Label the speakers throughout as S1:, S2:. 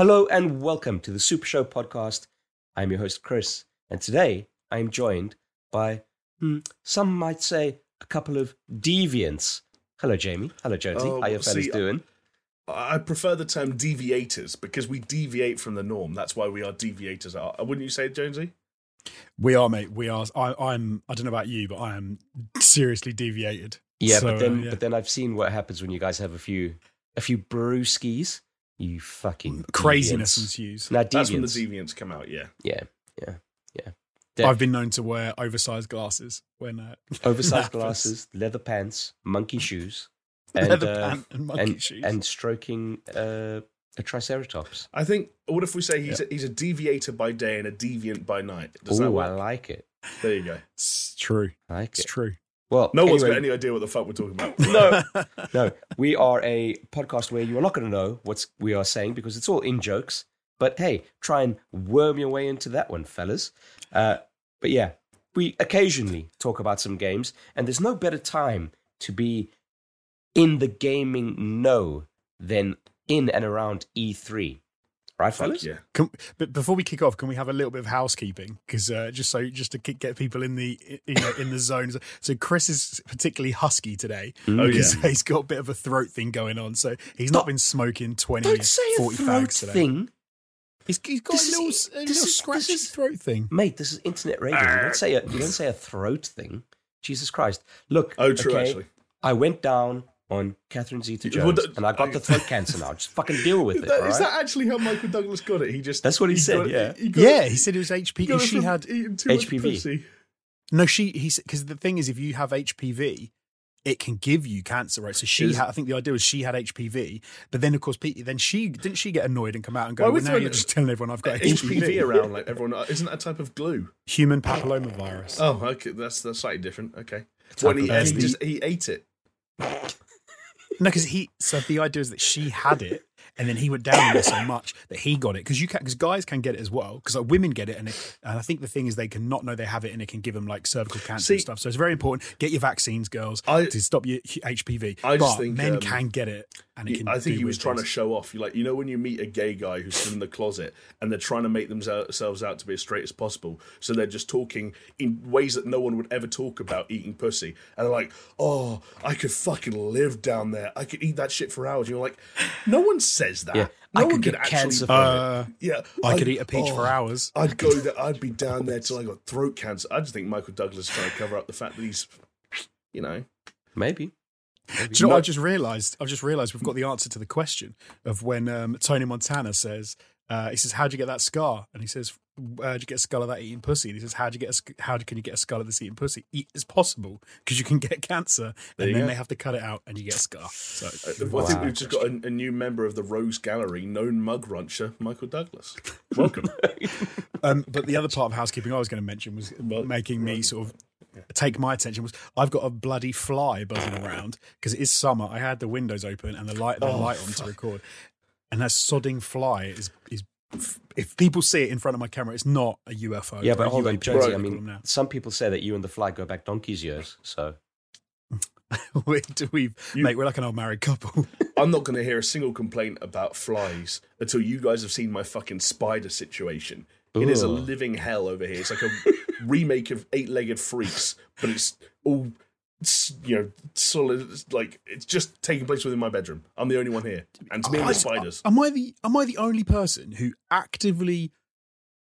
S1: Hello and welcome to the Super Show podcast. I'm your host, Chris, and today I'm joined by, hmm, some might say, a couple of deviants. Hello, Jamie. Hello, Jonesy.
S2: Oh,
S1: How you fellas
S2: see,
S1: doing?
S2: I prefer the term deviators because we deviate from the norm. That's why we are deviators. Wouldn't you say, Jonesy?
S3: We are, mate. We are. I, I'm. I don't know about you, but I am seriously deviated.
S1: Yeah,
S3: So,
S1: but then,
S3: uh, yeah.
S1: but then I've seen what happens when you guys have a few, a few brewskis. You fucking
S3: craziness
S1: deviants.
S3: ensues.
S1: Now,
S2: That's when the
S1: deviants.
S2: deviants come out. Yeah.
S1: Yeah, yeah, yeah. De-
S3: I've been known to wear oversized glasses when uh,
S1: oversized glasses, leather pants, monkey shoes, and
S3: leather
S1: uh,
S3: pant and monkey
S1: and,
S3: shoes.
S1: and stroking uh, a triceratops.
S2: I think. What if we say he's a, he's a deviator by day and a deviant by night? Does that
S1: Oh, I like it.
S2: There you go.
S3: it's true.
S1: I like
S3: It's
S1: it.
S3: true.
S1: Well,
S2: No one's
S1: anyway,
S2: got any idea what the fuck we're talking about.
S1: no, no. We are a podcast where you are not going to know what we are saying because it's all in jokes. But hey, try and worm your way into that one, fellas. Uh, but yeah, we occasionally talk about some games, and there's no better time to be in the gaming know than in and around E3, right,
S2: Fuck
S1: fellas?
S2: yeah.
S3: Can, but before we kick off, can we have a little bit of housekeeping? Because uh, just so just to kick, get people in the you know, in the zone. So Chris is particularly husky today
S1: Mm.
S2: Oh,
S3: because
S2: yeah.
S3: he's got a bit of a throat thing going on. So he's not been smoking 20,
S1: Don't say a throat
S3: today.
S1: thing,
S3: He's, he's got
S1: This
S3: a
S1: is-
S3: little, a little
S1: is- this
S3: scratchy
S1: is-
S3: throat thing.
S1: mate. This is internet radio. You don't say a you don't say a throat thing. Jesus Christ! Look.
S2: Oh, true.
S1: okay,
S2: Actually,
S1: I went down on Catherine Zeta
S2: You- well,
S1: Jones,
S2: that-
S1: and I got the throat cancer now. Just fucking deal with
S2: is
S1: it,
S2: that,
S1: all
S2: is that actually how Michael Douglas got it? He just
S1: That's what he said,
S2: got
S1: yeah.
S2: he got
S3: Yeah, he said it was HPV. She had
S2: eating too much
S1: HPV.
S2: pussy.
S3: no. She he because the thing is, if you have HPV, it can give you cancer, right? So she had. I think the idea was she had HPV, but then of course, Pete, then she didn't she get annoyed and come out and go,
S2: Why
S3: well, now
S2: throwing
S3: you're just telling everyone I've got
S2: HPV
S3: HPV.
S2: around like everyone. Uh, isn't that a type of glue?
S3: Human papillomavirus.
S2: Oh, okay. That's that's slightly different. Okay. When he, he just he ate it.
S3: No, because he. So the idea is that she had it, and then he went down on it so much that he got it. Because you can, because guys can get it as well. Because like women get it, and it, and I think the thing is they can not know they have it, and it can give them like cervical cancer
S2: See-
S3: and stuff. So it's very important. Get your vaccines, girls,
S2: I-
S3: to stop your HPV.
S2: I just
S3: but
S2: think,
S3: men
S2: um,
S3: can get it, and it can.
S2: I think he was trying to show off. You like, you know, when you meet a gay guy who's still in the closet and they're trying to make themselves out to be as straight as possible, so they're just talking in ways that no one would ever talk about eating pussy, and they're like, "Oh, I could fucking live down there. I could eat that shit for hours." you're like, no one says that.
S1: Yeah,
S2: no
S1: I
S2: one
S1: could get
S2: actually.
S1: cancer from
S3: Uh,
S2: yeah,
S3: I could
S2: I'd-
S3: eat a peach for
S2: oh,
S3: hours.
S2: I'd go there. I'd be down there till I got throat cancer. I just think Michael Douglas is trying to cover up the fact that he's, you know,
S1: Maybe.
S3: Do you know what I just realised? I've just realised we've got the answer to the question of when um, Tony Montana says, uh, he says, "How'd you get that scar?" And he says, "How'd you get a skull of that eating pussy?" And he says, "How'd you get a how can you get a skull of this eating pussy?" It's possible because you can get cancer,
S2: There
S3: and then
S2: go.
S3: they have to cut it out, and you get a scar. So
S2: I think we've just got a, a new member of the Rose Gallery, known mug rancher, Michael Douglas. Welcome.
S3: Um, but the other part of housekeeping I was going to mention was
S2: Well,
S3: making me sort of take my attention was I've got a bloody fly buzzing around because it is summer. I had the windows open and the light the
S2: Oh,
S3: light on
S2: fuck.
S3: to record, and that sodding fly is is. If people see it in front of my camera, it's not a UFO.
S1: Yeah, but
S3: a
S1: hold on,
S3: UAP,
S1: Jonesy. I mean,
S3: now.
S1: some people say that you and the fly go back donkey's years. So
S3: we, we've mate, we're like an old married couple.
S2: I'm not going to hear a single complaint about flies until you guys have seen my fucking spider situation. It is a living hell over here. It's like a remake of Eight Legged Freaks, but it's all s- you know solid. Like it's just taking place within my bedroom. I'm the only one here, and to me,
S3: I-
S2: the spiders.
S3: Am I the am I the only person who actively?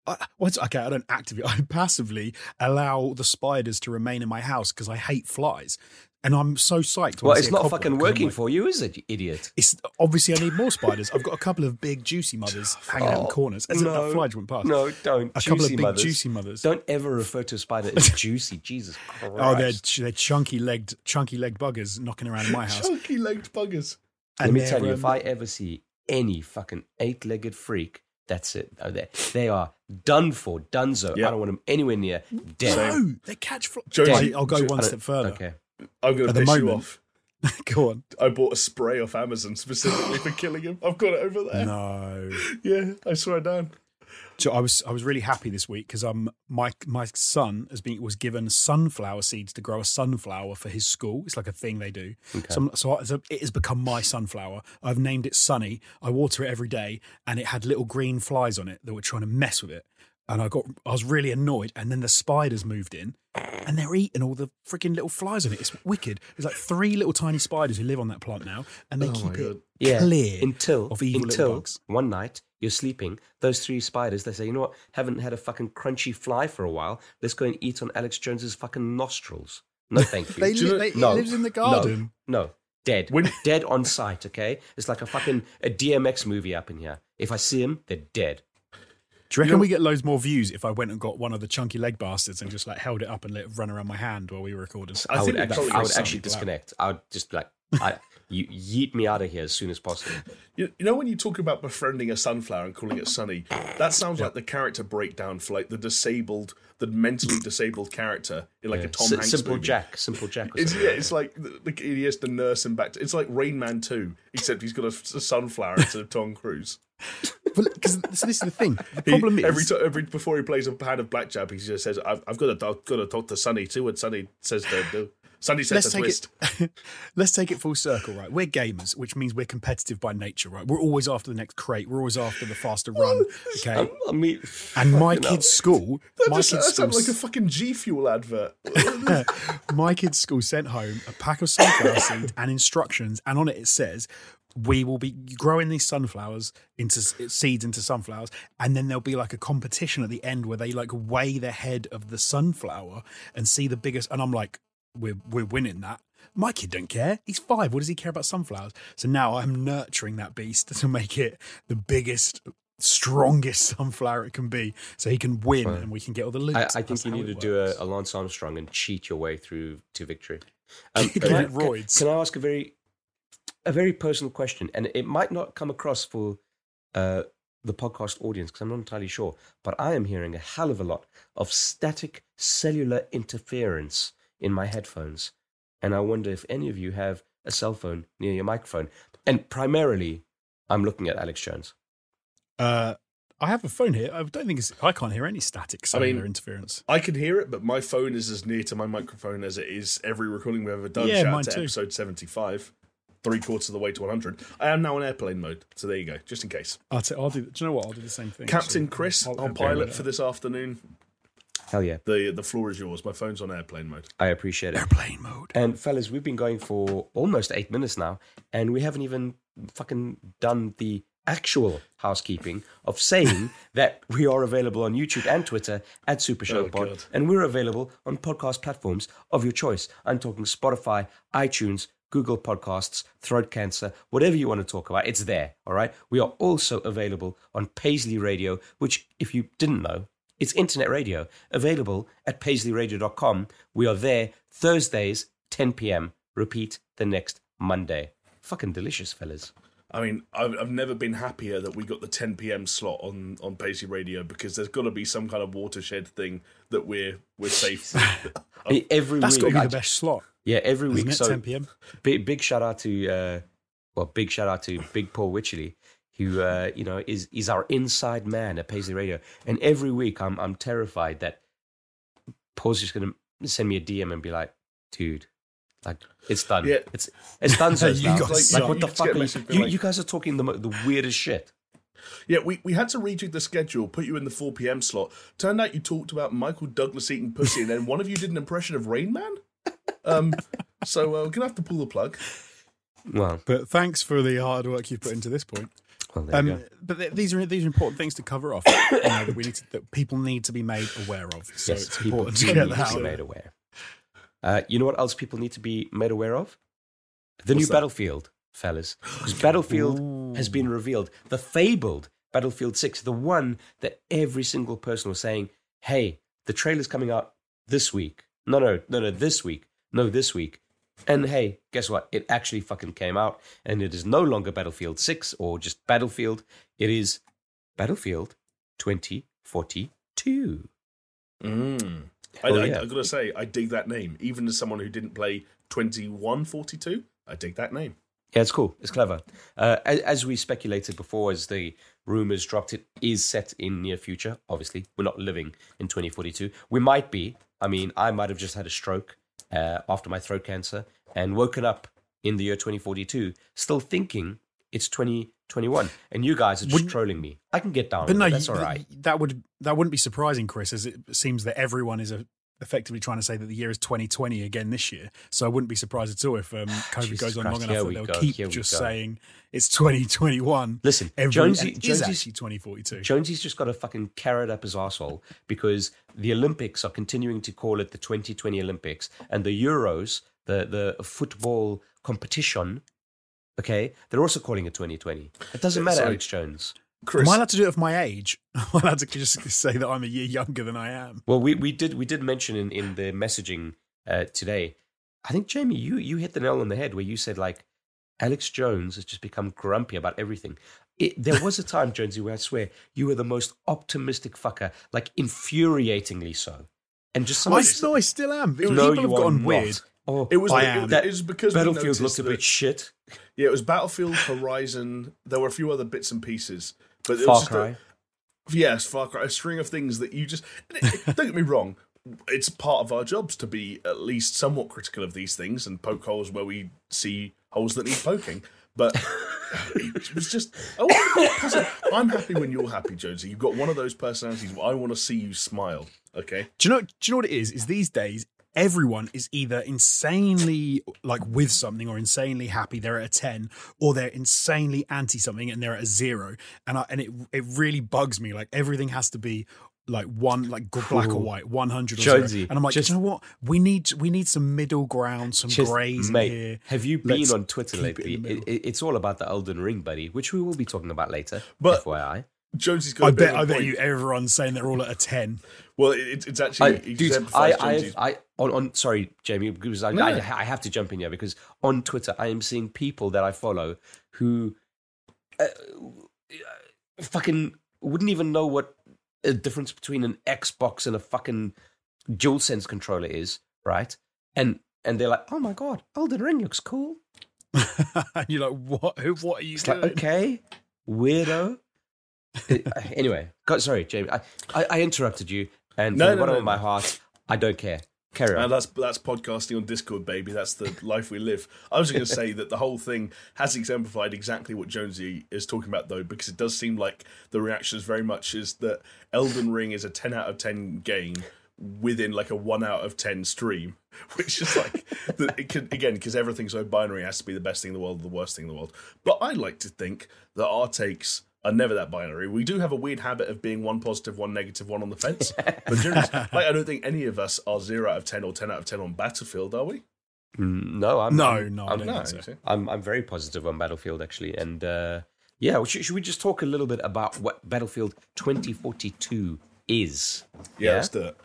S3: I, what's okay? I don't actively. I passively allow the spiders to remain in my house because I hate flies, and I'm so psyched.
S1: well, it's not
S3: cobweb,
S1: fucking
S3: 'cause
S1: working
S3: like,
S1: for you, is it, you idiot?
S3: It's obviously I need more spiders. I've got a couple of big juicy mothers hanging out in
S1: Oh,
S3: corners. As if
S1: no.
S3: that fly went past.
S1: No, don't.
S3: a
S1: juicy
S3: couple of big
S1: mothers.
S3: juicy mothers.
S1: Don't ever refer to a spider as juicy. Jesus Christ.
S3: Oh, they're they're chunky legged, chunky legged buggers knocking around in my house.
S2: Chunky legged buggers.
S1: Let me tell you, if
S3: um,
S1: I ever see any fucking eight-legged freak, that's it. Oh, they they are done for, donezo.
S2: Yeah.
S1: I don't want them anywhere near dead.
S3: no, they catch flies. I'll go one step further.
S1: Okay.
S2: I'm gonna
S3: the
S2: piss you off.
S3: go on.
S2: I bought a spray off Amazon specifically for killing him. I've got it over there.
S3: No.
S2: Yeah, I swear down.
S3: So I was I was really happy this week because um my my son has been was given sunflower seeds to grow a sunflower for his school. It's like a thing they do. So, so, I- so it has become my sunflower. I've named it Sunny. I water it every day, and it had little green flies on it that were trying to mess with it. And I got I was really annoyed. And then the spiders moved in, and they're eating all the freaking little flies on it. It's wicked. There's like three little tiny spiders who live on that plant now, and they
S2: Oh
S3: keep it
S2: God.
S1: Yeah,
S3: clear
S1: until
S3: of evil little
S1: until
S3: bugs.
S1: one night you're sleeping. Those three spiders, they say, you know what? Haven't had a fucking crunchy fly for a while. Let's go and eat on Alex Jones's fucking nostrils. No, thank you.
S3: They,
S2: Do you
S3: li- they, it
S1: no,
S3: lives in the garden.
S1: No, dead.
S2: When-
S1: dead on sight. Okay, it's like a fucking a DMX movie up in here. If I see them, they're dead.
S3: Do you reckon we get loads more views if I went and got one of the chunky leg bastards and just like held it up and let it run around my hand while we were recording?
S2: I
S1: I,
S2: think
S1: would actually, I would actually
S3: some out.
S1: disconnect. I would just like, I, you yeet me out of here as soon as possible.
S2: You, you know when you talk about befriending a sunflower and calling it Sunny, that sounds like the character breakdown for like the disabled, the mentally disabled character in like a Tom
S1: S-
S2: Hanks
S1: Simple
S2: movie.
S1: Jack, Simple Jack. Or
S2: It's yeah,
S1: like
S2: it's like the, the, he has to nurse him back. To, it's like Rain Man Two, except he's got a, a sunflower instead of Tom Cruise.
S3: Because so this is the thing. The
S2: He-
S3: problem is
S2: every time, every before he plays a hand of blackjack, he just says, "I've, I've got to, I've got to talk to Sunny too." And Sunny says to Sunny says
S3: let's take
S2: twist.
S3: it. let's take it full circle, right? We're gamers, which means we're competitive by nature, right? We're always after the next crate. We're always after the faster oh, run. Okay.
S1: I mean,
S3: And my kid's school,
S2: That
S3: my
S2: just
S3: kid's school,
S2: sounds like a fucking G Fuel advert.
S3: my kid's school sent home a pack of sunflower seeds and instructions, and on it it says, "We will be growing these sunflowers into seeds into sunflowers, and then there'll be like a competition at the end where they like weigh the head of the sunflower and see the biggest." And I'm like, "We're we're winning that." My kid don't care. He's five. What does he care about sunflowers? So now I'm nurturing that beast to make it the biggest, strongest sunflower it can be, so he can win and we can get all the loot.
S1: I, I think you need to
S3: it
S1: do a, a Lance Armstrong and cheat your way through to victory. Um, can, I,
S3: it roids.
S1: can I ask a very, a very personal question? And it might not come across for uh, the podcast audience because I'm not entirely sure, but I am hearing a hell of a lot of static cellular interference in my headphones, and I wonder if any of you have a cell phone near your microphone. And primarily, I'm looking at Alex Jones.
S3: Uh, I have a phone here. I don't think it's. I can't hear any static cellular
S2: mean,
S3: interference.
S2: I can hear it, but my phone is as near to my microphone as it is every recording we've ever done.
S3: Yeah,
S2: Shout
S3: mine
S2: out to
S3: too.
S2: episode 75, three quarters of the way to 100. I am now on airplane mode, so there you go, just in case.
S3: I'll, t- I'll do. Do you know what? I'll do the same thing.
S2: Captain
S3: actually.
S2: Chris
S3: I'll-
S2: on
S3: I'll-
S2: pilot for this afternoon.
S1: Hell yeah,
S2: The the floor is yours. My phone's on airplane mode.
S1: I appreciate it.
S3: airplane mode.
S1: And fellas, we've been going for almost eight minutes now, and we haven't even fucking done the actual housekeeping of saying that we are available on YouTube and Twitter at Super Show
S2: Oh,
S1: Pod,
S2: God.
S1: and we're available on podcast platforms of your choice. I'm talking Spotify, iTunes, Google Podcasts, Throat Cancer, whatever you want to talk about, it's there. All right. We are also available on Paisley Radio, which, if you didn't know, it's internet radio available at paisleyradio.com. We are there Thursdays, 10 p.m. Repeat the next Monday. Fucking delicious, fellas.
S2: I mean, I've, I've never been happier that we got the 10 p.m. slot on on Paisley Radio because there's got to be some kind of watershed thing that we're we're safe.
S1: I mean, every
S3: That's got to be
S1: I-
S3: the best slot,
S1: yeah, every
S3: isn't
S1: week.
S3: it?
S1: So
S3: 10 p.m.
S1: big, big shout out to, uh, well, big shout out to Big Paul Witchley, who uh, you know is is our inside man at Paisley Radio. And every week, I'm I'm terrified that Paul's just gonna send me a DM and be like, "Dude, like it's done.
S2: Yeah.
S1: It's it's done. So
S3: You
S1: now.
S3: guys
S1: Like,
S3: suck.
S1: what the
S2: You just
S1: fuck? Are you, you,
S2: like-
S1: you guys are talking the the weirdest shit.
S2: yeah, we, we had to rejig the schedule, put you in the 4 p.m. slot. Turned out you talked about Michael Douglas eating pussy, and then one of you did an impression of Rain Man. Um, so uh, we're gonna have to pull the plug.
S1: Well,
S3: But thanks for the hard work you've put into this point.
S1: Well there you
S3: Um, but th- these are these are important things to cover off. you know, that we need to, that people need to be made aware of. So
S1: Yes,
S3: it's
S1: people
S3: important to get that out.
S1: made aware. Uh, you know what else people need to be made aware of? The new
S2: that?
S1: Battlefield, fellas. Because Battlefield has been revealed. The fabled Battlefield 6, the one that every single person was saying, hey, the trailer's coming out this week. No, no, no, no, this week. No, this week. And hey, guess what? It actually fucking came out, and it is no longer Battlefield 6 or just Battlefield. It is Battlefield 2042.
S2: Mm. I,
S1: Oh,
S2: I. I gotta say, I dig that name. Even as someone who didn't play 2142, I dig that name.
S1: Yeah, it's cool. It's clever. Uh, as, as we speculated before, as the rumors dropped. It is set in near future. Obviously, we're not living in 2042. We might be. I mean, I might have just had a stroke uh, after my throat cancer and woken up in the year 2042, still thinking it's 2021, and you guys are just
S3: Wouldn't-
S1: trolling me. I can get down.
S3: But no,
S1: it. that's all right.
S3: that would that wouldn't be surprising, Chris, as it seems that everyone is uh effectively trying to say that the year is 2020 again this year. So I wouldn't be surprised at all if um, COVID
S1: Jesus
S3: goes on
S1: Christ,
S3: long enough that they'll
S1: go,
S3: keep just saying it's 2021.
S1: Listen,
S3: Every,
S1: Jonesy, Jonesy's,
S3: actually 2042.
S1: Jonesy's just got a fucking carrot up his arsehole because the Olympics are continuing to call it the 2020 Olympics and the Euros, the, the football competition, okay, they're also calling it 2020. It doesn't matter,
S2: Sorry.
S1: Alex Jones.
S2: Chris,
S3: Am I allowed to do it of my age? Am I allowed to just say that I'm a year younger than I am?
S1: Well, we, we did we did mention in, in the messaging uh, today. I think Jamie, you you hit the nail on the head where you said like Alex Jones has just become grumpy about everything. It, there was a time, Jonesy, where I swear you were the most optimistic fucker, like infuriatingly so, and just
S3: I, no, I still am.
S1: no,
S3: People have
S1: gone
S3: weird.
S1: Oh,
S2: it was,
S3: I
S2: it,
S3: am.
S2: it was because
S1: Battlefield looked a bit shit.
S2: Yeah, it was Battlefield, Horizon. There were a few other bits and pieces, but
S1: Far
S2: just a-
S1: Cry.
S2: yes, Far Cry, a string of things that you just. don't get me wrong, it's part of our jobs to be at least somewhat critical of these things and poke holes where we see holes that need poking. But it was just. I want to be positive. I'm happy when you're happy, Jonesy. You've got one of those personalities where I want to see you smile. Okay.
S3: Do you know? Do you know what it is? Is these days everyone is either insanely like with something or insanely happy they're at a 10 or they're insanely anti something and they're at a zero and I, and it it really bugs me like everything has to be like one like g- black or white 100 or zero.
S1: Jonesy,
S3: and i'm like
S1: just-
S3: you know what we need we need some middle ground some
S1: Just-
S3: grays
S1: mate,
S3: in here
S1: have you been
S3: Let's
S1: on Twitter
S3: keep it
S1: lately? It, it- it's all about the Elden Ring, buddy, which we will be talking about later.
S2: But-
S1: FYI.
S2: jonesy's got
S3: i bet
S2: i a
S3: i bet
S2: point.
S3: you everyone's saying they're all at a 10
S2: Well, it, it's
S1: I,
S2: actually.
S1: dude, I, I, I, on, on, sorry, Jamie, because I,
S2: No.
S1: I, I have to jump in here because on Twitter I am seeing people that I follow who uh, fucking wouldn't even know what a difference between an Xbox and a fucking DualSense controller is, right? And and they're like, oh my god, Elden Ring looks cool.
S3: and you're like what who what are you
S1: It's
S3: doing
S1: like, okay, weirdo. Anyway, God, sorry, Jamie, I, I, I interrupted you, and
S2: No,
S1: from the
S2: no,
S1: bottom
S2: no,
S1: of my heart, I don't care. Carry on.
S2: And that's that's podcasting on Discord, baby. That's the life we live. I was going to say that the whole thing has exemplified exactly what Jonesy is talking about, though, because it does seem like the reaction is very much is that Elden Ring is a ten out of ten game within like a one out of ten stream, which is like the, it can, again because everything's so binary, it has to be the best thing in the world, or the worst thing in the world. But I like to think that our takes are never that binary. We do have a weird habit of being one positive, one negative, one on the fence. But generally, like I don't think any of us are zero out of ten or ten out of ten on Battlefield, are we?
S1: Mm, no, I'm
S3: no
S1: I'm,
S3: no i
S1: I'm,
S3: don't
S2: No,
S3: so
S1: I'm I'm very positive on Battlefield actually, and uh, yeah, well, should, should we just talk a little bit about what Battlefield 2042 is?
S2: Yeah, let's do it.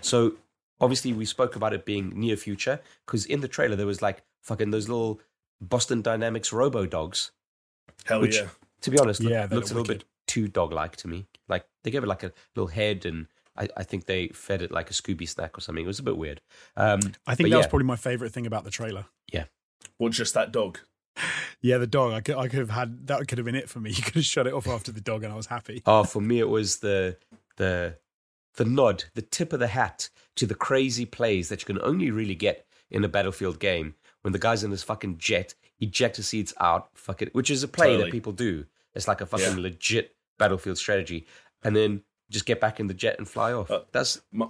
S1: So obviously we spoke about it being near future because in the trailer there was like fucking those little Boston Dynamics Robo Dogs.
S2: Hell
S1: Which-
S2: yeah.
S1: To be honest,
S3: Yeah,
S1: look,
S3: they
S1: looked a
S3: look
S1: little bit too dog-like to me. Like they gave it like a little head, and I, I think they fed it like a Scooby snack or something. It was a bit weird. Um,
S3: i think
S1: But
S3: that was probably my favorite thing about the trailer Yeah.
S2: Or just that dog.
S3: Yeah, the dog. I could, I could have had that. Could have been it for me. You could have shut it off after the dog, and I was happy.
S1: Oh, for me, it was the the the nod, the tip of the hat to the crazy plays that you can only really get in a battlefield game. When the guy's in his fucking jet, ejector seats out, fuck it, which is a play
S2: Totally.
S1: that people do. It's like a fucking
S2: Yeah.
S1: legit battlefield strategy, and then just get back in the jet and fly off.
S2: Uh,
S1: That's
S2: My,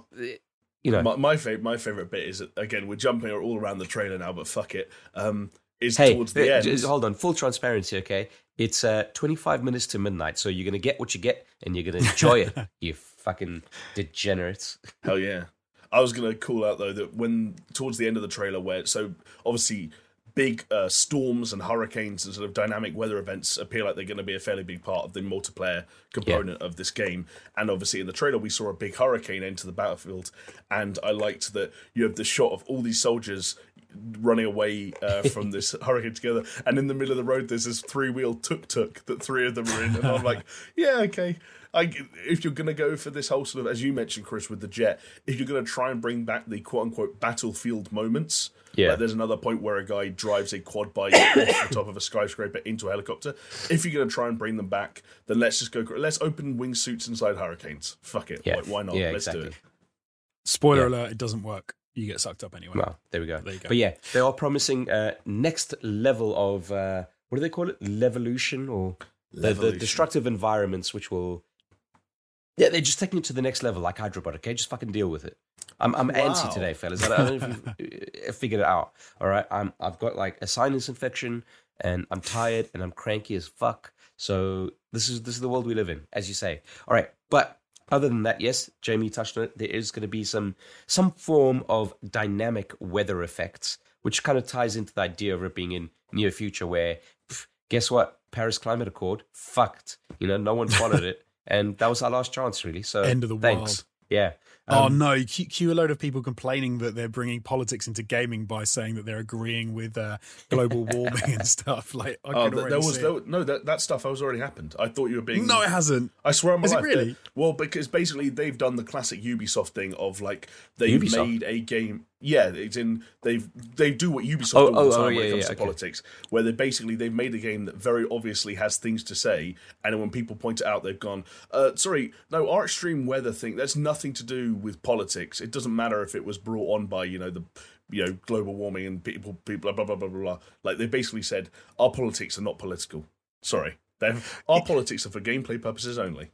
S1: you know.
S2: my, my favorite my favorite bit is again we're jumping all around the trailer now, but fuck it. Um, is
S1: Hey,
S2: towards the
S1: uh,
S2: end.
S1: just hold on. Full transparency, okay? It's uh, 25 minutes to midnight, so you're going to get what you get and you're going to enjoy it, you fucking degenerates.
S2: Hell yeah. I was gonna call out though that when towards the end of the trailer, where so obviously big uh, storms and hurricanes and sort of dynamic weather events appear like they're going to be a fairly big part of the multiplayer component of this game. And obviously in the trailer we saw a big hurricane enter the battlefield, and I liked that you have the shot of all these soldiers running away uh, from this hurricane together, and in the middle of the road there's this three wheel tuk tuk that three of them are in, and I'm like, yeah, okay. I, if you're going to go for this whole sort of, as you mentioned, Chris, with the jet, if you're going to try and bring back the quote unquote battlefield moments,
S1: Yeah.
S2: like there's another point where a guy drives a quad bike off the top of a skyscraper into a helicopter. If you're going to try and bring them back, then let's just go. Let's open wingsuits inside hurricanes. Fuck it.
S1: Yeah.
S2: Like, why not?
S1: Yeah,
S2: let's
S1: exactly.
S2: do it.
S3: Spoiler
S1: Yeah.
S3: alert: it doesn't work. You get sucked up anyway.
S1: Well, there we go.
S3: There you go.
S1: But yeah, they are promising uh, next level of uh, what do they call it? Levolution or the, the destructive environments, which will yeah, they're just taking it to the next level, like Hydrobot. Okay, just fucking deal with it. I'm I'm antsy today, fellas. I don't, I don't know if you've uh, figured it out. All right, I'm I've got like a sinus infection, and I'm tired, and I'm cranky as fuck. So this is this is the world we live in, as you say. All right, but other than that, yes, Jamie touched on it. There is going to be some some form of dynamic weather effects, which kind of ties into the idea of it being in near future, where pff, guess what, Paris Climate Accord fucked. You know, no one followed it, and that was our last chance, really. So
S3: End of the
S1: thanks.
S3: world.
S1: Yeah.
S3: oh
S1: Um,
S3: no! Cue, cue a load of people complaining that they're bringing politics into gaming by saying that they're agreeing with uh, global warming and stuff. Like, I
S2: Oh,
S3: can
S2: th- there was
S3: see
S2: there, no that that stuff has already happened. I thought you were being
S3: no, it hasn't.
S2: I swear on my
S3: Is it really?
S2: that- Well, because basically they've done the classic Ubisoft thing of like they've
S1: Ubisoft?
S2: made a game. Yeah, it's in they've they do what Ubisoft
S1: Oh,
S2: do all the
S1: oh,
S2: time
S1: oh,
S2: when
S1: yeah,
S2: it comes
S1: yeah,
S2: to
S1: okay.
S2: politics, where they basically they've made a game that very obviously has things to say, and when people point it out, they've gone, uh, "Sorry, no, our extreme weather thing that's nothing to do with politics. It doesn't matter if it was brought on by you know the." You know, global warming and people, people, blah blah blah blah blah. Like they basically said, our politics are not political. Sorry, They've, our politics are for gameplay purposes only.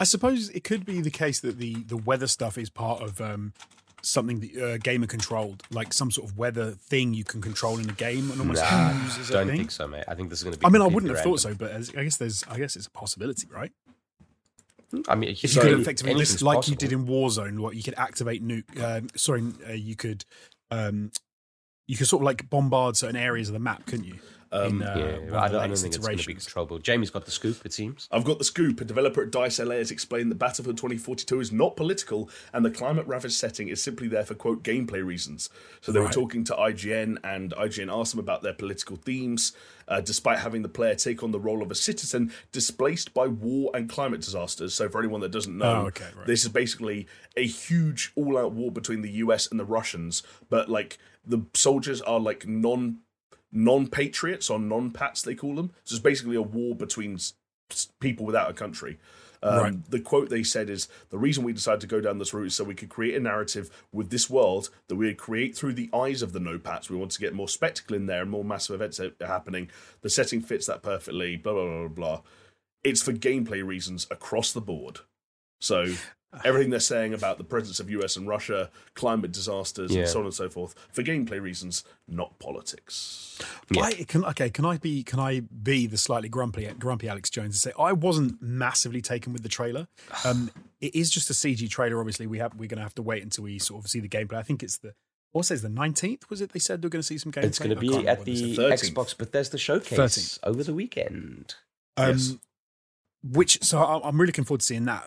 S3: I suppose it could be the case that the the weather stuff is part of um, something that uh, gamer controlled, like some sort of weather thing you can control in a game and almost
S1: Nah,
S3: use as a
S1: don't think so, mate. I think this is going to be.
S3: I mean, I wouldn't have thought so, but as, I guess there's, I guess it's a possibility, right?
S1: I mean,
S3: If you
S2: So,
S3: could effectively, like
S1: possible.
S3: you did in Warzone, what you could activate nuke. Um, sorry, uh, you could, um, you could sort of like bombard certain areas of the map, couldn't you?
S2: Um,
S3: In, uh,
S1: Yeah, I don't, I don't
S3: latest
S1: think it's going to be
S3: iterations.
S1: controllable. Jamie's got the scoop, it seems.
S2: I've got the scoop. A developer at Dice LA has explained that Battlefield 2042 is not political and the climate ravaged setting is simply there for, quote, gameplay reasons. So they were talking to IGN, and IGN asked them about their political themes, uh, despite having the player take on the role of a citizen displaced by war and climate disasters. So, for anyone that doesn't know,
S3: Oh, okay, right.
S2: this is basically a huge all out war between the US and the Russians, but like the soldiers are like non non-patriots or non-pats they call them. So it's basically a war between people without a country. Um,
S3: Right.
S2: the quote they said is the reason we decided to go down this route is so we could create a narrative with this world that we would create through the eyes of the no-pats. We want to get more spectacle in there and more massive events happening. The setting fits that perfectly blah blah blah blah blah. It's for gameplay reasons across the board. So everything they're saying about the presence of US and Russia, climate disasters,
S1: Yeah.
S2: and so on and so forth, for gameplay reasons, not politics.
S1: Yeah.
S3: I, can okay, can I be can I be the slightly grumpy grumpy Alex Jones and say I wasn't massively taken with the trailer. Um, it is just a CG trailer. Obviously, we have we're going to have to wait until we sort of see the gameplay. I think it's the what says the nineteenth. Was it they said they're going to see some gameplay?
S1: It's going to be at
S3: remember what they
S1: the
S3: said.
S2: said. 13th.
S1: Xbox Bethesda showcase
S3: 13th.
S1: over the weekend.
S3: Um,
S2: Yes.
S3: Which so I'm really looking forward to seeing that.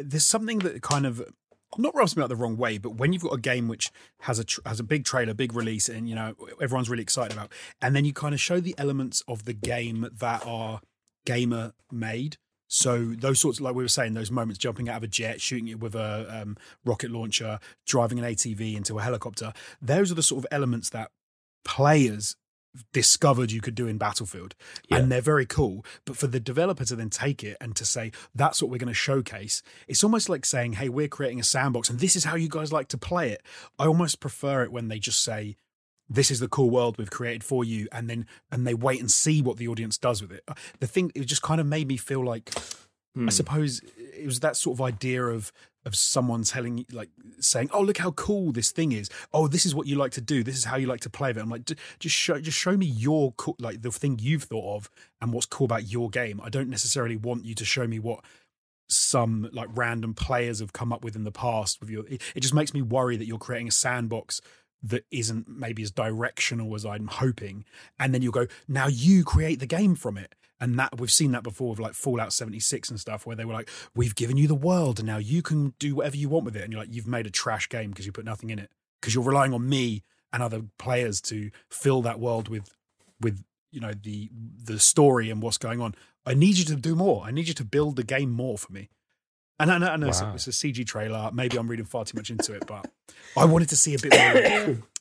S3: There's something that kind of I'm not rubs me out the wrong way, but when you've got a game which has a has a big trailer, big release, and you know everyone's really excited about, and then you kind of show the elements of the game that are gamer made. So those sorts, like we were saying, those moments jumping out of a jet, shooting it with a um, rocket launcher, driving an ATV into a helicopter. Those are the sort of elements that players discovered you could do in Battlefield,
S1: Yeah.
S3: and they're very cool. But for the developer to then take it and to say that's what we're going to showcase, it's almost like saying, "Hey, we're creating a sandbox, and this is how you guys like to play it." I almost prefer it when they just say. This is the cool world we've created for you, and then and they wait and see what the audience does with it. The thing it just kind of made me feel like
S2: Hmm.
S3: I suppose it was that sort of idea of of someone telling you, like saying, "Oh, look how cool this thing is. Oh, this is what you like to do. This is how you like to play it." I'm like, just show, just show me your cool, like the thing you've thought of and what's cool about your game. I don't necessarily want you to show me what some like random players have come up with in the past with your. It, it just makes me worry that you're creating a sandbox that isn't maybe as directional as I'm hoping, and then you'll go, "Now you create the game from it." And that we've seen that before with like Fallout 76 and stuff, where they were like, "We've given you the world, and now you can do whatever you want with it." And you're like, "You've made a trash game because you put nothing in it because you're relying on me and other players to fill that world with with you know the the story and what's going on. I need you to do more. I need you to build the game more for me. And I know, I know it's, a, it's a CG trailer. Maybe I'm reading far too much into it, but I wanted to see a bit more.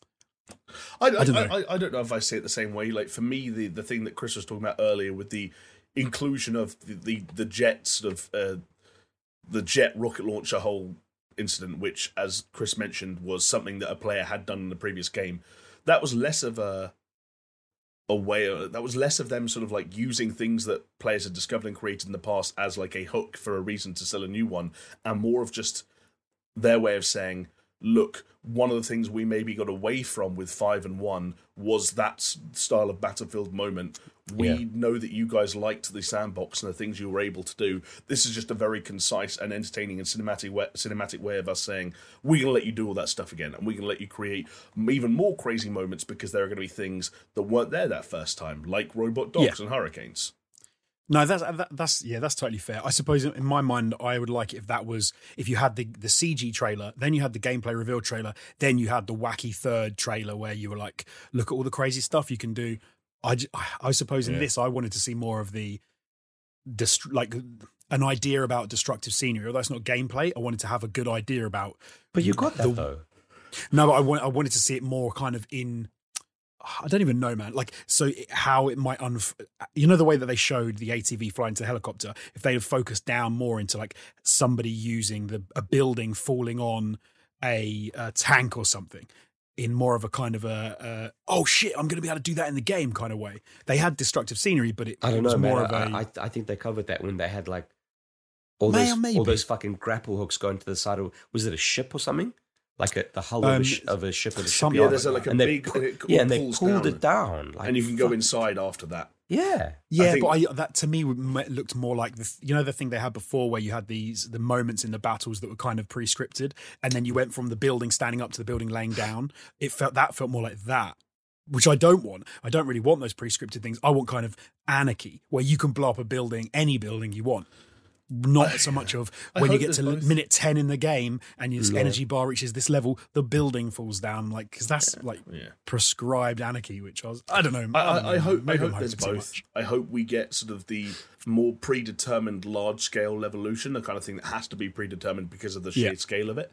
S2: I, I,
S3: don't
S2: don't
S3: know.
S2: I, I don't know if I see it the same way. Like for me, the, the thing that Chris was talking about earlier with the inclusion of the the, the jet sort of uh, the jet rocket launcher whole incident, which, as Chris mentioned, was something that a player had done in the previous game. That was less of a a way. That was less of them sort of like using things that players had discovered and created in the past as like a hook for a reason to sell a new one, and more of just their way of saying, look, one of the things we maybe got away from with five and one was that style of battlefield moment. We
S1: Yeah.
S2: know that you guys liked the sandbox and the things you were able to do. This is just a very concise and entertaining and cinematic way, cinematic way of us saying we're going to let you do all that stuff again, and we're going to let you create even more crazy moments because there are going to be things that weren't there that first time, like robot dogs and hurricanes.
S3: No, that's uh, that, that's yeah, that's totally fair. I suppose in my mind, I would like it if that was if you had the the CG trailer, then you had the gameplay reveal trailer, then you had the wacky third trailer where you were like, look at all the crazy stuff you can do. I I suppose in
S2: Yeah.
S3: this, I wanted to see more of the dest- like an idea about destructive scenery. Although that's not gameplay, I wanted to have a good idea about.
S1: But you got that
S3: the-
S1: though.
S3: No, but I want I wanted to see it more kind of in. I don't even know, man. Like, so how it might unf- you know the way that they showed the ATV flying to the helicopter. If they had focused down more into like somebody using the a building falling on a, uh tank or something, in more of a kind of a, a oh shit, I'm going to be able to do that in the game kind of way. They had destructive scenery, but it,
S1: I don't
S3: was
S1: know, man.
S3: more
S1: I,
S3: of a.
S1: I, I think they covered that when they had like all those all those fucking grapple hooks going to the side of was it a ship or something? Like a, the hull of,
S3: Um,
S1: a sh- of a ship with a
S3: some-
S2: Yeah, there's a, like a
S1: and
S2: big,
S1: pu-
S2: and it
S1: yeah, and they
S2: pulls
S1: pulled
S2: down,
S1: it down, like,
S2: and you can go
S1: fuck.
S2: inside after that.
S1: Yeah,
S3: Yeah,
S2: think-
S3: but I, that to me looked more like the you know the thing they had before where you had these the moments in the battles that were kind of pre-scripted, and then you went from the building standing up to the building laying down. It felt that felt more like that, which I don't want. I don't really want those pre-scripted things. I want kind of anarchy where you can blow up a building, any building you want. Not so much of when you get to
S2: both.
S3: minute ten in the game and your energy bar reaches this level, the building falls down. Like because that's like
S2: Yeah.
S3: prescribed anarchy, which I was I don't know.
S2: I,
S3: don't
S2: I, I
S3: know.
S2: hope
S3: Maybe I'm
S2: hope there's both. I hope we get sort of the more predetermined large scale evolution, the kind of thing that has to be predetermined because of the sheer
S3: Yeah.
S2: scale of it.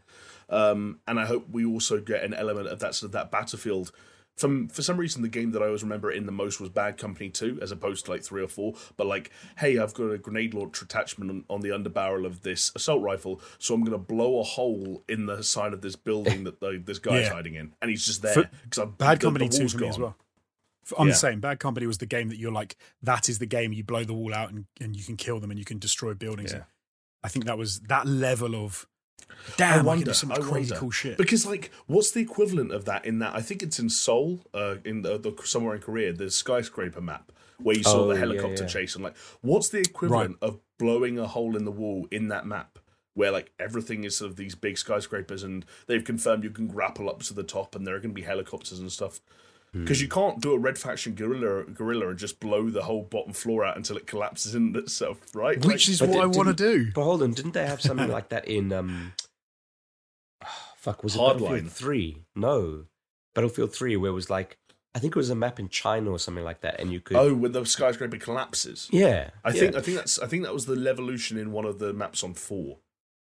S2: Um, and I hope we also get an element of that sort of that battlefield. From for some reason, the game that I always remember in the most was Bad Company Two, as opposed to like three or four. But like, hey, I've got a grenade launcher attachment on, on the underbarrel of this assault rifle, so I'm going to blow a hole in the side of this building that the, this guy's
S3: Yeah.
S2: hiding in, and he's just there because
S3: Bad
S2: the,
S3: Company
S2: the
S3: two for me as
S2: gone.
S3: well. F- I'm
S2: Yeah.
S3: the same. Bad Company was the game that you're like, that is the game. You blow the wall out and, and you can kill them and you can destroy buildings.
S2: Yeah.
S3: I think that was that level of damn. I,
S2: wonder,
S3: do so much
S2: I
S3: crazy
S2: wonder.
S3: cool shit.
S2: Because like, what's the equivalent of that in that? I think it's in Seoul, uh, in the, the somewhere in Korea, the skyscraper map where you saw
S1: Oh,
S2: the helicopter
S1: yeah.
S2: chase. And like, what's the equivalent of blowing a hole in the wall in that map? Where like everything is sort of these big skyscrapers, and they've confirmed you can grapple up to the top, and there are going to be helicopters and stuff.
S1: Hmm.
S2: Because you can't do a red faction guerrilla gorilla and just blow the whole bottom floor out until it collapses in itself, right?
S3: Which is
S1: But
S3: what I want to do.
S1: But hold on, didn't they have something like that in um fuck, was it
S2: Hardline.
S1: Battlefield three? No. Battlefield three where it was like I think it was a map in China or something like that, and you could
S2: oh, when the skyscraper collapses.
S1: Yeah.
S2: I
S1: yeah.
S2: think I think that's I think that was the levolution in one of the maps on four.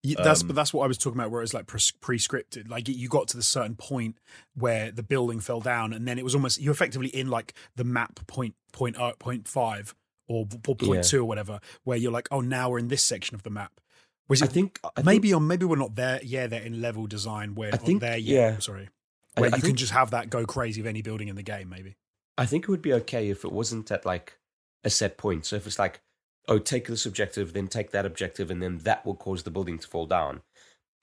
S3: Y- That's
S2: Um,
S3: but that's what I was talking about, where it's like pres- pre-scripted. Like you got to the certain point where the building fell down, and then it was almost you're effectively in like the map point point uh, point five or, or point
S1: Yeah.
S3: two or whatever, where you're like, oh, now we're in this section of the map. Was
S1: I
S3: it
S1: think I think-
S3: maybe maybe we're not there. Yeah, they're in level design. We're
S1: I think-
S3: there yet.
S1: yeah.
S3: Sorry, where
S1: I
S3: you can
S1: think-
S3: just have that go crazy of any building in the game. Maybe.
S1: I think it would be okay if it wasn't at like a set point. So if it's like, oh, take this objective, then take that objective, and then that will cause the building to fall down.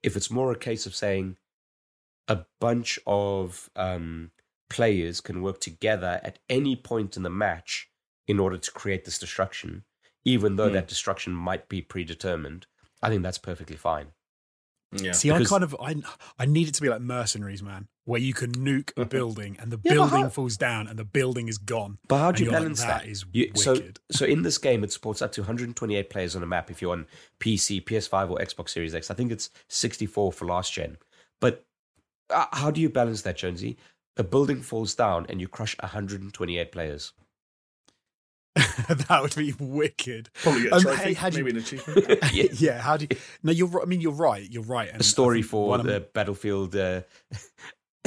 S1: If it's more a case of saying a bunch of um, players can work together at any point in the match in order to create this destruction, even though
S2: Hmm.
S1: that destruction might be predetermined, I think that's perfectly fine.
S2: Yeah.
S3: See,
S1: Because-
S3: I kind of I I need it to be like mercenaries, man, where you can nuke a building and the
S1: Yeah,
S3: building
S1: how-
S3: falls down and the building is gone.
S1: But how do you
S3: you're like,
S1: balance
S3: that
S1: that?
S3: is
S1: You- so,
S3: wicked.
S1: so in this game, it supports up to 128 players on a map if you're on PC, PS5, or Xbox Series X. I think it's 64 for last gen. But uh, how do you balance that, Jonesy? a building falls down and you crush 128 players.
S3: that would be wicked.
S2: Probably get a
S3: Um,
S2: trophy,
S3: hey, how do you-
S2: maybe an achievement.
S1: yeah.
S3: Yeah, how do you? No, you're. right- I mean, you're right. You're right. And
S1: A story for
S3: one of-
S1: the Battlefield uh,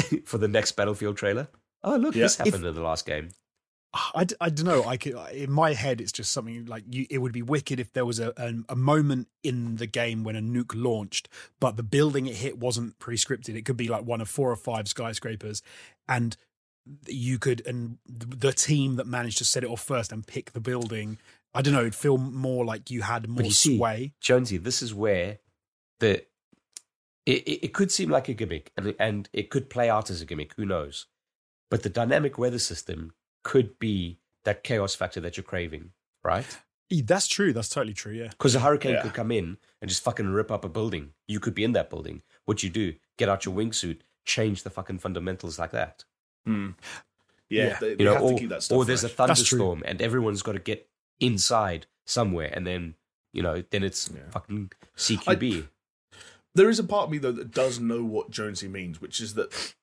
S1: for the next Battlefield trailer. Oh, look,
S2: Yeah.
S1: this happened in the last game.
S3: I, d- I don't know. I could in my head, it's just something like you. It would be wicked if there was a, a a moment in the game when a nuke launched, but the building it hit wasn't pre-scripted. It could be like one of four or five skyscrapers, and you could and the team that managed to set it off first and pick the building. I don't know. It'd feel more like you had more
S1: you see-
S3: sway.
S1: Jonesy, this is where the it, it, it could seem like a gimmick and, and it could play out as a gimmick, who knows? But the dynamic weather system could be that chaos factor that you're craving, right?
S3: That's true. That's totally true. Yeah.
S1: Because a hurricane
S2: Yeah.
S1: could come in and just fucking rip up a building. You could be in that building. What you do, get out your wingsuit, change the fucking fundamentals like that.
S2: Hmm. Yeah,
S3: Yeah.
S2: they, they
S1: You know,
S2: have
S1: or,
S2: to keep that stuff
S1: or there's a
S2: fresh.
S3: That's
S1: thunderstorm and everyone's got to get inside somewhere and then, you know, then it's
S2: Yeah.
S1: fucking CQB.
S2: There is a part of me though that does know what Jonesy means, which is that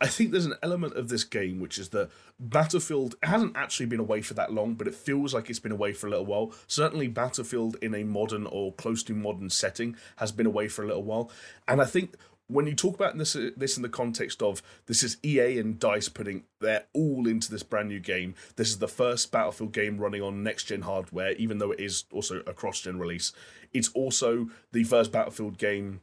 S2: I think there's an element of this game which is that Battlefield hasn't actually been away for that long, but it feels like it's been away for a little while. Certainly, Battlefield in a modern or close to modern setting has been away for a little while, and I think when you talk about this this in the context of this is EA and Dice putting their all into this brand new game. This is the first Battlefield game running on next gen hardware, even though it is also a cross gen release. It's also the first Battlefield game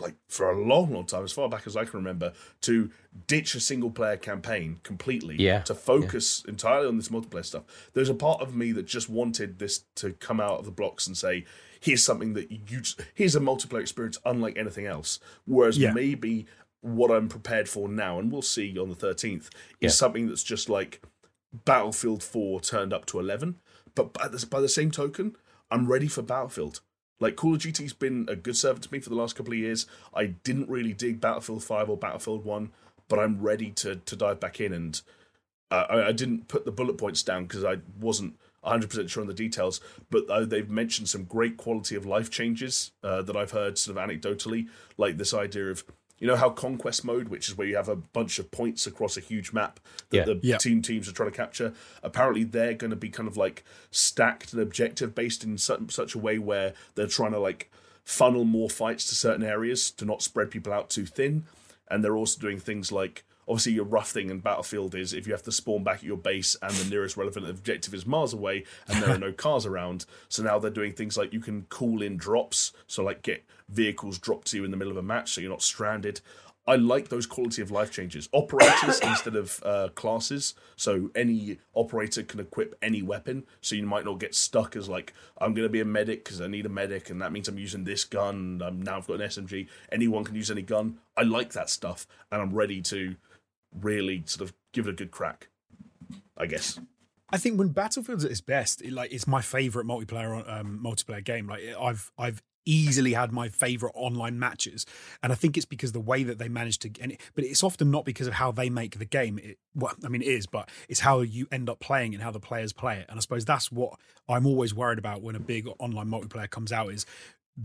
S2: like for a long, long time, as far back as I can remember, to ditch a single player campaign completely.
S1: Yeah,
S2: To focus entirely on this multiplayer stuff. There's a part of me that just wanted this to come out of the blocks and say, here's something that you just, here's a multiplayer experience unlike anything else. Whereas
S3: Yeah.
S2: maybe what I'm prepared for now, and we'll see on the 13th,
S1: Yeah.
S2: is something that's just like Battlefield 4 turned up to 11. But by the, by the same token, I'm ready for Battlefield. Like Call of Duty's been a good servant to me for the last couple of years. I didn't really dig Battlefield 5 or Battlefield 1, but I'm ready to to dive back in. And uh, I, I didn't put the bullet points down because I wasn't 100% sure on the details, but uh, they've mentioned some great quality of life changes uh, that I've heard sort of anecdotally, like this idea of. You know how conquest mode, which is where you have a bunch of points across a huge map that
S1: Yeah.
S2: the
S3: Yeah.
S2: team teams are trying to capture. Apparently, they're going to be kind of like stacked and objective based in such, such a way where they're trying to like funnel more fights to certain areas to not spread people out too thin. And they're also doing things like obviously your rough thing in Battlefield is if you have to spawn back at your base and the nearest relevant objective is miles away and there are no cars around. So now they're doing things like you can call in drops, so like get vehicles dropped to you in the middle of a match so you're not stranded. I like those quality of life changes. Operators instead of uh, classes, so any operator can equip any weapon. So you might not get stuck as like I'm going to be a medic because I need a medic, and that means I'm using this gun. And now I've got an SMG. Anyone can use any gun. I like that stuff, and I'm ready to really sort of give it a good crack. I guess.
S3: I think when Battlefield's at its best, it, like it's my favorite multiplayer um, multiplayer game. Like I've I've easily had my favorite online matches, and I think it's because the way that they manage to. It, but it's often not because of how they make the game. It, well, I mean, it is, but it's how you end up playing and how the players play it. And I suppose that's what I'm always worried about when a big online multiplayer comes out is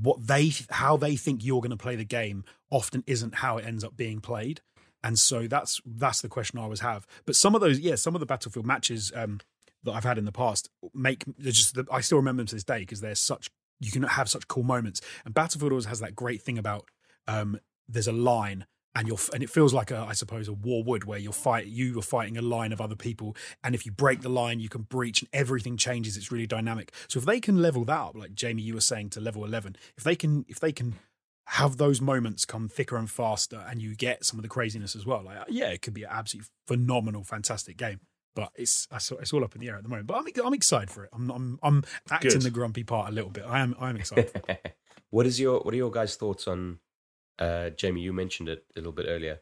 S3: what they how they think you're going to play the game often isn't how it ends up being played and so that's that's the question I always have. But some of those, yeah, some of the Battlefield matches um, that I've had in the past make just I still remember them to this day because they're such you can have such cool moments. And Battlefield always has that great thing about um, there's a line and you're and it feels like a I suppose a war would where you're fight you are fighting a line of other people and if you break the line you can breach and everything changes. It's really dynamic. So if they can level that up, like Jamie you were saying to level eleven, if they can if they can have those moments come thicker and faster and you get some of the craziness as well like yeah it could be an absolutely phenomenal fantastic game but it's it's all up in the air at the moment but i'm, I'm excited for it i'm i'm, I'm acting
S2: Good.
S3: the grumpy part a little bit i am i'm excited
S1: what is your what are your guys' thoughts on uh Jamie, you mentioned it a little bit earlier.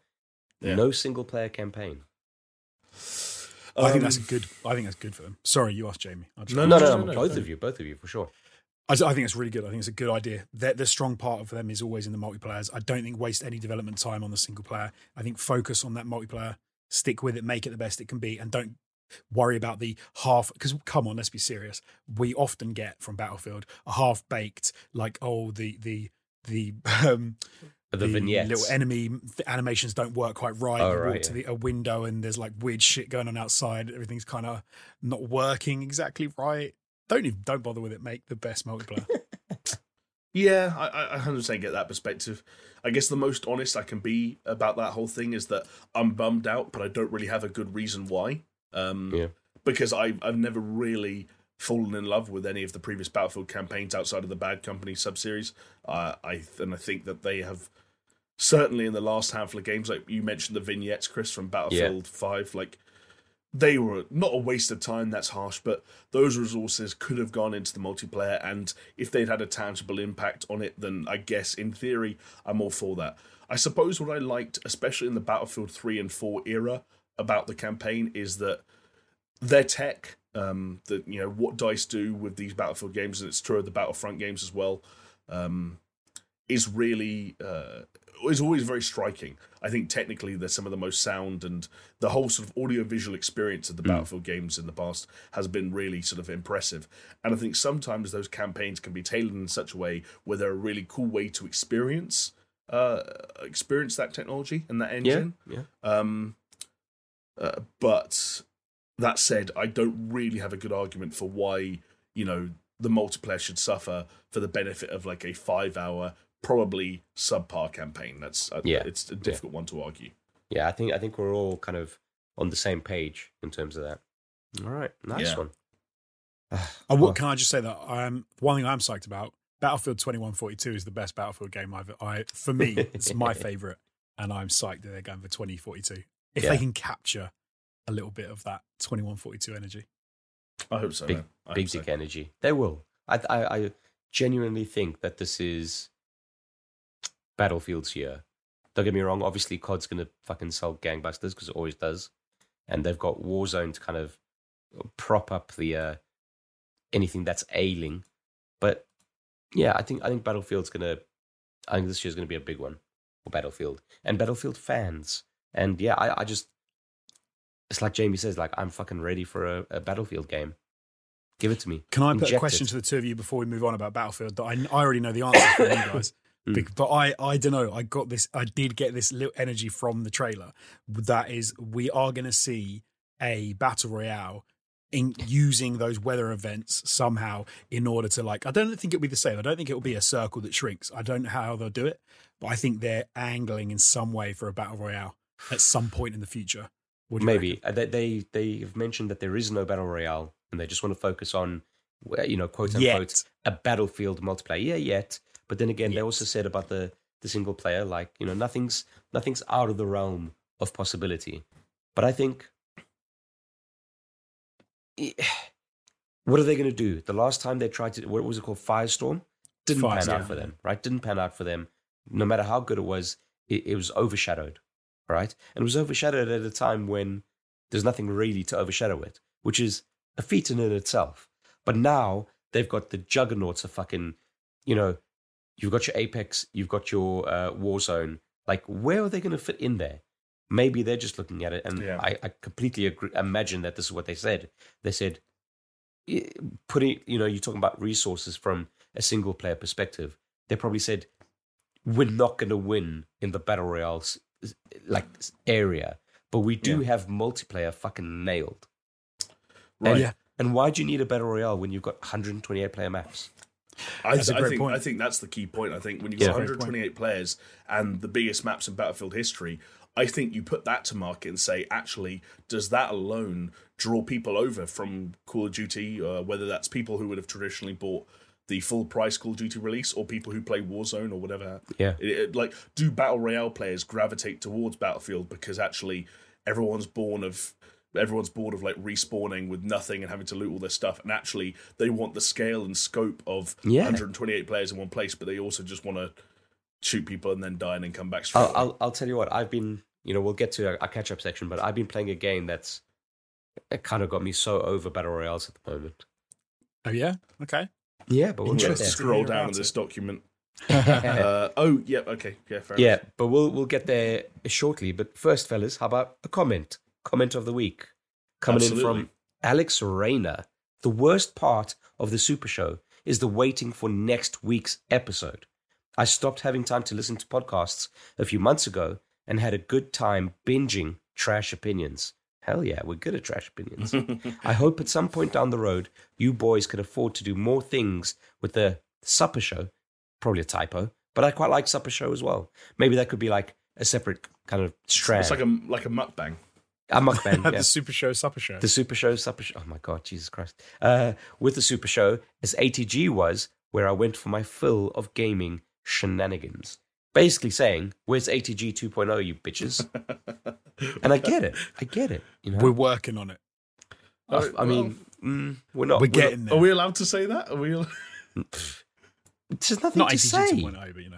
S2: Yeah.
S1: No single player campaign.
S3: i think
S2: Um,
S3: that's good i think that's good for them sorry you asked jamie I'll just-
S2: No,
S1: No,
S2: no,
S1: no,
S2: no,
S1: no,
S2: no,
S1: both
S2: no.
S1: of you, both of you for sure.
S3: I, I think it's really good. I think it's a good idea. The, the strong part of them is always in the multiplayers. I don't think waste any development time on the single player. I think focus on that multiplayer, stick with it, make it the best it can be, and don't worry about the half. Because come on, let's be serious. We often get from Battlefield a half baked, like oh the the the um,
S1: The vignettes.
S3: little enemy the animations don't work quite right.
S1: Oh,
S3: you
S1: right,
S3: walk to
S1: yeah.
S3: the, a window and there's like weird shit going on outside. Everything's kind of not working exactly right. Don't even don't bother with it. Make the best multiplayer.
S2: Yeah, I, I- I 100% get that perspective. I guess the most honest I can be about that whole thing is that I'm bummed out, but I don't really have a good reason why. Um,
S1: Yeah.
S2: Because I, I've never really fallen in love with any of the previous Battlefield campaigns outside of the Bad Company subseries. Uh, I and I think that they have certainly in the last handful of games, like you mentioned the vignettes, Chris from Battlefield Five, like they were not a waste of time that's harsh but those resources could have gone into the multiplayer and if they'd had a tangible impact on it then i guess in theory i'm all for that. I suppose what i liked especially in the battlefield 3 and 4 era about the campaign is that their tech um that you know what dice do with these battlefield games and it's true of the battlefront games as well um is really uh is always very striking. I think technically they're some of the most sound and the whole sort of audio visual experience of the Battlefield games in the past has been really sort of impressive. And I think sometimes those campaigns can be tailored in such a way where they're a really cool way to experience uh experience that technology and that
S1: Yeah,
S2: engine.
S1: yeah.
S2: Um, uh, but that said, I don't really have a good argument for why you know the multiplayer should suffer for the benefit of like a five-hour, probably subpar campaign. That's uh,
S1: Yeah,
S2: it's a difficult one to argue.
S1: Yeah, I think I think we're all kind of on the same page in terms of that. All right, nice
S2: Yeah.
S1: one.
S3: I
S1: Well-
S3: would, can I just say that um, one thing I'm psyched about Battlefield 2142 is the best Battlefield game I've I for me it's my favorite and I'm psyched that they're going for 2042 if
S1: Yeah.
S3: they can capture a little bit of that 2142 energy.
S2: I hope so.
S1: Big-
S2: man.
S1: Big
S2: hope so.
S1: energy. They will. I, I I genuinely think that this is Battlefield's year. Don't get me wrong. Obviously, COD's gonna fucking sell gangbusters because it always does, and they've got Warzone to kind of prop up the uh, anything that's ailing. But yeah, I think I think Battlefield's gonna. I think this year's gonna be a big one for Battlefield and Battlefield fans. And yeah, I, I just it's like Jamie says, like I'm fucking ready for a, a Battlefield game. Give it to me.
S3: Can I put a question
S1: it.
S3: to the two of you before we move on about Battlefield that I, I already know the answer for you guys?
S1: Mm.
S3: But I, I don't know. I got this. I did get this little energy from the trailer. That is, we are going to see a battle royale in using those weather events somehow in order to like. I don't think it'll be the same. I don't think it'll be a circle that shrinks. I don't know how they'll do it, but I think they're angling in some way for a battle royale at some point in the future. Reckon?
S1: Maybe Uh, they they they have mentioned that there is no battle royale and they just want to focus on you know quote unquote
S3: Yet.
S1: a battlefield multiplayer. Yeah, yet. But then again, they also said about the the single player, like you know, nothing's nothing's out of the realm of possibility. But I think, what are they going to do? The last time they tried to, what was it called, Firestorm, didn't pan out for them, right? Didn't pan out for them. No matter how good it was, it, it was overshadowed, right? And it was overshadowed at a time when there's nothing really to overshadow it, which is a feat in and itself. But now they've got the juggernauts of fucking, you know, you've got your Apex, you've got your uh, Warzone. Like, where are they going to fit in there? Maybe they're just looking at it, and
S2: Yeah.
S1: I, I completely agree. Imagine that this is what they said. They said, putting, you know, you're talking about resources from a single player perspective. They probably said, we're not going to win in the battle royale s- s- like area, but we do have multiplayer fucking nailed.
S2: Right.
S1: And,
S3: Yeah.
S1: and why do you need a battle royale when you've got 128 player maps?
S2: I, th- I think. I think that's the key point. I think when you've got
S3: point.
S2: 128 players and the biggest maps in Battlefield history, I think you put that to market and say, actually, does that alone draw people over from Call of Duty? Uh, whether that's people who would have traditionally bought the full price Call of Duty release, or people who play Warzone or whatever.
S1: Yeah.
S2: It- it- like, do battle royale players gravitate towards Battlefield because actually everyone's born of everyone's bored of like respawning with nothing and having to loot all their stuff, and actually they want the scale and scope of
S1: Yeah.
S2: 128 players in one place, but they also just want to shoot people and then die and then come back straight.
S1: I'll. I'll, I'll tell you what, I've been, you know, we'll get to our, our catch up section, but I've been playing a game that's it kind of got me so over battle royales at the moment.
S3: Oh yeah. Okay.
S1: Yeah, but we'll get
S2: Let's
S1: there.
S3: Interesting.
S2: scroll down in this
S3: it.
S2: document. uh, oh, yeah, okay, yeah, fair
S1: Yeah,
S2: enough.
S1: but we'll we'll get there shortly. But first, fellas, how about a comment? Comment of the week coming in from Alex Rayner. The worst part of the Super Show is the waiting for next week's episode. I stopped having time to listen to podcasts a few months ago and had a good time binging trash opinions. Hell yeah, we're good at trash opinions. I hope at some point down the road, you boys could afford to do more things with the supper show. Probably a typo, but I quite like supper show as well. Maybe that could be like a separate kind of strand.
S2: It's like a like a mukbang.
S1: A mukbang.
S3: the
S1: yeah.
S3: Super Show, Supper Show.
S1: The Super Show, Supper Show. Oh my God, Jesus Christ. Uh, with the Super Show, as ATG was, where I went for my fill of gaming shenanigans. Basically saying, where's ATG 2.0, you bitches? and I get it. I get it. You know,
S3: We're working on it.
S1: I, I mean, mm, we're not.
S3: We're
S1: not-
S3: getting
S2: Are
S3: there.
S2: we allowed to say that? Are we? al-
S1: There's nothing
S3: Not
S1: to
S3: ATG
S1: say.
S3: 2.0, but you know.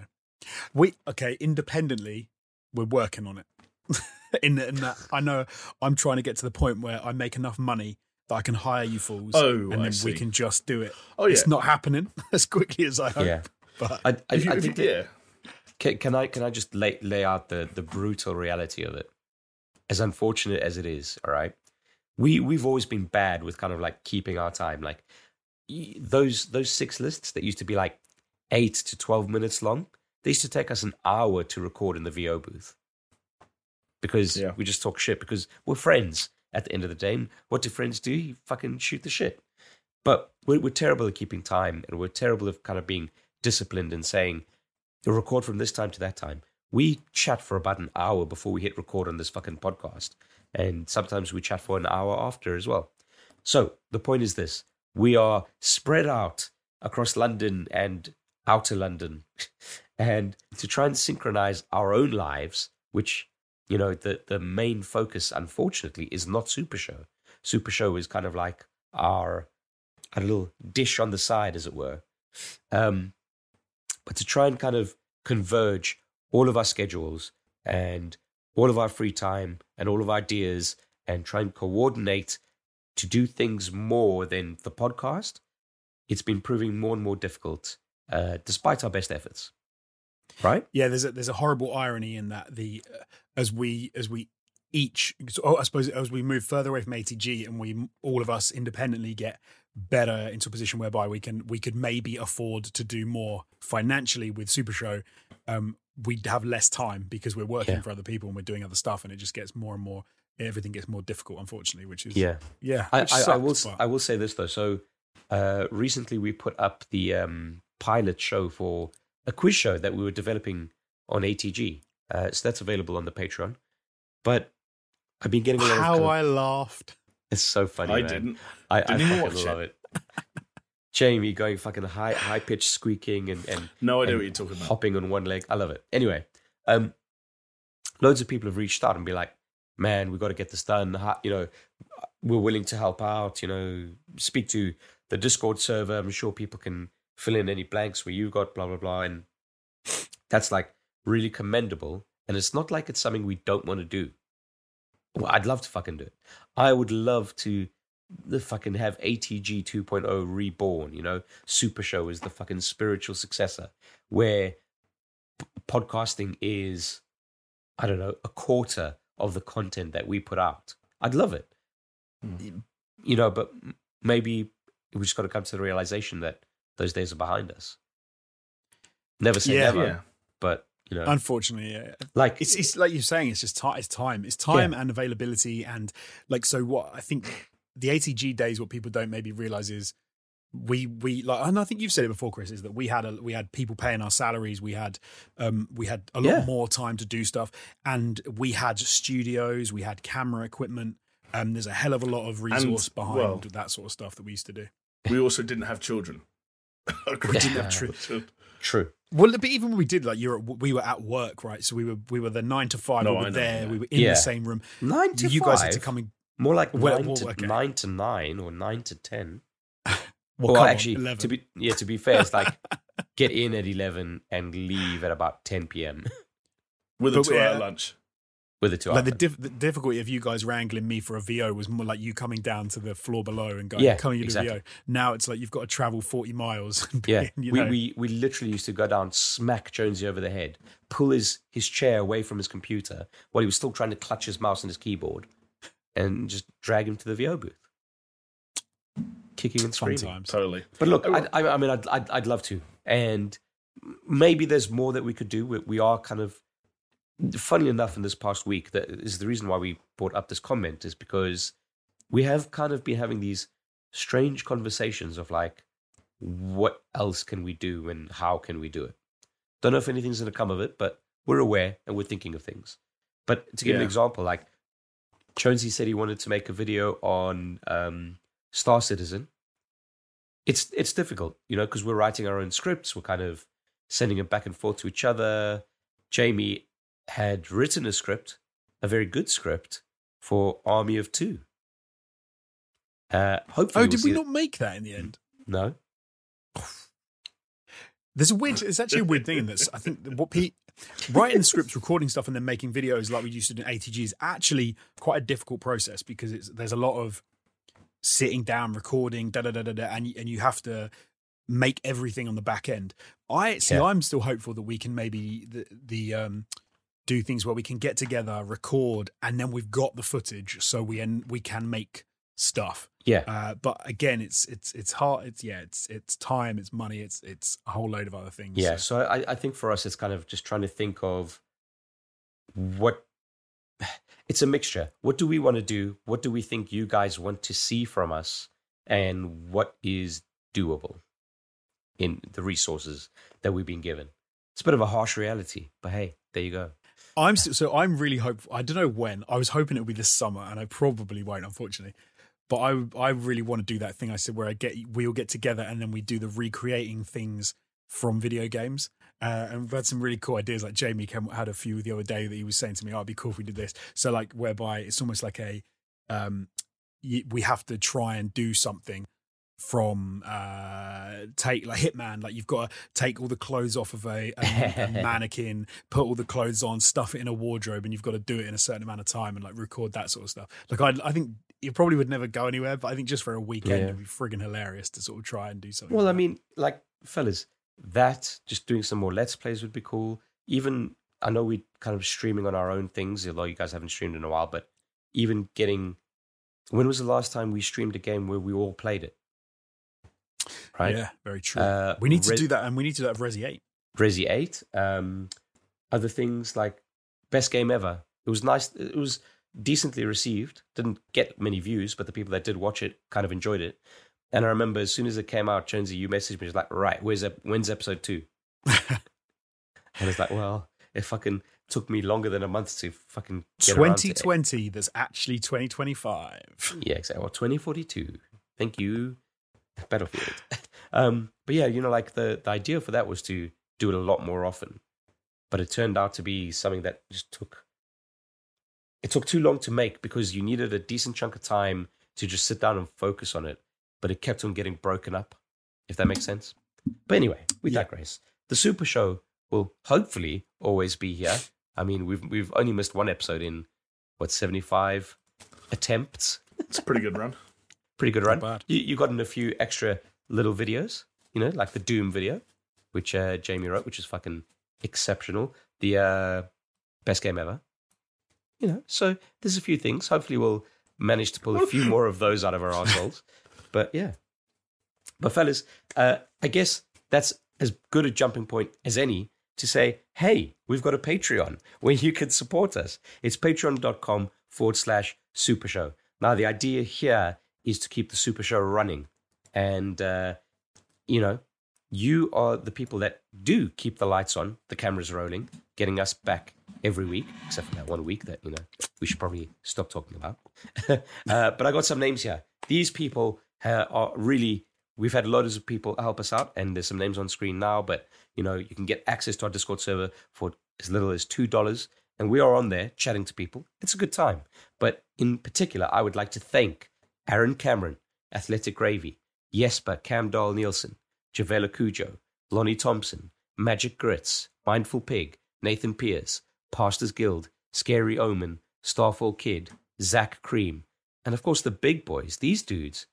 S3: We okay, independently, we're working on it. in, in that I know I'm trying to get to the point where I make enough money that I can hire you fools
S2: Oh,
S3: and
S2: I
S3: then we can just do it.
S2: Oh yeah.
S3: It's not happening as quickly as I hope.
S1: Yeah.
S3: But
S1: I, I,
S2: you-
S1: I think
S2: you-
S1: that-
S2: yeah.
S1: Can, can I can I just lay lay out the the brutal reality of it? As unfortunate as it is, all right. We we've always been bad with kind of like keeping our time. Like those those six lists that used to be like eight to twelve minutes long. They used to take us an hour to record in the VO booth because
S2: Yeah.
S1: we just talk shit because we're friends at the end of the day. And what do friends do? You fucking shoot the shit. But we're, we're terrible at keeping time and we're terrible at kind of being disciplined and saying, You'll record from this time to that time. We chat for about an hour before we hit record on this fucking podcast. And sometimes we chat for an hour after as well. So the point is this we are spread out across London and outer London. and to try and synchronize our own lives, which, you know, the, the main focus, unfortunately, is not Super Show. Super Show is kind of like our a little dish on the side, as it were. Um, but to try and kind of converge all of our schedules and all of our free time and all of our ideas and try and coordinate to do things more than the podcast, it's been proving more and more difficult, uh, despite our best efforts. Right?
S3: yeah, there's a there's a horrible irony in that the uh, as we as we each so, oh, I suppose as we move further away from ATG and we all of us independently get better into a position whereby we can we could maybe afford to do more financially with Super Show, um, we'd have less time because we're working
S1: Yeah.
S3: for other people and we're doing other stuff, and it just gets more and more. Everything gets more difficult, unfortunately, which is
S1: Yeah.
S3: yeah.
S1: I,
S3: which
S1: I, I will.
S3: but-
S1: I will say this though. So uh, recently we put up the um, pilot show for a quiz show that we were developing on ATG. Uh, so that's available on the Patreon. But I've been getting a lot of.
S3: how I laughed.
S1: it's so funny.
S2: I
S1: man.
S2: didn't.
S1: I,
S2: Didn't
S1: I
S2: even
S1: fucking
S2: watch
S1: love
S2: it.
S1: it. Jamie going fucking high high pitched squeaking and, and
S2: No idea
S1: and
S2: what you're talking about.
S1: hopping on one leg. I love it. Anyway, um, loads of people have reached out and be like, "Man, we got to get this done. How- You know, we're willing to help out. You know, speak to the Discord server. I'm sure people can fill in any blanks where you got blah blah blah." And that's like really commendable. And it's not like it's something we don't want to do. Well, I'd love to fucking do it. I would love to the fucking have ATG 2.0 reborn, you know? Super Show is the fucking spiritual successor where p- podcasting is I don't know, a quarter of the content that we put out. I'd love it. Hmm. You know, but maybe we just got to come to the realization that those days are behind us. Never say
S3: Yeah.
S1: never,
S2: Yeah.
S1: but you know,
S3: Unfortunately, yeah.
S1: like
S3: it's it's like you're saying it's just time it's time it's time and availability and like so what i think the atg days what people don't maybe realize is we we like and i think you've said it before chris is that we had a we had people paying our salaries we had um we had a lot
S1: Yeah.
S3: more time to do stuff and we had studios we had camera equipment um there's a hell of a lot of resource behind
S2: well-
S3: that sort of stuff that we used to do
S2: We also didn't have children.
S3: we didn't have
S1: Yeah.
S3: true
S1: true.
S3: well, but even when we did, like you're, we were at work, right? So we were, we were the nine to five.
S2: No,
S3: we were
S2: know,
S3: there.
S2: yeah.
S3: We were in
S1: Yeah.
S3: the same room.
S1: Nine to
S3: you
S1: five.
S3: guys had to come and
S1: More like
S3: Well,
S1: nine,
S3: well,
S1: to,
S3: okay.
S1: nine to nine or nine to ten.
S3: well,
S1: Well,
S3: come on,
S1: actually,
S3: 11.
S1: to be yeah, to be fair, it's like get in at eleven and leave at about ten p.m.
S2: With a two hour
S3: yeah.
S2: lunch.
S1: With a two
S3: like the, diff- the difficulty of you guys wrangling me for a VO was more like you coming down to the floor below and going,
S1: Yeah,
S3: coming into
S1: exactly.
S3: VO. Now it's like you've got to travel 40 miles. And be,
S1: yeah,
S3: you
S1: we,
S3: know,
S1: we we literally used to go down, smack Jonesy over the head, pull his his chair away from his computer while he was still trying to clutch his mouse and his keyboard, and just drag him to the VO booth, kicking and screaming.
S3: times.
S2: Totally.
S1: But look,
S2: Oh,
S1: I, I, I mean, I'd, I'd, I'd love to. And maybe there's more that we could do. We, we are kind of funny enough in this past week. That is the reason why we brought up this comment is because we have kind of been having these strange conversations of like, what else can we do and how can we do it? Don't know if anything's going to come of it, but we're aware and we're thinking of things. But to give an example, like Jonesy said he wanted to make a video on um, Star Citizen. It's it's difficult, you know, because we're writing our own scripts. We're kind of sending it back and forth to each other. Jamie had written a script, a very good script for Army of Two. Uh, hopefully,
S3: Oh,
S1: we'll
S3: did
S1: see
S3: we
S1: it-
S3: not make that in the end?
S1: No,
S3: There's a weird. It's actually a weird thing in this. I think what Pete writing scripts, recording stuff, and then making videos like we used to do in ATG is actually quite a difficult process because it's there's a lot of sitting down, recording, da da da da da, and you- and you have to make everything on the back end. I see.
S1: Yeah.
S3: I'm still hopeful that we can maybe the the um do things where we can get together, record, and then we've got the footage, so we en- we can make stuff.
S1: yeah,
S3: Uh, but again, it's it's it's hard. It's yeah, it's it's time, it's money, it's it's a whole load of other things.
S1: Yeah,
S3: So-
S1: so I, I think for us, it's kind of just trying to think of what it's a mixture. What do we want to do? What do we think you guys want to see from us? And what is doable in the resources that we've been given? It's a bit of a harsh reality, but hey, there you go.
S3: I'm still, so I'm really hopeful. I don't know when. I was hoping it would be this summer, and I probably won't, unfortunately. But I I really want to do that thing I said where I get we all get together and then we do the recreating things from video games. Uh, and we've had some really cool ideas. Like Jamie came, had a few the other day that he was saying to me, "Oh, it'd be cool if we did this." So like whereby it's almost like a um, we have to try and do something from uh take like hitman like you've got to take all the clothes off of a, a, a mannequin put all the clothes on stuff it in a wardrobe and you've got to do it in a certain amount of time and like record that sort of stuff like i, I think it probably would never go anywhere but i think just for a weekend
S1: Yeah.
S3: it'd be friggin' hilarious to sort of try and do something
S1: Well, I
S3: like that.
S1: mean, like, fellas, that just doing some more Let's Plays would be cool. Even, I know we kind of streaming on our own things, although you guys haven't streamed in a while, but even getting, when was the last time we streamed a game where we all played it? Right?
S3: yeah very true
S1: Uh,
S3: we need to
S1: Re-
S3: do that and we need to do that resi 8
S1: Resi 8. Um, other things like best game ever. It was nice. It was decently received. Didn't get many views, but the people that did watch it kind of enjoyed it. And I remember as soon as it came out, Jonesy, you messaged me, like, right, where's when's episode two? and it's like, well, it fucking took me longer than a month to fucking get around to it.
S3: 2020 that's actually 2025
S1: Yeah, exactly. Well, 2042. Thank you, Battlefield. um, but yeah, you know, like the, the idea for that was to do it a lot more often. But it turned out to be something that just took it took too long to make because you needed a decent chunk of time to just sit down and focus on it. But it kept on getting broken up, if that makes sense. But anyway, we
S3: Yeah.
S1: digress. The Super Show will hopefully always be here. I mean, we've we've only missed one episode in what seventy five attempts
S2: It's a pretty good run.
S1: Pretty good run.
S3: bad.
S1: You, you got in a few extra little videos, you know, like the Doom video, which uh, Jamie wrote, which is fucking exceptional. The uh, best game ever. You know, so there's a few things. Hopefully, we'll manage to pull a few more of those out of our assholes. But yeah. But fellas, uh, I guess that's as good a jumping point as any to say, hey, we've got a Patreon where you can support us. It's patreon.com forward slash super show. Now, the idea here is to keep the super show running. And, uh, you know, you are the people that do keep the lights on, the cameras rolling, getting us back every week, except for that one week that, you know, we should probably stop talking about. uh, but I got some names here. These people uh, are really, we've had loads of people help us out, and there's some names on screen now, but, you know, you can get access to our Discord server for as little as $2. And we are on there chatting to people. It's a good time. But in particular, I would like to thank Aaron Cameron, Athletic Gravy, Jesper Camdal Nielsen, Javela Cujo, Lonnie Thompson, Magic Grits, Mindful Pig, Nathan Pierce, Pastors Guild, Scary Omen, Starfall Kid, Zach Cream, and of course the big boys. These dudes,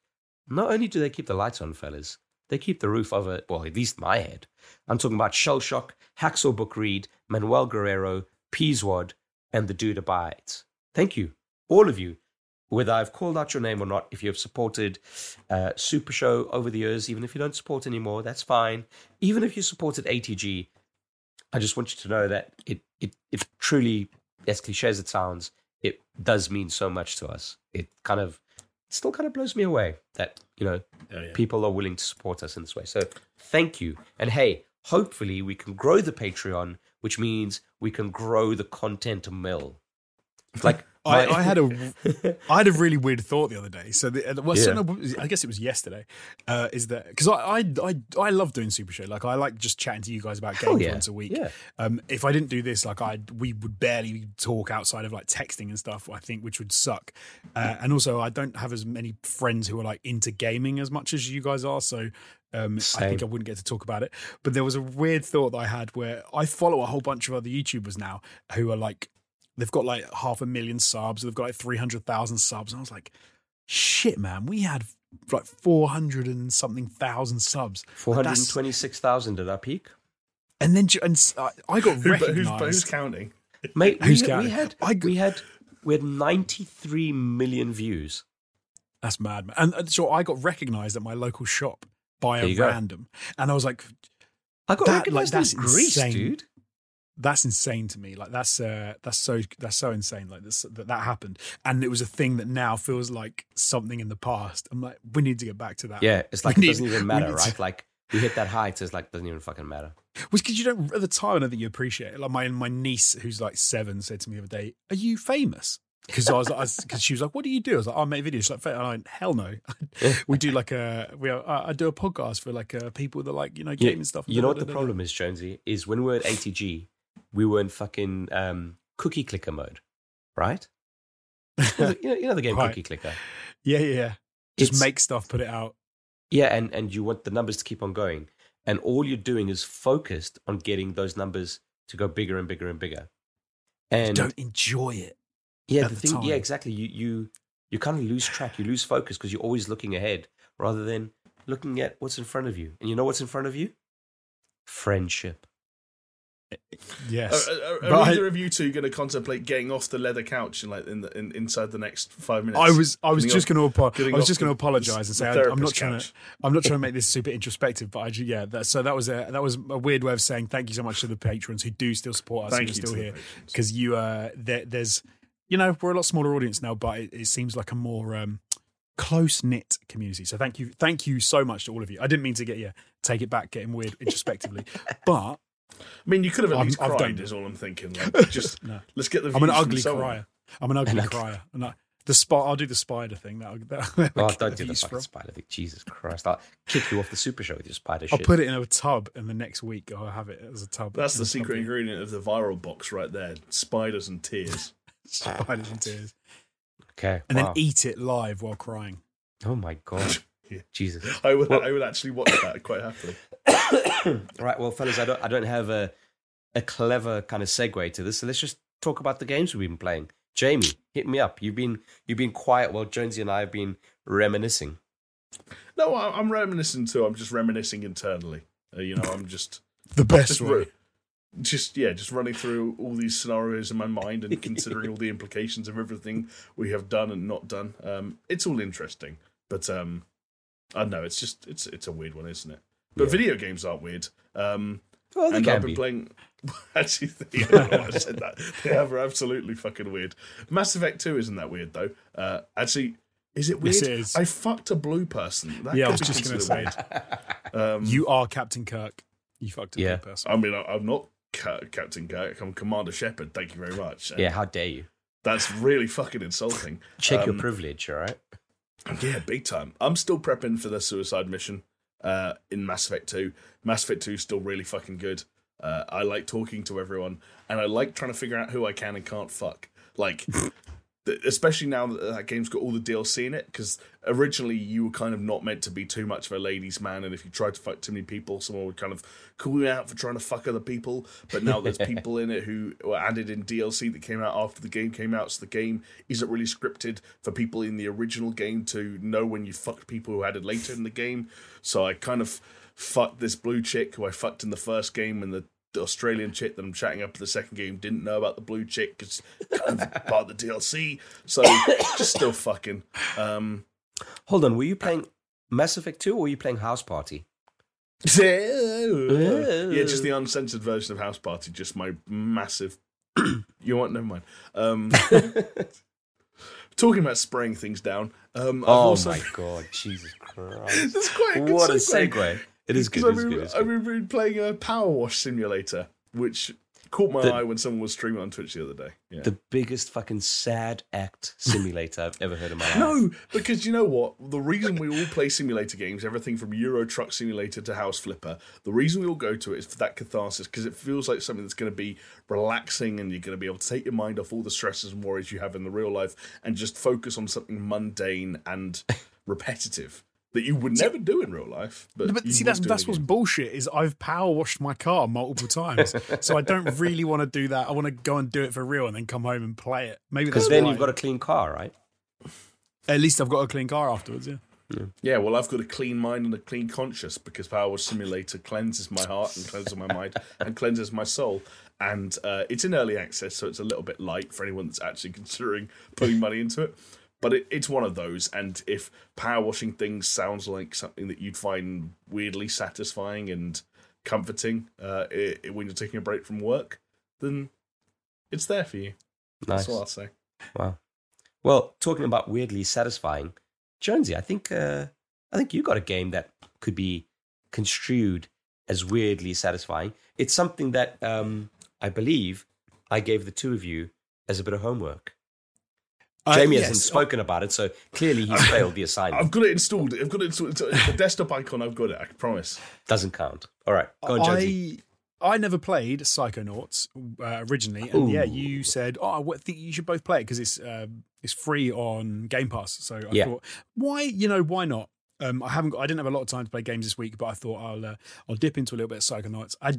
S1: not only do they keep the lights on, fellas, they keep the roof over, well, at least my head. I'm talking about Shell Shock, Hacksaw Book Read, Manuel Guerrero, Peaswad, and the dude abides. Thank you, all of you. Whether I've called out your name or not, if you have supported uh, Super Show over the years, even if you don't support anymore, that's fine. Even if you supported ATG, I just want you to know that it it it truly, as cliche as it sounds, it does mean so much to us. It kind of still kind of blows me away that you know
S2: Oh, yeah.
S1: people are willing to support us in this way. So thank you. And hey, hopefully we can grow the Patreon, which means we can grow the content mill. Like
S3: I, I had a I had a really weird thought the other day. So, the, uh, well, so
S1: Yeah.
S3: no, I guess it was yesterday. Uh, is that because I, I I I love doing Super Show. Like I like just chatting to you guys about games
S1: yeah.
S3: once a week.
S1: Yeah.
S3: Um, if I didn't do this, like I we would barely talk outside of like texting and stuff. I think which would suck. Uh, and also, I don't have as many friends who are like into gaming as much as you guys are. So. Um, I think I wouldn't get to talk about it, but there was a weird thought that I had where I follow a whole bunch of other YouTubers now who are like they've got like half a million subs, they've got like 300,000 subs. And I was like, shit, man, we had like 400 and something thousand subs.
S1: Four hundred and twenty-six thousand at our peak.
S3: And then and s- I I got
S2: Who, but who's,
S3: recognized.
S2: who's counting?
S1: Mate, we,
S3: Who's
S1: we
S3: counting?
S1: had
S3: I g-
S1: we had we had ninety-three million views.
S3: That's mad, man. And, and so I got recognized at my local shop by
S1: There
S3: a
S1: you go.
S3: random. And I was like,
S1: I got
S3: That, like,
S1: recognized
S3: that's
S1: in Greece,
S3: insane.
S1: dude.
S3: That's insane to me. Like that's uh that's so that's so insane. Like this that that happened, and it was a thing that now feels like something in the past. I'm like, we need to get back to that.
S1: Yeah, it's like
S3: We
S1: it
S3: need-
S1: doesn't even matter,
S3: need to-
S1: right? Like we hit that height, it's like doesn't even fucking matter.
S3: Was because you don't at the time. I don't think you appreciate it. Like my my niece, who's like seven, said to me the other day, "Are you famous?" Because I was like, because she was like, "What do you do?" I was like, "I make videos." She's like, and I went, "Hell no." we do like a we are, I do a podcast for like uh, people that like you know gaming stuff.
S1: You know what the problem is, Jonesy, is when we were at ATG, we were in fucking um, cookie clicker mode, right? you, know, the- you know- the game
S3: Right.
S1: cookie clicker.
S3: Yeah, yeah, yeah. Just
S1: It's-
S3: make stuff, put it out.
S1: Yeah, and and you want the numbers to keep on going, and all you're doing is focused on getting those numbers to go bigger and bigger and bigger. And
S3: don't enjoy it.
S1: yeah, the
S3: the
S1: thing, yeah, exactly. You you you kind of lose track, you lose focus because you're always looking ahead rather than looking at what's in front of you. And you know what's in front of you? Friendship.
S3: Yes,
S2: Are, are, are
S3: But I-
S2: either of you two going to contemplate getting off the leather couch in like in, the, in inside the next five minutes?
S3: I was I was just going to I was just going to apologize and say I, I'm not trying
S2: couch.
S3: to I'm not trying to make this super introspective, but I yeah. That, so that was a that was a weird way of saying thank you so much to the patrons who do still support us
S2: Thank
S3: and
S2: you
S3: are still here because you uh there, there's you know we're a lot smaller audience now, but it, it seems like a more um close knit community. So thank you thank you so much to all of you. I didn't mean to get you take it back, getting weird introspectively, but
S2: I mean, you could have at
S3: I'm-
S2: least
S3: I've
S2: cried.
S3: done-
S2: Is all I'm thinking. Like, just
S3: No.
S2: let's get the.
S3: I'm an ugly crier. I'm an ugly
S1: An
S3: crier. And I, the spot I'll do the spider thing. That'll, that'll
S1: Oh,
S3: get
S1: don't do the
S3: views
S1: fucking
S3: from.
S1: spider thing. Jesus Christ. I'll kick you off the super show with your spider
S3: I'll
S1: shit.
S3: put it in a tub, and the next week I'll have it as a tub.
S2: That's the secret
S3: tub.
S2: ingredient of the viral box right there: spiders and tears.
S3: Spiders and tears,
S1: okay.
S3: and
S1: wow.
S3: then eat it live while crying.
S1: Oh my God.
S2: Yeah.
S1: Jesus.
S2: I would.
S1: Well-
S2: I would actually watch that quite happily.
S1: right. Well, fellas, I don't, I don't have a, a clever kind of segue to this. So let's just talk about the games we've been playing. Jamie, hit me up. You've been, you've been quiet while Jonesy and I have been reminiscing.
S2: No, I- I'm reminiscing too. I'm just reminiscing internally. Uh, you know, I'm just
S3: The best
S2: just,
S3: way.
S2: just yeah, just running through all these scenarios in my mind and considering all the implications of everything we have done and not done. Um, it's all interesting, but um, I don't know. It's just it's it's a weird one, isn't it? But
S1: Yeah.
S2: video games aren't weird. Um,
S1: Well, they
S2: and
S1: can
S2: I've been
S1: be.
S2: playing. Actually, yeah, I know why I said that. They are absolutely fucking weird. Mass Effect Two isn't that weird though. Uh, actually, is it weird?
S3: Yes, it is.
S2: I fucked a blue person. That
S3: Yeah, I was just gonna
S2: say. weird. Um,
S3: You are Captain Kirk. You fucked a
S1: Yeah.
S3: yeah. person.
S2: I mean, I- I'm not Ca- Captain Kirk. I'm Commander Shepard. Thank you very much.
S1: Yeah, how dare you?
S2: that's really fucking insulting.
S1: Check your
S2: Um,
S1: privilege, all right?
S2: Yeah, big time. I'm still prepping for the suicide mission uh, in Mass Effect 2. Mass Effect 2 is still really fucking good. Uh, I like talking to everyone, and I like trying to figure out who I can and can't fuck. Like, especially now that uh, that game's got all the DLC in it, because originally you were kind of not meant to be too much of a ladies' man, and if you tried to fuck too many people, someone would kind of call you out for trying to fuck other people. But now there's people in it who were added in DLC that came out after the game came out, so the game isn't really scripted for people in the original game to know when you fucked people who added later in the game. So I kind of fucked this blue chick who I fucked in the first game, and the the Australian chick that I'm chatting up at the second game didn't know about the blue chick because kind of part of the DLC. So just still fucking. Um,
S1: Hold on, were you playing Mass Effect 2 or were you playing House Party?
S2: yeah, just the uncensored version of House Party. Just my massive. you want? Never mind. Um, talking about spraying things down. Um,
S1: Oh
S2: also,
S1: my god, Jesus Christ.
S2: That's quite a good
S1: what a
S2: segue.
S1: segue. It is good.
S2: Because
S1: It is
S2: I've,
S1: good.
S2: been-
S1: It's
S2: I've
S1: good.
S2: been playing a Power Wash Simulator, which caught my
S1: The-
S2: eye when someone was streaming on Twitch the other day. Yeah.
S1: The biggest fucking sad act simulator I've ever heard in my life.
S2: No, because you know what? The reason we all play simulator games, everything from Euro Truck Simulator to House Flipper, the reason we all go to it is for that catharsis because it feels like something that's going to be relaxing and you're going to be able to take your mind off all the stresses and worries you have in the real life and just focus on something mundane and repetitive that you would never do in real life. But,
S3: But see, that's that's what's bullshit. Is I've power washed my car multiple times, so I don't really want to do that. I want to go and do it for real and then come home and play it. Maybe
S1: Because then
S3: why.
S1: you've got a clean car, right?
S3: At least I've got a clean car afterwards. Yeah.
S2: Yeah, well, I've got a clean mind and a clean conscience because Power Wash Simulator cleanses my heart and cleanses my mind and cleanses my soul. And uh, it's in early access, so it's a little bit light for anyone that's actually considering putting money into it. But it, it's one of those. And if power washing things sounds like something that you'd find weirdly satisfying and comforting uh, i i when you're taking a break from work, then it's there for you.
S1: Nice.
S2: That's all I'll say.
S1: Wow. Well, talking about weirdly satisfying, Jonesy, I think uh, I think you got a game that could be construed as weirdly satisfying. It's something that um, I believe I gave the two of you as a bit of homework.
S3: Uh,
S1: Jamie
S3: yes,
S1: hasn't spoken about it, so clearly he's failed the assignment.
S2: I've got it installed. I've got it installed. It's the desktop icon. I've got it. I promise.
S1: Doesn't count. All right, go on, Jonesy.
S3: I I never played Psychonauts uh, originally, and yeah, you said, "Oh, I think you should both play it because it's um, it's free on Game Pass." So I
S1: Yeah.
S3: thought, why, you know, why not? Um, I haven't, got, I didn't have a lot of time to play games this week, but I thought I'll uh, I'll dip into a little bit of Psychonauts. I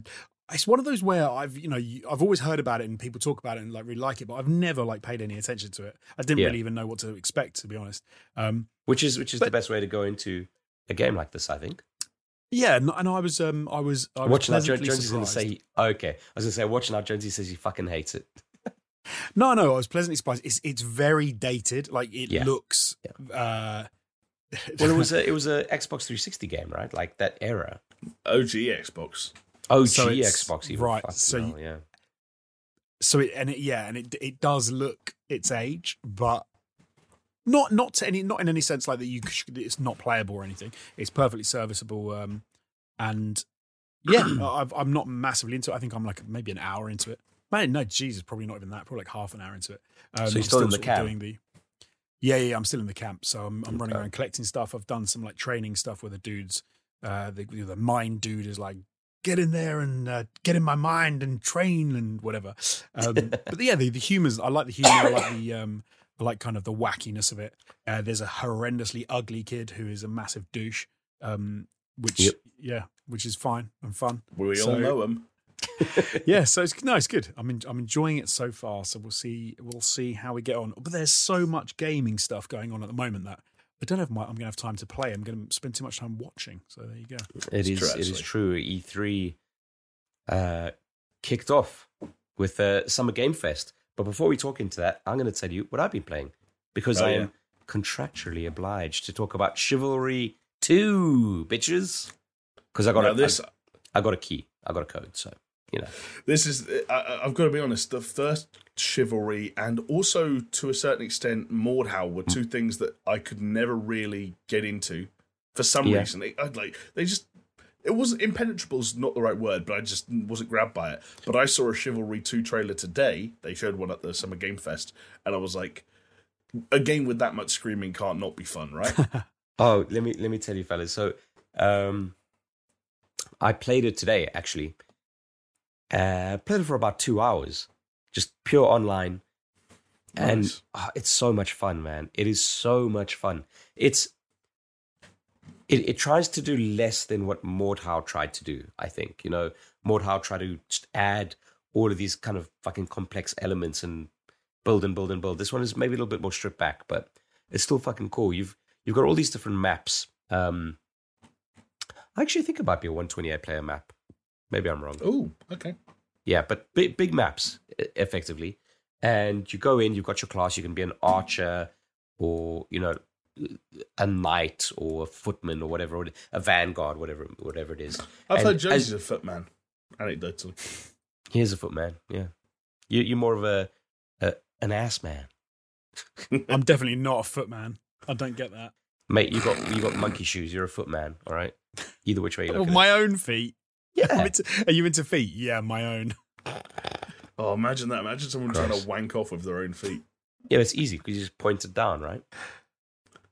S3: it's one of those where I've you know I've always heard about it and people talk about it and like really like it, but I've never like paid any attention to it. I didn't
S1: Yeah.
S3: really even know what to expect, to be honest. Um,
S1: which is which is the best way to go into a game like this, I think.
S3: yeah, and, and I was um I was I was
S1: Watching out, Jo-
S3: pleasantly
S1: Jonesy's going to say, okay. I was going to say, watching out, Jonesy says he fucking hates it.
S3: No, no, I was pleasantly surprised. It's it's very dated. Like it
S1: Yeah.
S3: looks. Uh,
S1: Well, it was a it was a Xbox 360 game, right? Like that era.
S2: OG Xbox.
S1: OG
S3: So
S1: Xbox, even.
S3: right, so
S1: hell, yeah.
S3: so it and it yeah, and it it does look its age, but not not to any not in any sense like that. You it's not playable or anything. It's perfectly serviceable. Um, and yeah, I've, I'm not massively into it. I think I'm like maybe an hour into it. Man, no, Jesus, probably not even that. Probably like half an hour into it. Um,
S1: So you're
S3: I'm
S1: still in the camp?
S3: Doing the, yeah, yeah, I'm still in the camp. So I'm, I'm running around collecting stuff. I've done some like training stuff where the dudes, uh, the, the mind dude is like, get in there and uh, get in my mind and train and whatever. Um, but yeah, the, the humors, I like the humor. I like the, um, I like kind of the wackiness of it. Uh, there's a horrendously ugly kid who is a massive douche, um, which
S1: Yep.
S3: yeah, which is fine and fun.
S2: We
S3: So-
S2: all know him.
S3: yeah, so it's no, it's good. I'm en- I'm enjoying it so far. So we'll see we'll see how we get on. But there's so much gaming stuff going on at the moment that I don't know if my, I'm going to have time to play. I'm going to spend too much time watching. So there you go.
S1: It is.
S2: true,
S1: it is true. E3 uh, kicked off with uh, Summer Game Fest. But before we talk into that, I'm going to tell you what I've been playing because
S2: Oh,
S1: I
S2: yeah.
S1: am contractually obliged to talk about Chivalry Two, bitches. Because I got
S2: Now
S1: a,
S2: this,
S1: I, I got a key. I got a code. So you know,
S2: this is. I- I, I've got to be honest. The first chivalry and also to a certain extent Mordhau were two things that I could never really get into for some
S1: Yeah.
S2: reason. They, I'd like they just. It wasn't impenetrable is not the right word, but I just wasn't grabbed by it. But I saw a Chivalry 2 trailer today. They showed one at the Summer Game Fest, and I was like, a game with that much screaming can't not be fun, right?
S1: Oh, let me let me tell you, fellas. So, um, I played it today. Actually, uh, played it for about two hours, just pure online, and
S2: Nice.
S1: ah, it's so much fun, man. It is so much fun. It's it, it tries to do less than what Mordhau tried to do. I think you know Mordhau tried to just add all of these kind of fucking complex elements and build and build and build. This one is maybe a little bit more stripped back, but it's still fucking cool. You've you've got all these different maps. Um, I actually think it might be a 128 player map. Maybe I'm wrong.
S2: Oh, okay.
S1: Yeah, but big big maps e- effectively, and you go in. You've got your class. You can be an archer, or you know, a knight, or a footman, or whatever, a vanguard, whatever whatever it is.
S2: I've
S1: And
S2: heard
S1: as-
S2: Jonesy's a footman. Anecdotally.
S1: is a footman. Yeah, you, you're more of a, a an ass man,
S3: I'm definitely not a footman. I don't get that.
S1: mate. You got you got monkey shoes. You're a footman. All right. Either which way you look. at
S3: my own feet.
S1: It.
S3: I'm
S1: Yeah.
S3: into- are you into feet? Yeah, my own.
S2: Oh, imagine that. Imagine someone trying to wank off with their own feet.
S1: Yeah, it's easy because you just point it down, right?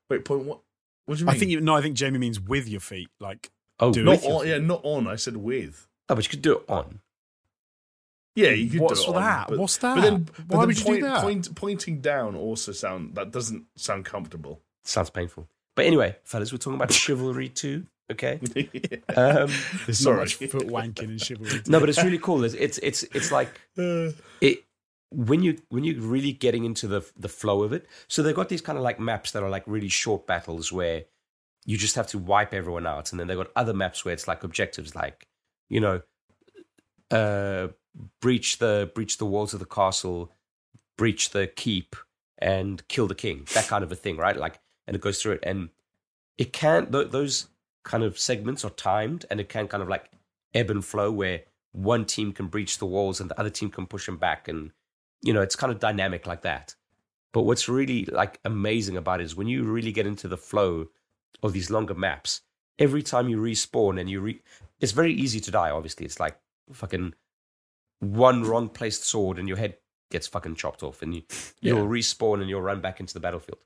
S2: Wait, point what? What do you mean?
S3: I think you no. I think Jamie means with your feet. Like
S1: Oh,
S3: Do
S2: not
S1: with
S2: on. Yeah, not on. I said with.
S1: Oh, but you could do it on.
S2: Yeah, you could
S3: What's
S2: do it on,
S3: that?
S2: but-
S3: What's
S2: But
S3: that?
S2: then, but
S3: Why
S2: then
S3: would you do that?
S2: Point, pointing down also sound that doesn't sound comfortable.
S1: Sounds painful. But anyway, fellas, we're talking about chivalry too. Okay. Um,
S3: there's
S2: Sorry.
S3: not much foot wanking in chivalry.
S1: no, but it's really cool. It's it's it's, it's like
S2: Uh,
S1: it when you when you're really getting into the the flow of it. So they've got these kind of like maps that are like really short battles where you just have to wipe everyone out, and then they've got other maps where it's like objectives, like you know, uh, breach the breach the walls of the castle, breach the keep, and kill the king. That kind of a thing, right? Like, and it goes through it, and it can th- those kind of segments are timed, and it can kind of like ebb and flow where one team can breach the walls and the other team can push them back and you know it's kind of dynamic like that. But what's really like amazing about it is when you really get into the flow of these longer maps every time you respawn and you re it's very easy to die obviously. It's like fucking one wrong placed sword and your head gets fucking chopped off and you you'll respawn and you'll run back into the battlefield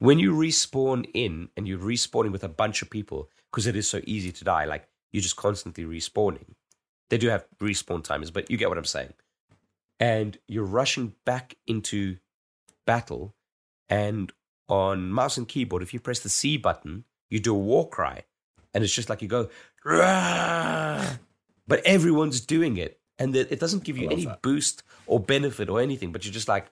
S1: when you respawn in and you're respawning with a bunch of people because it is so easy to die like you're just constantly respawning they do have respawn timers but you get what i'm saying and you're rushing back into battle and on mouse and keyboard if you press the c button you do a war cry and it's just like you go "Rah!" but everyone's doing it and it doesn't give you any
S2: that.
S1: boost or benefit or anything but you're just like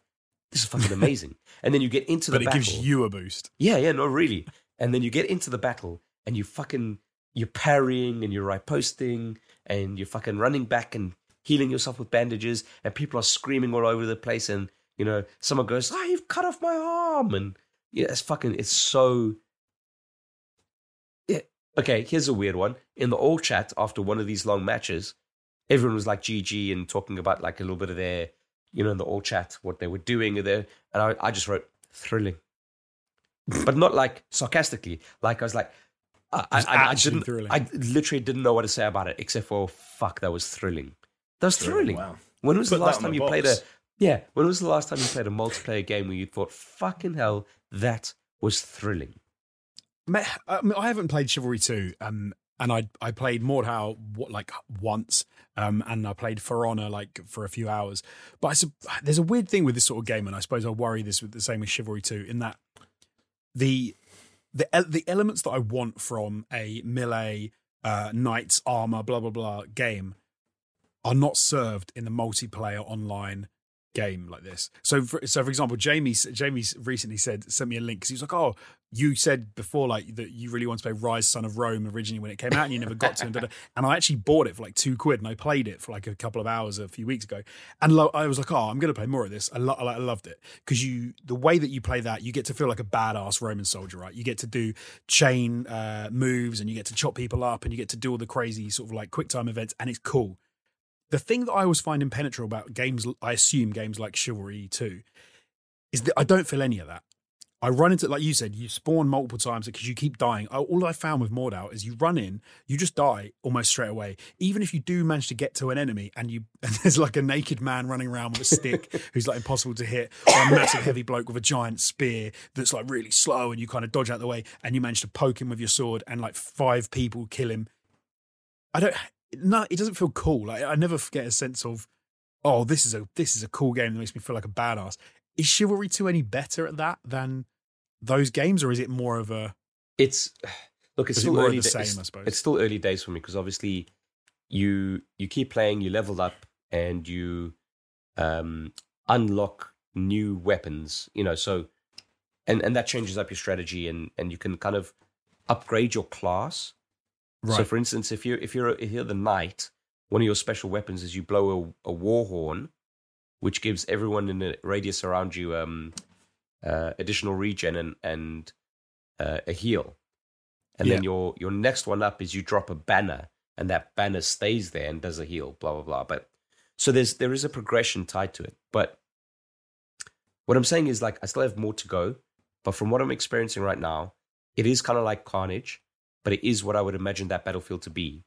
S1: this is fucking amazing and then you get into the battle.
S3: but it
S1: battle
S3: gives you a boost.
S1: yeah, yeah, no, really. And then you get into the battle and you fucking you're parrying and you're riposting and you're fucking running back and healing yourself with bandages and people are screaming all over the place and you know someone goes, "Ah, you've cut off my arm," and yeah, it's fucking it's so. Yeah. Okay, here's a weird one. In the all chat after one of these long matches, everyone was like GG and talking about like a little bit of their, you know, in the all chat what they were doing there, and I, I just wrote thrilling but not like sarcastically. Like I was like, I, I, I, I didn't.
S3: thrilling.
S1: I literally didn't know what to say about it except for fuck. That was thrilling. That was thrilling.
S2: Wow.
S1: When was
S2: Put
S1: the last time
S2: the
S1: you played a? Yeah. When was the last time you played a multiplayer game where you thought, fucking hell, that was thrilling?
S3: I, mean, I haven't played Chivalry 2, um, and I I played Mordhau what like once, um, and I played For Honor like for a few hours. But I, there's a weird thing with this sort of game, and I suppose I worry this with the same with Chivalry 2, in that the the the elements that I want from a melee uh, knights armor blah blah blah game are not served in the multiplayer online game like this. So, for, so for example, Jamie Jamie recently said sent me a link because he was like, "Oh, you said before like that you really want to play Ryse Son of Rome originally when it came out and you never got to." And, and I actually bought it for like two quid and I played it for like a couple of hours a few weeks ago. And lo- I was like, "Oh, I'm going to play more of this." I, lo- I loved it because you the way that you play that, you get to feel like a badass Roman soldier, right? You get to do chain uh, moves and you get to chop people up and you get to do all the crazy sort of like quick time events, and it's cool the thing that I always find impenetrable about games, I assume games like Chivalry 2, is that I don't feel any of that. I run into, like you said, you spawn multiple times because you keep dying. All I found with Mordhau is you run in, you just die almost straight away. Even if you do manage to get to an enemy and you and there's like a naked man running around with a stick who's like impossible to hit, or a massive heavy bloke with a giant spear that's like really slow and you kind of dodge out the way and you manage to poke him with your sword and like five people kill him. I don't no, it doesn't feel cool. Like I never get a sense of, oh, this is a this is a cool game that makes me feel like a badass. Is Chivalry 2 any better at that than those games, or is it more of a
S1: It's look, it's
S3: Is it
S1: still early.
S3: the same,
S1: it's,
S3: I suppose?
S1: it's still early days for me because obviously you you keep playing, you level up, and you um, unlock new weapons. You know, so and and that changes up your strategy, and and you can kind of upgrade your class. So, for instance, if you're if you're if you're the knight, one of your special weapons is you blow a, a war horn, which gives everyone in the radius around you um, uh, additional regen and and uh, a heal. And then your your next one up is you drop a banner, and that banner stays there and does a heal. Blah blah blah. But so there's there is a progression tied to it. But what I'm saying is like I still have more to go. But from what I'm experiencing right now, it is kind of like Carnage, but it is what I would imagine that battlefield to be.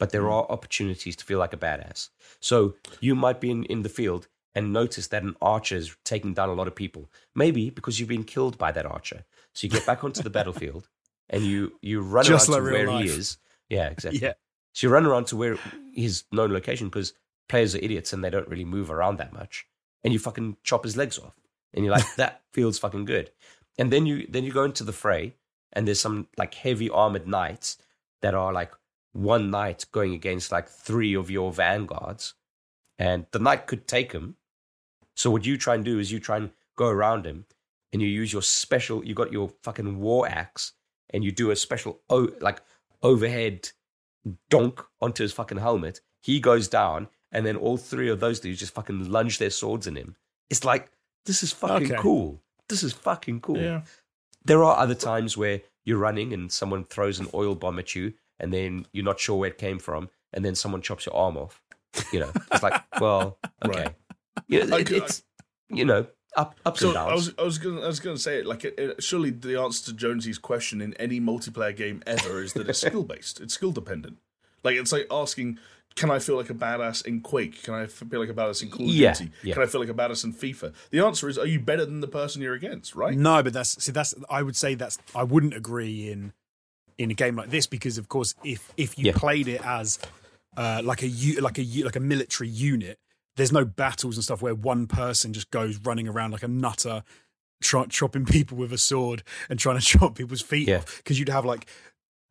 S1: But there hmm. are opportunities to feel like a badass. So you might be in, in the field and notice that an archer is taking down a lot of people. Maybe because you've been killed by that archer. So you get back onto the battlefield and you you run
S3: Just
S1: around
S3: like
S1: to where he is. Yeah, exactly.
S3: Yeah.
S1: So you run around to where his known location because players are idiots and they don't really move around that much. And you fucking chop his legs off. And you're like, that feels fucking good. And then you then you go into the fray and there's some like heavy armored knights that are like one knight going against like three of your vanguards. And the knight could take him. So what you try and do is you try and go around him and you use your special you got your fucking war axe and you do a special o- like overhead donk onto his fucking helmet. He goes down, and then all three of those dudes just fucking lunge their swords in him. It's like this is fucking
S3: Okay.
S1: cool. This is fucking cool.
S2: Yeah.
S1: There are other times where you're running and someone throws an oil bomb at you, and then you're not sure where it came from, and then someone chops your arm off. You know, it's like, well, okay,
S2: Right.
S1: you know,
S2: I
S1: it- it's you know up ups
S2: So
S1: and downs.
S2: I was I was gonna I was gonna say it like it, it, surely the answer to Jonesy's question in any multiplayer game ever is that it's skill based. It's skill dependent. Like it's like asking, can I feel like a badass in Quake? Can I feel like a badass in Call of
S1: Yeah,
S2: Duty?
S1: yeah.
S2: Can I feel like a badass in FIFA? The answer is, are you better than the person you're against? Right?
S3: No, but that's see that's I would say that's I wouldn't agree in in a game like this because of course if if you
S1: Yeah.
S3: played it as uh, like a like a like a military unit, there's no battles and stuff where one person just goes running around like a nutter, try, chopping people with a sword and trying to chop people's feet
S1: Yeah.
S3: off because you'd have like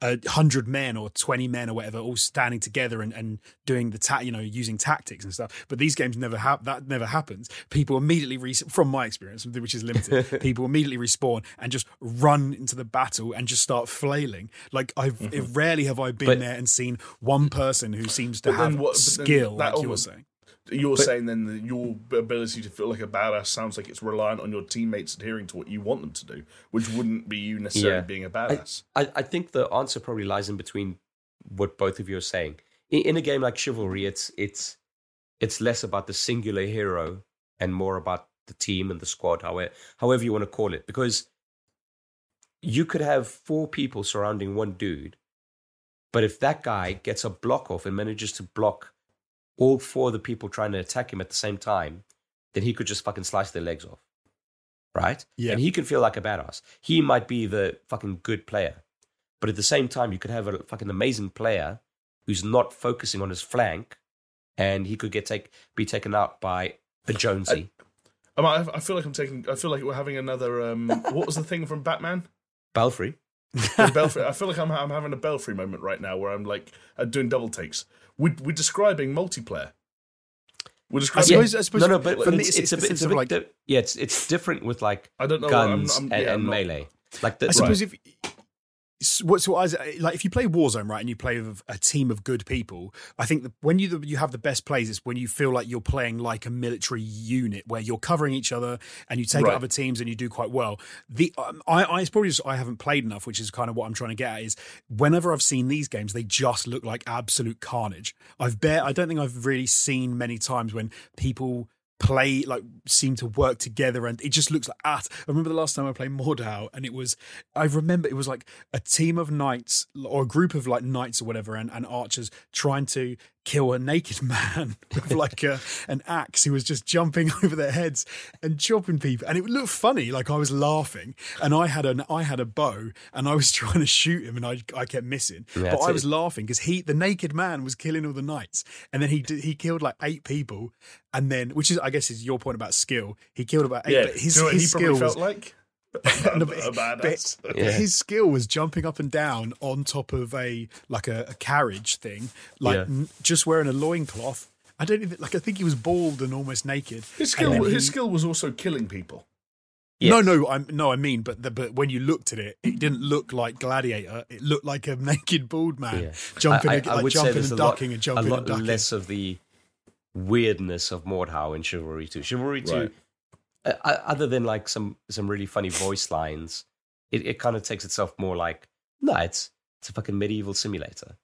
S3: a hundred men or twenty men or whatever all standing together and, and doing the ta- you know using tactics and stuff. But these games never have that never happens. People immediately re- from my experience, which is limited, people immediately respawn and just run into the battle and just start flailing. Like I've it, rarely have I been
S1: But-
S3: there and seen one person who seems to have
S2: what-
S3: skill,
S2: that
S3: like you were saying.
S2: You're
S1: But-
S2: saying then that your ability to feel like a badass sounds like it's reliant on your teammates adhering to what you want them to do, which wouldn't be you necessarily
S1: Yeah.
S2: being a badass.
S1: I, I think the answer probably lies in between what both of you are saying. In, in a game like Chivalry, it's it's it's less about the singular hero and more about the team and the squad, however however you want to call it. Because you could have four people surrounding one dude, but if that guy gets a block off and manages to block all four of the people trying to attack him at the same time, then he could just fucking slice their legs off. Right?
S3: Yeah.
S1: And he can feel like a badass. He might be the fucking good player. But at the same time, you could have a fucking amazing player who's not focusing on his flank and he could get take be taken out by a Jonesy.
S2: Um, I, I feel like I'm taking. I feel like we're having another. Um, what was the thing from Batman?
S1: Belfry.
S2: The Belfry. I feel like I'm, I'm having a Belfry moment right now where I'm like uh, doing double takes. We're, we're describing multiplayer. We're
S3: I
S2: describing.
S3: suppose, I suppose
S1: no, no, but
S3: for me,
S1: it's, it's, a bit, it's a bit
S3: like
S1: di- yeah, it's it's different with like
S2: I don't know.
S1: guns
S2: I'm, I'm,
S1: and,
S2: yeah,
S1: and
S2: I'm not-
S1: melee. Like the,
S3: I suppose if s- what so I like if you play Warzone right and you play with a team of good people, I think that when you you have the best plays is when you feel like you're playing like a military unit where you're covering each other and you take
S2: Right.
S3: other teams and you do quite well. The um, I, I it's probably just I haven't played enough, which is kind of what I'm trying to get at. Is whenever I've seen these games, they just look like absolute carnage. I've bet I don't think I've really seen many times when people play like seem to work together and it just looks like at I remember the last time I played Mordhau and it was I remember it was like a team of knights or a group of like knights or whatever and, and archers trying to kill a naked man with like a, an axe who was just jumping over their heads and chopping people and it looked funny like I was laughing and I had an I had a bow and I was trying to shoot him and I, I kept missing
S1: Yeah,
S3: but I
S1: it.
S3: was laughing because he the naked man was killing all the knights and then he did, he killed like eight people and then which is I guess is your point about skill he killed about eight
S2: Yeah.
S3: but his,
S2: Do you know what
S3: his skill
S2: probably
S3: was
S2: felt like?
S3: No,
S2: a, a badass.
S3: but
S1: Yeah.
S3: his skill was jumping up and down on top of a like a, a carriage thing, like
S1: Yeah.
S3: n- just wearing a loincloth. I don't even like. I think he was bald and almost naked.
S2: His skill.
S3: then
S2: His
S3: he-
S2: skill was also killing people.
S1: Yes.
S3: No, no, I'm no, I mean, but the, but when you looked at it, it didn't look like Gladiator. It looked like a naked bald man
S1: Yeah.
S3: jumping,
S1: I, I,
S3: and-
S1: I would
S3: jumping
S1: there's
S3: and
S1: a lot,
S3: ducking and
S1: a
S3: jumping
S1: lot
S3: and ducking.
S1: less of the weirdness of Mordhau in Chivalry 2. Chivalry 2,
S2: Right.
S1: Uh, other than like some some really funny voice lines, it, it kind of takes itself more like, no, it's it's a fucking medieval simulator.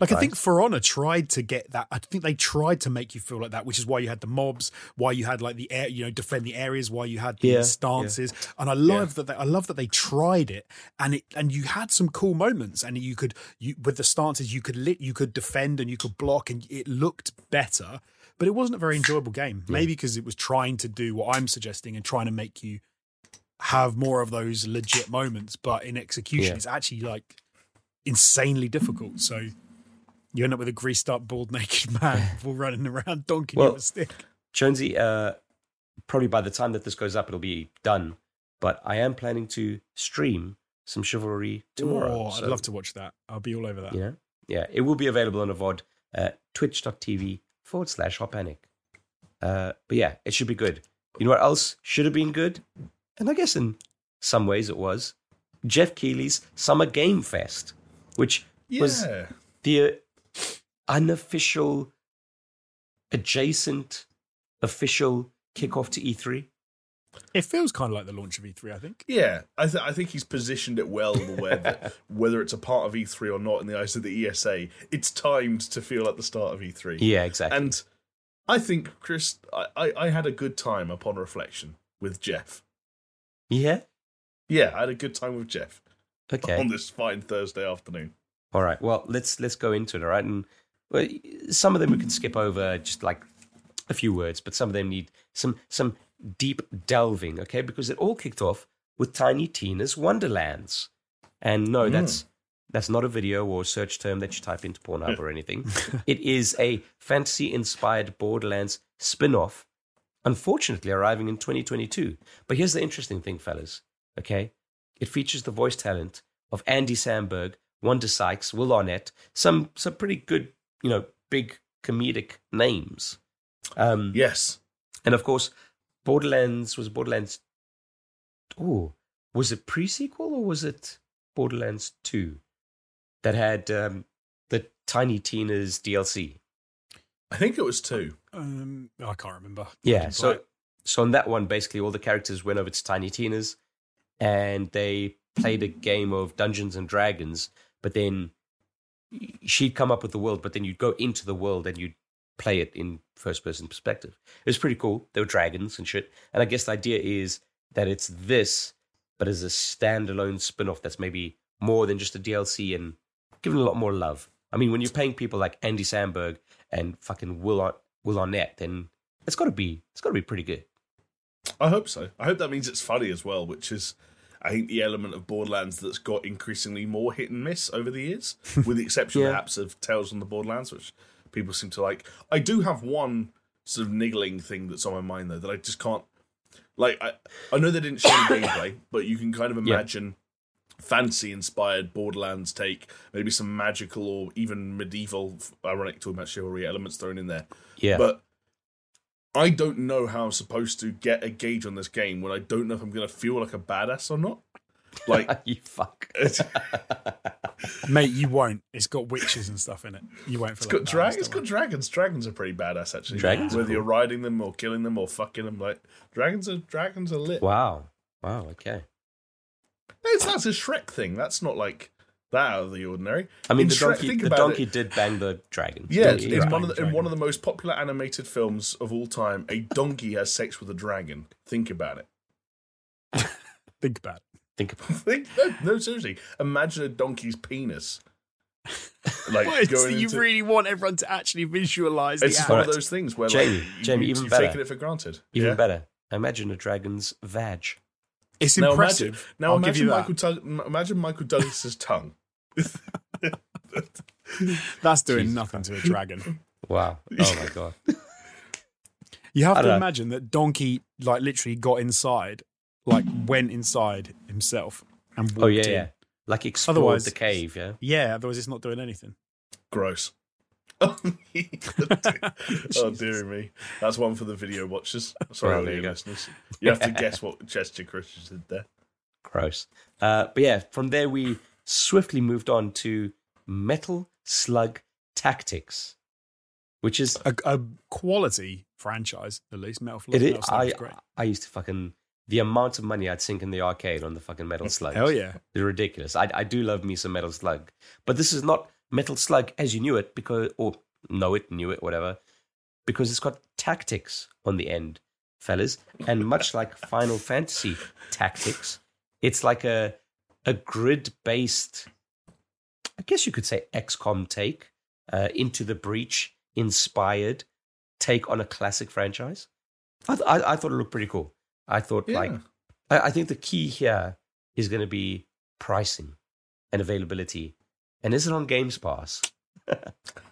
S3: Like I think For Honor tried to get that. I think they tried to make you feel like that, which is why you had the mobs, why you had like the air, you know, defend the areas, why you had the
S1: Yeah,
S3: stances. And I love that. They, I love that they tried it, and it and you had some cool moments, and you could you with the stances you could lit, you could defend and you could block, and it looked better. But it wasn't a very enjoyable game. Maybe because it was trying to do what I'm suggesting and trying to make you have more of those legit moments, but in execution,
S1: Yeah.
S3: it's actually like insanely difficult. So you end up with a greased up, bald, naked man all running around donking you
S1: Well,
S3: with a stick.
S1: Jonesy, uh, probably by the time that this goes up, it'll be done. But I am planning to stream some Chivalry tomorrow.
S3: Oh,
S1: so,
S3: I'd love to watch that. I'll be all over that.
S1: You know, yeah, it will be available on a VOD at twitch.tv forward slash hot panic. Uh, but yeah, it should be good. You know what else should have been good? And I guess in some ways it was Geoff Keighley's Summer Game Fest, which was the uh, unofficial, adjacent, official kickoff to E E3.
S3: It feels kind of like the launch of E3, I think.
S2: Yeah, I, th- I think he's positioned it well, where that whether it's a part of E3 or not in the eyes of the ESA, it's timed to feel like the start of E3.
S1: Yeah, exactly.
S2: And I think, Chris, I, I, I had a good time upon reflection with Geoff.
S1: yeah.
S2: Yeah, I had a good time with Geoff
S1: Okay.
S2: on this fine Thursday afternoon.
S1: All right. Well, let's let's go into it. All right, and well, some of them we can skip over, just like a few words, but some of them need some some deep delving. Okay, because it all kicked off with Tiny Tina's Wonderlands, and no, that's that's not a video or search term that you type into Pornhub or anything. it is a fantasy-inspired Borderlands spin-off. Unfortunately, arriving in 2022. But here's the interesting thing, fellas. Okay, it features the voice talent of Andy Samberg, Wanda Sykes, Will Arnett, some some pretty good, you know, big comedic names. Um,
S2: Yes.
S1: and of course, Borderlands was Borderlands. Oh, was it pre sequel or was it Borderlands Two that had um, the Tiny Tina's DLC?
S2: I think it was two.
S3: Um, I can't remember.
S1: Yeah,
S3: Right.
S1: so so on that one, basically all the characters went over to Tiny Tina's, and they played a game of Dungeons and Dragons. But then she'd come up with the world, but then you'd go into the world and you'd play it in first person perspective. It was pretty cool. There were dragons and shit. And I guess the idea is that it's this, but as a standalone spin off that's maybe more than just a DLC and given a lot more love. I mean, when you're paying people like Andy Samberg and fucking Will, Ar- Will Arnett, then it's got to be it's got to be pretty good.
S2: I hope so. I hope that means it's funny as well, which is, I think, the element of Borderlands that's got increasingly more hit and miss over the years, with the exception
S1: Yeah.
S2: perhaps of Tales from the Borderlands, which people seem to like. I do have one sort of niggling thing that's on my mind though that I just can't. Like, I, I know they didn't show any gameplay, but you can kind of
S1: Yeah.
S2: imagine fancy inspired Borderlands take, maybe some magical or even medieval, ironic talking about chivalry elements thrown in there.
S1: Yeah.
S2: But I don't know how I'm supposed to get a gauge on this game when I don't know if I'm going to feel like a badass or not. Like,
S1: you fuck.
S2: it's
S3: Mate, you won't. It's got witches and stuff in it. You won't feel
S2: got
S3: like
S2: drag-
S3: badass,
S2: It's
S3: don't
S2: got dragons. Dragons are pretty badass, actually.
S1: Dragons are
S2: whether you're riding them or killing them or fucking them, like dragons are dragons are lit.
S1: Wow. Wow. Okay.
S2: It's, that's a Shrek thing. That's not like that out of the ordinary.
S1: I mean,
S2: In
S1: the
S2: Shrek-
S1: donkey,
S2: think
S1: the
S2: about
S1: donkey
S2: it.
S1: did bang the dragon.
S2: Yeah,
S1: Didn't
S2: in
S3: Right.
S2: one of the, in one of the most popular animated films of all time, a donkey has sex with a dragon. Think about it.
S3: it? Think about it.
S1: Think about
S2: Think, no, no, seriously. Imagine a donkey's penis. Like
S3: What, it's
S2: going
S3: that you really want everyone to actually visualize
S2: It's
S3: the
S2: just one
S1: Alright.
S2: of those things where
S1: Jamie,
S2: like, you,
S1: Jamie,
S2: you,
S1: even
S2: you've
S1: better.
S2: taken it for granted.
S1: even
S2: Yeah.
S1: better. Imagine a dragon's vag.
S3: It's
S2: Now
S3: impressive.
S2: imagine, now
S3: I'll give
S2: imagine
S3: you.
S2: Michael, Tug- m- imagine Michael Douglas's tongue.
S3: That's doing
S1: Jesus
S3: nothing to a dragon.
S1: Wow. Oh my god.
S3: You have to
S1: know.
S3: imagine that Donkey, like, literally got inside, like, went inside himself and walked
S1: Oh yeah,
S3: in.
S1: yeah. Like explored
S3: Otherwise-
S1: the cave. Yeah.
S3: Yeah, otherwise it's not doing anything.
S2: Gross. oh dear me, that's one for the video watchers. Sorry,
S1: Well, there you
S2: audio
S1: go.
S2: listeners. You have to guess what gesture Chris did there.
S1: Gross. Uh, but yeah, from there we swiftly moved on to Metal Slug Tactics, which is
S3: a, a quality franchise, at least. Metal Slug.
S1: it is.
S3: Metal Slug
S1: I
S3: is great.
S1: I used to fucking the amount of money I'd sink in the arcade on the fucking Metal Slug.
S3: Hell yeah.
S1: They're ridiculous. I, I do love me some Metal Slug, but this is not Metal Slug as you knew it because or know it, knew it, whatever, because it's got tactics on the end, fellas, and much like Final Fantasy Tactics, it's like a a grid based, I guess you could say XCOM take uh, into the breach inspired take on a classic franchise. I, th- I, I thought it looked pretty cool. I thought like I, I think the key here is going to be pricing and availability. And is it on Games Pass?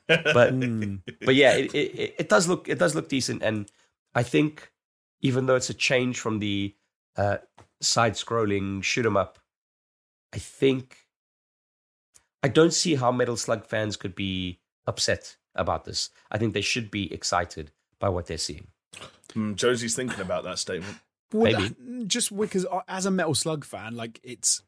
S1: But
S3: Hmm.
S1: but yeah, it, it, it does look it does look decent, and I think even though it's a change from the uh, side-scrolling shoot 'em up, I think I don't see how Metal Slug fans could be upset about this. I think they should be excited by what they're seeing.
S2: Mm, Jonesy's thinking about that statement.
S3: Well,
S1: Maybe.
S3: that- mm, just because as a Metal Slug fan, like it's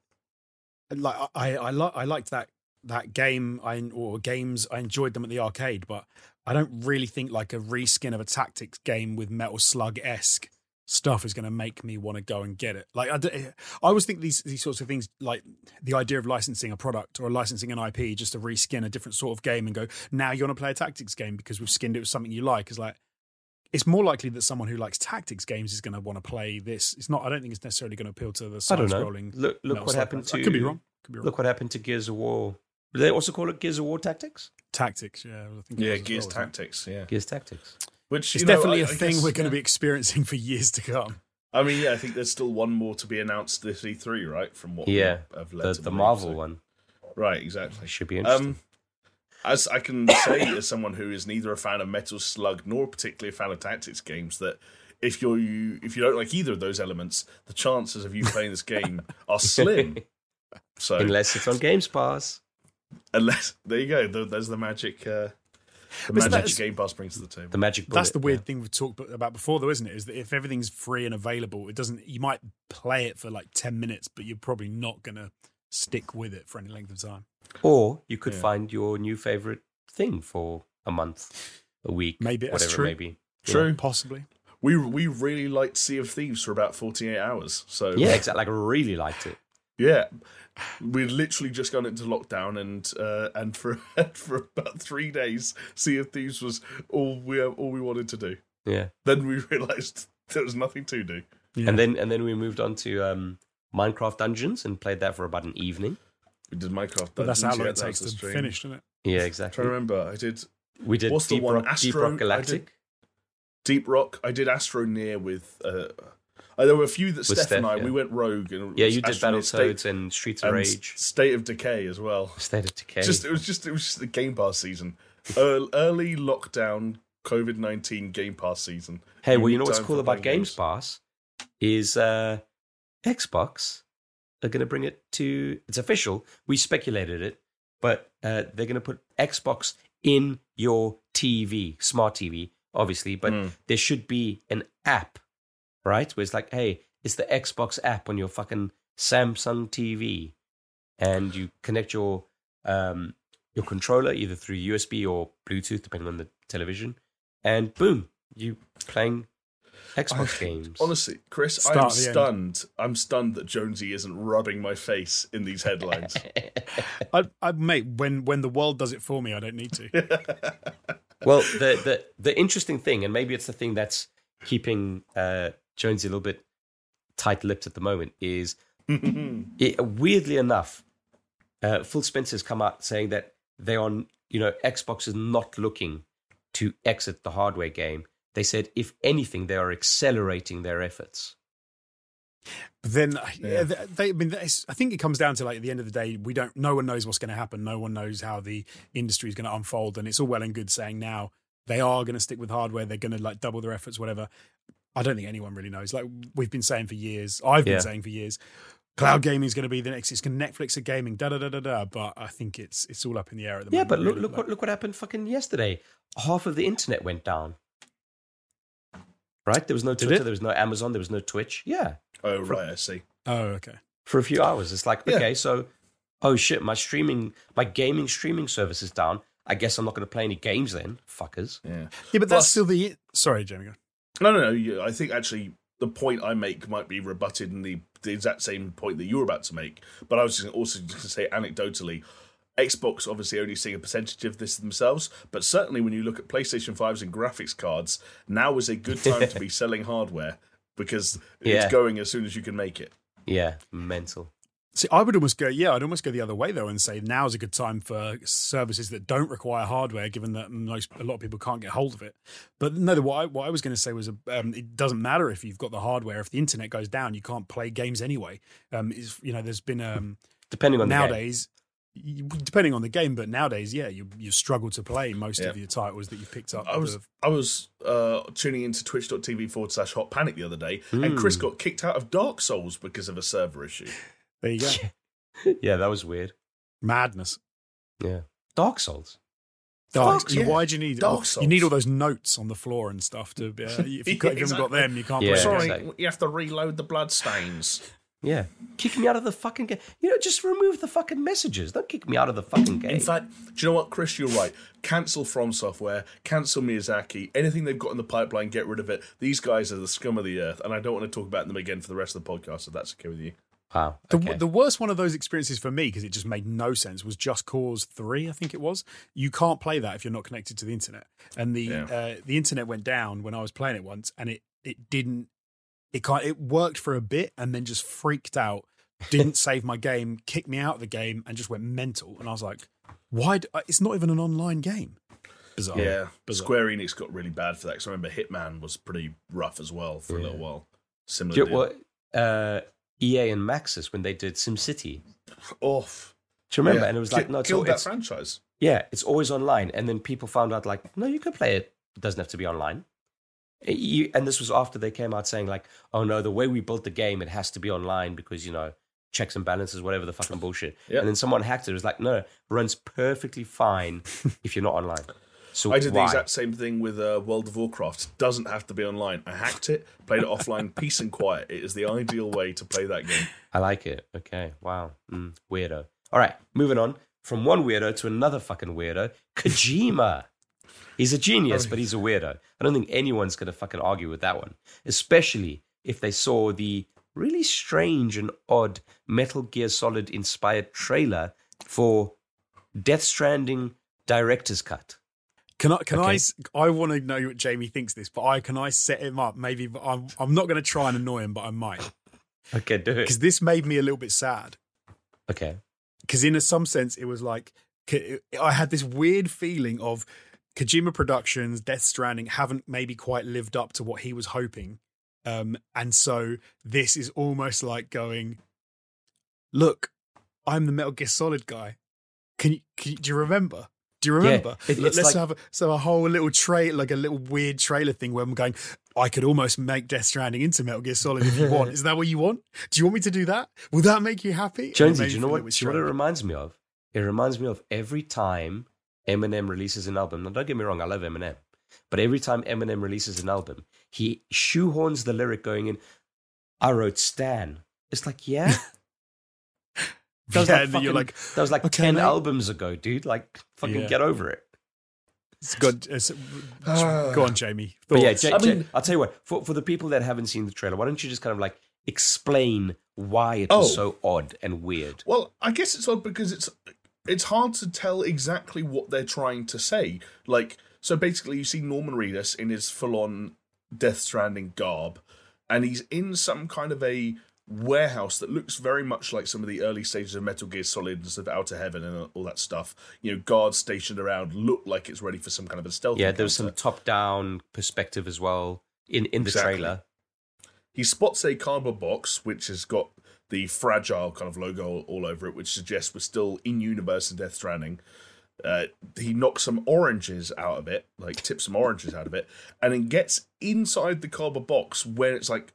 S3: like I I li- I liked that that game I or games I enjoyed them at the arcade, but I don't really think like a reskin of a tactics game with Metal Slug esque stuff is going to make me want to go and get it. Like I, d- I always think these these sorts of things, like the idea of licensing a product or licensing an IP just to reskin a different sort of game and go now you want to play a tactics game because we've skinned it with something you like is like it's more likely that someone who likes tactics games is going to want to play this. It's not. I don't think it's necessarily going to appeal to the
S1: I don't know.
S3: side-scrolling.
S1: Look look
S3: Metal
S1: what happened to
S3: I could be wrong. Could be wrong.
S1: Look what happened to Gears of War. Do they also call it Gears of War Tactics?
S3: tactics. Yeah, I think
S2: Yeah, Gears
S3: well, wasn't it?
S2: Tactics. Yeah,
S1: Gears Tactics.
S2: which
S3: It's
S2: you know,
S3: definitely
S2: I-
S3: a
S2: I
S3: thing
S2: guess,
S3: we're going
S2: yeah.
S3: to be experiencing for years to come.
S2: I mean, yeah, I think there's still one more to be announced this E3, right? From what
S1: Yeah,
S2: we have led
S1: The,
S2: to
S1: the
S2: believe,
S1: Marvel
S2: so-
S1: one.
S2: right? Exactly.
S1: Should be interesting.
S2: Um, as I can say, as someone who is neither a fan of Metal Slug nor particularly a fan of tactics games, that if you're you if you don't like either of those elements, the chances of you playing this game are slim. So
S1: Unless it's on Games Pass.
S2: unless there you go, th- there's the magic. Uh, the
S3: But
S2: magic
S3: that's-
S2: Game Pass brings to the table.
S1: The magic bullet.
S3: That's the weird
S1: yeah.
S3: thing we've talked about before, though, isn't it? Is that if everything's free and available, it doesn't. You might play it for like ten minutes, but you're probably not going to stick with it for any length of time.
S1: Or you could
S2: Yeah.
S1: find your new favorite thing for a month, a week,
S3: Maybe that's
S1: whatever
S3: true.
S1: it may be.
S2: True.
S3: Possibly.
S2: We we really liked Sea of Thieves for about 48 hours. So
S1: Yeah, exactly. Like I really liked it.
S2: Yeah, we'd literally just gone into lockdown, and uh, and for for about three days, Sea of Thieves was all we all we wanted to do.
S1: Yeah.
S2: Then we realised there was nothing to do.
S3: Yeah.
S1: And then and then we moved on to um, Minecraft Dungeons and played that for about an evening.
S2: We did Minecraft.
S3: but that's how
S2: Dungeons,
S3: long
S2: yeah,
S3: it takes to
S2: stream.
S3: finish, isn't it?
S1: Yeah, exactly.
S2: trying to remember, I did
S1: We did
S2: What's the
S1: Deep,
S2: one?
S1: Rock, Deep
S2: Astro-
S1: Rock
S2: I
S1: Galactic.
S2: Deep Rock. I did Astroneer with. Uh, uh, there were a few that Steph,
S1: Steph,
S2: and I
S1: yeah.
S2: we went rogue. And it
S1: Yeah, you did
S2: Astroneer,
S1: Battletoads and Streets of
S2: and
S1: Rage.
S2: State of Decay as well.
S1: State of Decay.
S2: Just it was just it was just the Game Pass season, Ear- early lockdown COVID nineteen Game Pass season.
S1: hey, well, you know what's cool about
S2: playing
S1: Games Pass is uh, Xbox are going to bring it to. It's official. We speculated it, but uh, they're going to put Xbox in your TV, smart TV, obviously. But
S2: Mm.
S1: there should be an app, right? Where it's like, hey, it's the Xbox app on your fucking Samsung TV, and you connect your um, your controller either through USB or Bluetooth, depending on the television, and boom, you playing Xbox games.
S2: Honestly, Chris, I'm
S3: at end.
S2: stunned. I'm stunned that Jonesy isn't rubbing my face in these headlines.
S3: I, I, mate, when when the world does it for me, I don't need to.
S1: well, the, the the interesting thing, and maybe it's the thing that's keeping uh, Jonesy a little bit tight-lipped at the moment, is it, weirdly enough, uh, Phil Spencer's come out saying that they are, you know, Xbox is not looking to exit the hardware game. They said, if anything, they are accelerating their efforts.
S3: But then, uh,
S2: Yeah.
S3: yeah, they, they, I mean, I think it comes down to like at the end of the day, we don't. No one knows what's going to happen. No one knows how the industry is going to unfold, and it's all well and good saying now they are going to stick with hardware. They're going to like double their efforts, whatever. I don't think anyone really knows. Like we've been saying for years, I've been
S1: Yeah.
S3: saying for years, cloud gaming is going to be the next. It's going to Netflix of gaming. Da da da da da. But I think it's it's all up in the air at the
S1: Yeah,
S3: moment.
S1: Yeah, but look,
S3: really,
S1: look what look what happened fucking yesterday. Half of the internet went down. Right? There was no Twitter, there was no Amazon, there was no Twitch. Yeah.
S2: Oh right, I see.
S3: Oh, okay.
S1: For a few hours. It's like,
S2: Yeah.
S1: okay, so oh shit, my streaming my gaming streaming service is down. I guess I'm not gonna play any games then, fuckers.
S2: Yeah.
S3: Yeah, but
S2: Plus-
S3: that's still the. Sorry, Jamie.
S2: No, no, no. I think actually the point I make might be rebutted in the, the exact same point that you were about to make. But I was just also just going to say anecdotally, Xbox obviously only seeing a percentage of this themselves, but certainly when you look at PlayStation 5s and graphics cards, now is a good time to be selling hardware because
S1: Yeah.
S2: it's going as soon as you can make it.
S1: Yeah, mental.
S3: See, I would almost go, yeah, I'd almost go the other way though, and say now is a good time for services that don't require hardware, given that most a lot of people can't get hold of it. But no, what I, what I was going to say was, um, it doesn't matter if you've got the hardware. If the internet goes down, you can't play games anyway. Um, is you know, there's been um,
S1: Depending on the game.
S3: nowadays, you- depending on the game, but nowadays, yeah, you you struggle to play most
S2: Yeah.
S3: of your titles that you've picked up.
S2: I was
S3: with-
S2: I was uh, tuning into twitch.tv forward slash hot panic the other day, and Chris got kicked out of Dark Souls because of a server issue.
S3: there you go,
S1: yeah, that was weird.
S3: madness.
S1: Yeah. Dark Souls.
S3: Dark,
S2: Fuck,
S3: yeah,
S2: yeah.
S3: Why do you need
S2: Dark Souls.
S3: You need all those notes on the floor and stuff to. Uh, if, you, got- if you haven't got
S2: Exactly.
S3: them, you can't
S1: Yeah,
S3: play.
S2: Sorry,
S1: exactly.
S2: you have to reload the bloodstains.
S1: Yeah. Kick me out of the fucking game. You know, just remove the fucking messages. Don't kick me out of the fucking game.
S2: In fact, do you know what, Chris? You're right. Cancel From Software, cancel Miyazaki. Anything they've got in the pipeline, get rid of it. These guys are the scum of the earth, and I don't want to talk about them again for the rest of the podcast. If that's okay with you.
S1: wow.
S3: The, the worst one of those experiences for me because it just made no sense was Just Cause Three. I think it was. You can't play that if you're not connected to the internet, and the
S2: Yeah.
S3: uh, the internet went down when I was playing it once, and it it didn't. It can't. It worked for a bit, and then just freaked out. Didn't save my game, kicked me out of the game, and just went mental. And I was like, "Why? Do, it's not even an online game." Bizarre.
S2: yeah,
S3: bizarre.
S2: Square Enix got really bad for that. Because I remember Hitman was pretty rough as well for a little while. Similar.
S1: Do you know what? Uh, EA and Maxis when they did SimCity.
S2: Off.
S1: Do you remember?
S2: Yeah.
S1: And it was like,
S2: Ki-
S1: no, it's,
S2: killed
S1: all,
S2: that franchise.
S1: yeah, it's always online. And then people found out like, no, you can play it. It doesn't have to be online. You- and this was after they came out saying like, oh no, the way we built the game, it has to be online because you know checks and balances, whatever the fucking bullshit.
S2: Yeah.
S1: And then someone hacked it. It was like, no, runs perfectly fine if you're not online. So
S2: I did the exact same thing with uh, World of Warcraft. Doesn't have to be online. I hacked it, played it offline, peace and quiet. It is the ideal way to play that game.
S1: I like it. Okay. Wow. Mm, weirdo. All right. Moving on from one weirdo to another fucking weirdo. Kojima. He's a genius, oh, but he's a weirdo. I don't think anyone's going to fucking argue with that one, especially if they saw the really strange and odd Metal Gear Solid inspired trailer for Death Stranding Director's Cut.
S3: Can I? Can I?
S1: Okay.
S3: s- I want to know what Jamie thinks this, but I can I set him up? Maybe but I'm. I'm not going to try and annoy him, but I might
S1: Okay, do it.
S3: because this made me a little bit sad.
S1: Okay.
S3: Because in a, some sense, it was like I had this weird feeling of Kojima Productions, Death Stranding haven't maybe quite lived up to what he was hoping, um, and so this is almost like going, "Look, I'm the Metal Gear Solid guy. Can you, can you do you remember? Do you remember?
S1: it's
S3: Let's
S1: like-
S3: have a, so a whole little trait, like a little weird trailer thing where I'm going. I could almost make Death Stranding into Metal Gear Solid if you want. Is that what you want? Do you want me to do that? Will that make you happy?
S1: Jonesy, do you know what? Do you know what it reminds me of? It reminds me of every time Eminem releases an album. Now, don't get me wrong, I love Eminem, but every time Eminem releases an album, he shoehorns the lyric going in. I wrote Stan. It's like, yeah, that was
S3: yeah,
S1: like
S3: and you're
S1: fucking-
S3: like,
S1: that was like
S3: Okay,
S1: ten
S3: mate.
S1: albums ago, dude. Like, fucking
S3: Yeah.
S1: get over it.
S3: it's good. It's, go on, Jamie.
S1: But yeah,
S3: Thoughts?
S1: J-
S2: I
S1: J-
S2: mean-
S1: I'll tell you what. For for the people that haven't seen the trailer, why don't you just kind of like explain why it
S2: Oh.
S1: was so odd and weird?
S2: Well, I guess it's odd because it's it's hard to tell exactly what they're trying to say. Like, so basically, you see Norman Reedus in his full-on Death Stranding garb, and he's in some kind of a warehouse that looks very much like some of the early stages of Metal Gear Solid and sort of Outer Heaven and all that stuff. You know, guards stationed around look like it's ready for some kind of a stealth.
S1: Yeah, there was some top-down perspective as well in in the
S2: Exactly.
S1: trailer.
S2: He spots a cardboard box which has got the fragile kind of logo all over it, which suggests we're still in universe in Death Stranding. Uh, he knocks some oranges out of it, like tips some oranges out of it, and then gets inside the cardboard box where it's like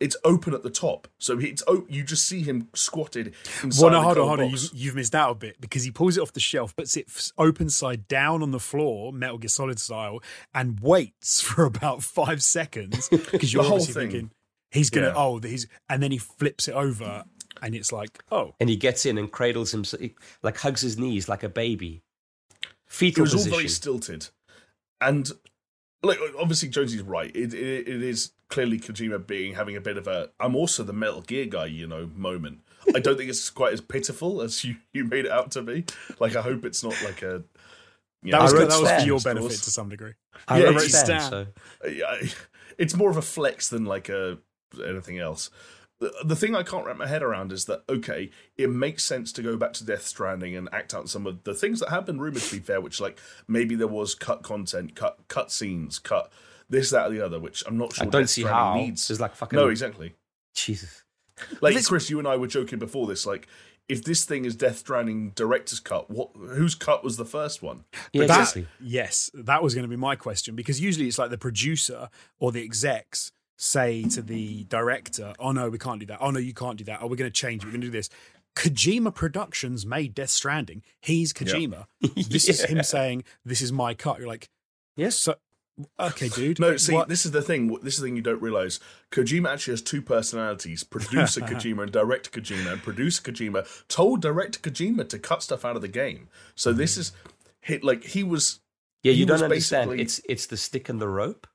S2: it's open at the top, so it's you just see him squatted inside.
S3: Well, no, hold on, hold on. You've, you've missed out a bit because he pulls it off the shelf, puts it open side down on the floor, Metal Gear Solid style, and waits for about five seconds because you're obviously
S2: thing.
S3: thinking he's gonna.
S2: Yeah.
S3: Oh, he's and then he flips it over, and it's like, oh,
S1: And he gets in and cradles himself, like hugs his knees like a baby.
S2: it
S1: Fetal
S2: was all very stilted, and like obviously Jonesy's right. It, it it is clearly Kojima being having a bit of a I'm also the Metal Gear guy, you know, moment. I don't think it's quite as pitiful as you you made it out to be. Like I hope it's not like a. You
S3: that
S2: know,
S3: was,
S1: I
S3: that was for your benefit to some degree.
S1: I
S2: Yeah,
S1: wrote
S2: it's
S1: Stan,
S3: Stan.
S1: so
S2: it's more of a flex than like a anything else. The, the thing I can't wrap my head around is that okay, it makes sense to go back to Death Stranding and act out some of the things that have been rumored to be fair, which like maybe there was cut content, cut cut scenes, cut this, that, or the other, which I'm not sure.
S1: I don't
S2: Death
S1: see
S2: Stranding
S1: how.
S2: needs.
S1: There's like fucking
S2: no, exactly.
S1: Jesus.
S2: Like
S3: this-
S2: Chris, you and I were joking before this. Like, if this thing is Death Stranding director's cut, what whose cut was the first one?
S1: Yeah,
S3: That-
S1: exactly.
S3: yes, that was going to be my question because usually it's like the producer or the execs say to the director, "Oh no, we can't do that. Oh no, you can't do that. Oh, we're going to change. it. We're going to do this." Kojima Productions made Death Stranding. He's Kojima. This is him saying, "This is my cut." You're like,
S1: Yes.
S3: so okay, dude.
S2: No, see,
S3: What-
S2: this is the thing. This is the thing you don't realize. Kojima actually has two personalities: producer Kojima and director Kojima. And producer Kojima told director Kojima to cut stuff out of the game. So this hmm. is hit like he was.
S1: Yeah, you don't understand. It's it's the stick and the rope.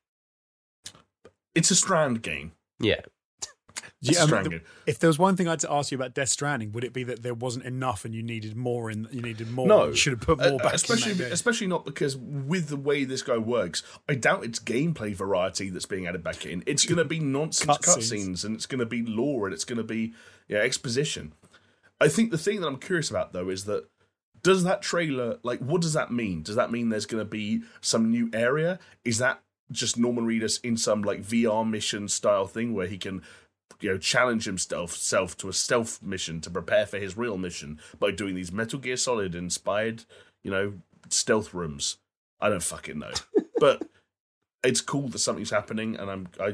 S2: It's a Strand game.
S1: Yeah.
S3: Yeah,
S2: Death
S3: um,
S2: Stranding.
S3: the- if there was one thing I had to ask you about Death Stranding, would it be that there wasn't enough and you needed more? In you needed more.
S2: No,
S3: you should have put
S2: Uh,
S3: more back.
S2: especially
S3: in
S2: especially not because with the way this guy works, I doubt it's gameplay variety that's being added back in. It's going to be nonsense
S3: Cutscenes.
S2: cutscenes, and it's going to be lore, and it's going to be yeah exposition. I think the thing that I'm curious about though is that does that trailer like what does that mean? Does that mean there's going to be some new area? Is that just Norman Reedus in some like VR mission style thing where he can you know challenge himself self to a stealth mission to prepare for his real mission by doing these Metal Gear Solid inspired you know stealth rooms? I don't fucking know, but it's cool that something's happening, and I'm I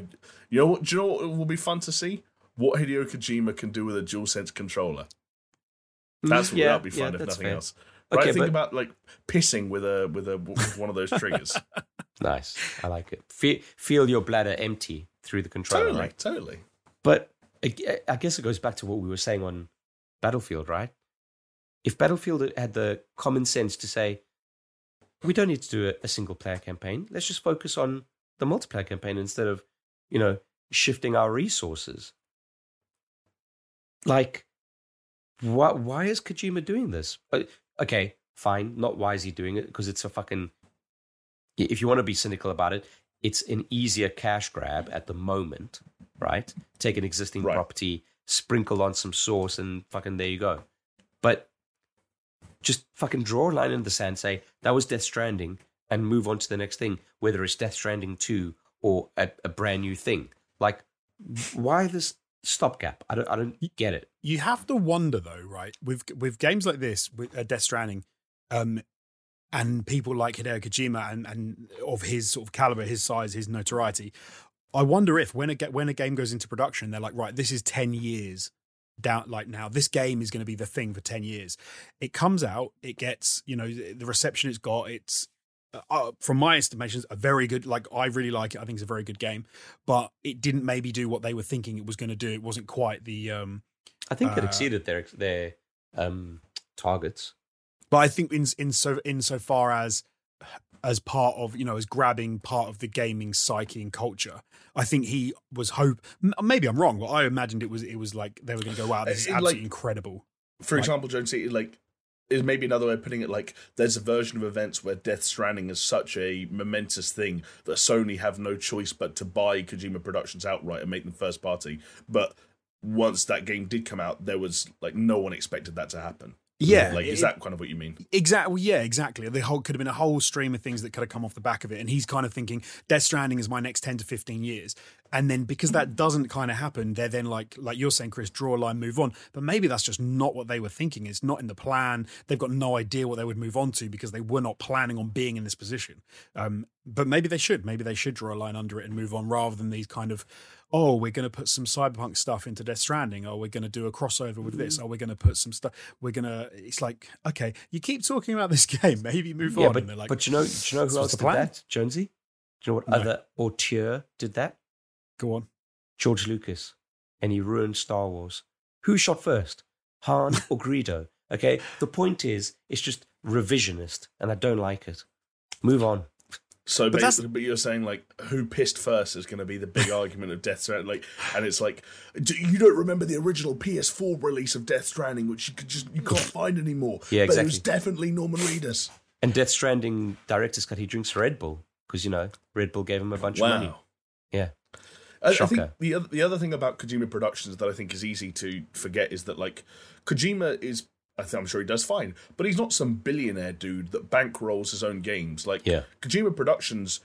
S2: you know what do you know what will be fun to see what Hideo Kojima can do with a DualSense controller. Mm-hmm. That's what
S1: yeah,
S2: that'll be
S1: yeah,
S2: fun if nothing
S1: fair.
S2: else. Right?
S1: Okay,
S2: think
S1: but
S2: about like pissing with a with a with one of those triggers.
S1: nice. I like it. Feel, feel your bladder empty through the controller.
S2: totally,
S1: right?
S2: totally.
S1: But I guess it goes back to what we were saying on Battlefield, right? If Battlefield had the common sense to say, we don't need to do a, a single player campaign, let's just focus on the multiplayer campaign instead of, you know, shifting our resources. Like, why, why is Kojima doing this? Uh, okay, fine. Not why is he doing it? Because it's a fucking. If you want to be cynical about it, it's an easier cash grab at the moment, right? Take an existing
S2: Right.
S1: property, sprinkle on some sauce, and fucking there you go. But just fucking draw a line in the sand, say that was Death Stranding, and move on to the next thing, whether it's Death Stranding 2 or a, a brand new thing. Like, why this stopgap? I don't, I don't get it.
S3: you have to wonder though, right? With with games like this, with uh, Death Stranding, um, and people like Hideo Kojima and and of his sort of caliber, his size, his notoriety, I wonder if when a when a game goes into production, they're like, right, this is ten years down. Like now, this game is going to be the thing for ten years. It comes out, it gets you know the reception it's got. It's uh, from my estimations, a very good. Like I really like it. I think it's a very good game, but it didn't maybe do what they were thinking it was going to do. It wasn't quite the. um
S1: I think it
S3: Uh,
S1: exceeded their their um, targets.
S3: But I think in in so insofar as as part of you know as grabbing part of the gaming psyche and culture, I think he was hope. Maybe I'm wrong, but I imagined it was it was like they were going to go, "Wow, this eh, is
S2: It- like-
S3: absolutely incredible."
S2: For
S3: Like-
S2: example, Jones, it, like is maybe another way of putting it. Like there's a version of events where Death Stranding is such a momentous thing that Sony have no choice but to buy Kojima Productions outright and make them first party. But once that game did come out, there was like no one expected that to happen.
S3: Yeah,
S2: like is
S3: it-
S2: that kind of what you mean?
S3: Exactly. Yeah, exactly. The whole could have been a whole stream of things that could have come off the back of it. And he's kind of thinking Death Stranding is my next 10 to 15 years. And then because that doesn't kind of happen, they're then like, like you're saying, Chris, draw a line, move on. But maybe that's just not what they were thinking. It's not in the plan. They've got no idea what they would move on to because they were not planning on being in this position. Um, but maybe they should. Maybe they should draw a line under it and move on rather than these kind of oh, we're going to put some cyberpunk stuff into Death Stranding. Oh, we're going to do a crossover with this. Oh, we're going to put some stuff. We're going to. It's like, okay, you keep talking about this game. Maybe move
S1: yeah,
S3: on.
S1: but,
S3: and they're like,
S1: but you know, do you know who else did
S3: plan?
S1: that? Jonesy. Do you know what
S3: No.
S1: other auteur did that?
S3: go on.
S1: George Lucas, and he ruined Star Wars. Who shot first, Han or Greedo? Okay, the point is, it's just revisionist, and I don't like it. Move on.
S2: So,
S3: But
S2: basically, but you're saying like who pissed first is going to be the big argument of Death Stranding, like, and it's like do, you don't remember the original PS4 release of Death Stranding, which you could just you can't find anymore.
S1: Yeah,
S2: But it was definitely Norman Reedus.
S1: And Death Stranding director's cut, he drinks Red Bull because you know Red Bull gave him a bunch of money.
S2: Wow.
S1: Yeah,
S2: I, I think the other the other thing about Kojima Productions that I think is easy to forget is that like Kojima is I think I'm sure he does fine, but he's not some billionaire dude that bankrolls his own games. Like
S1: Yeah.
S2: Kojima Productions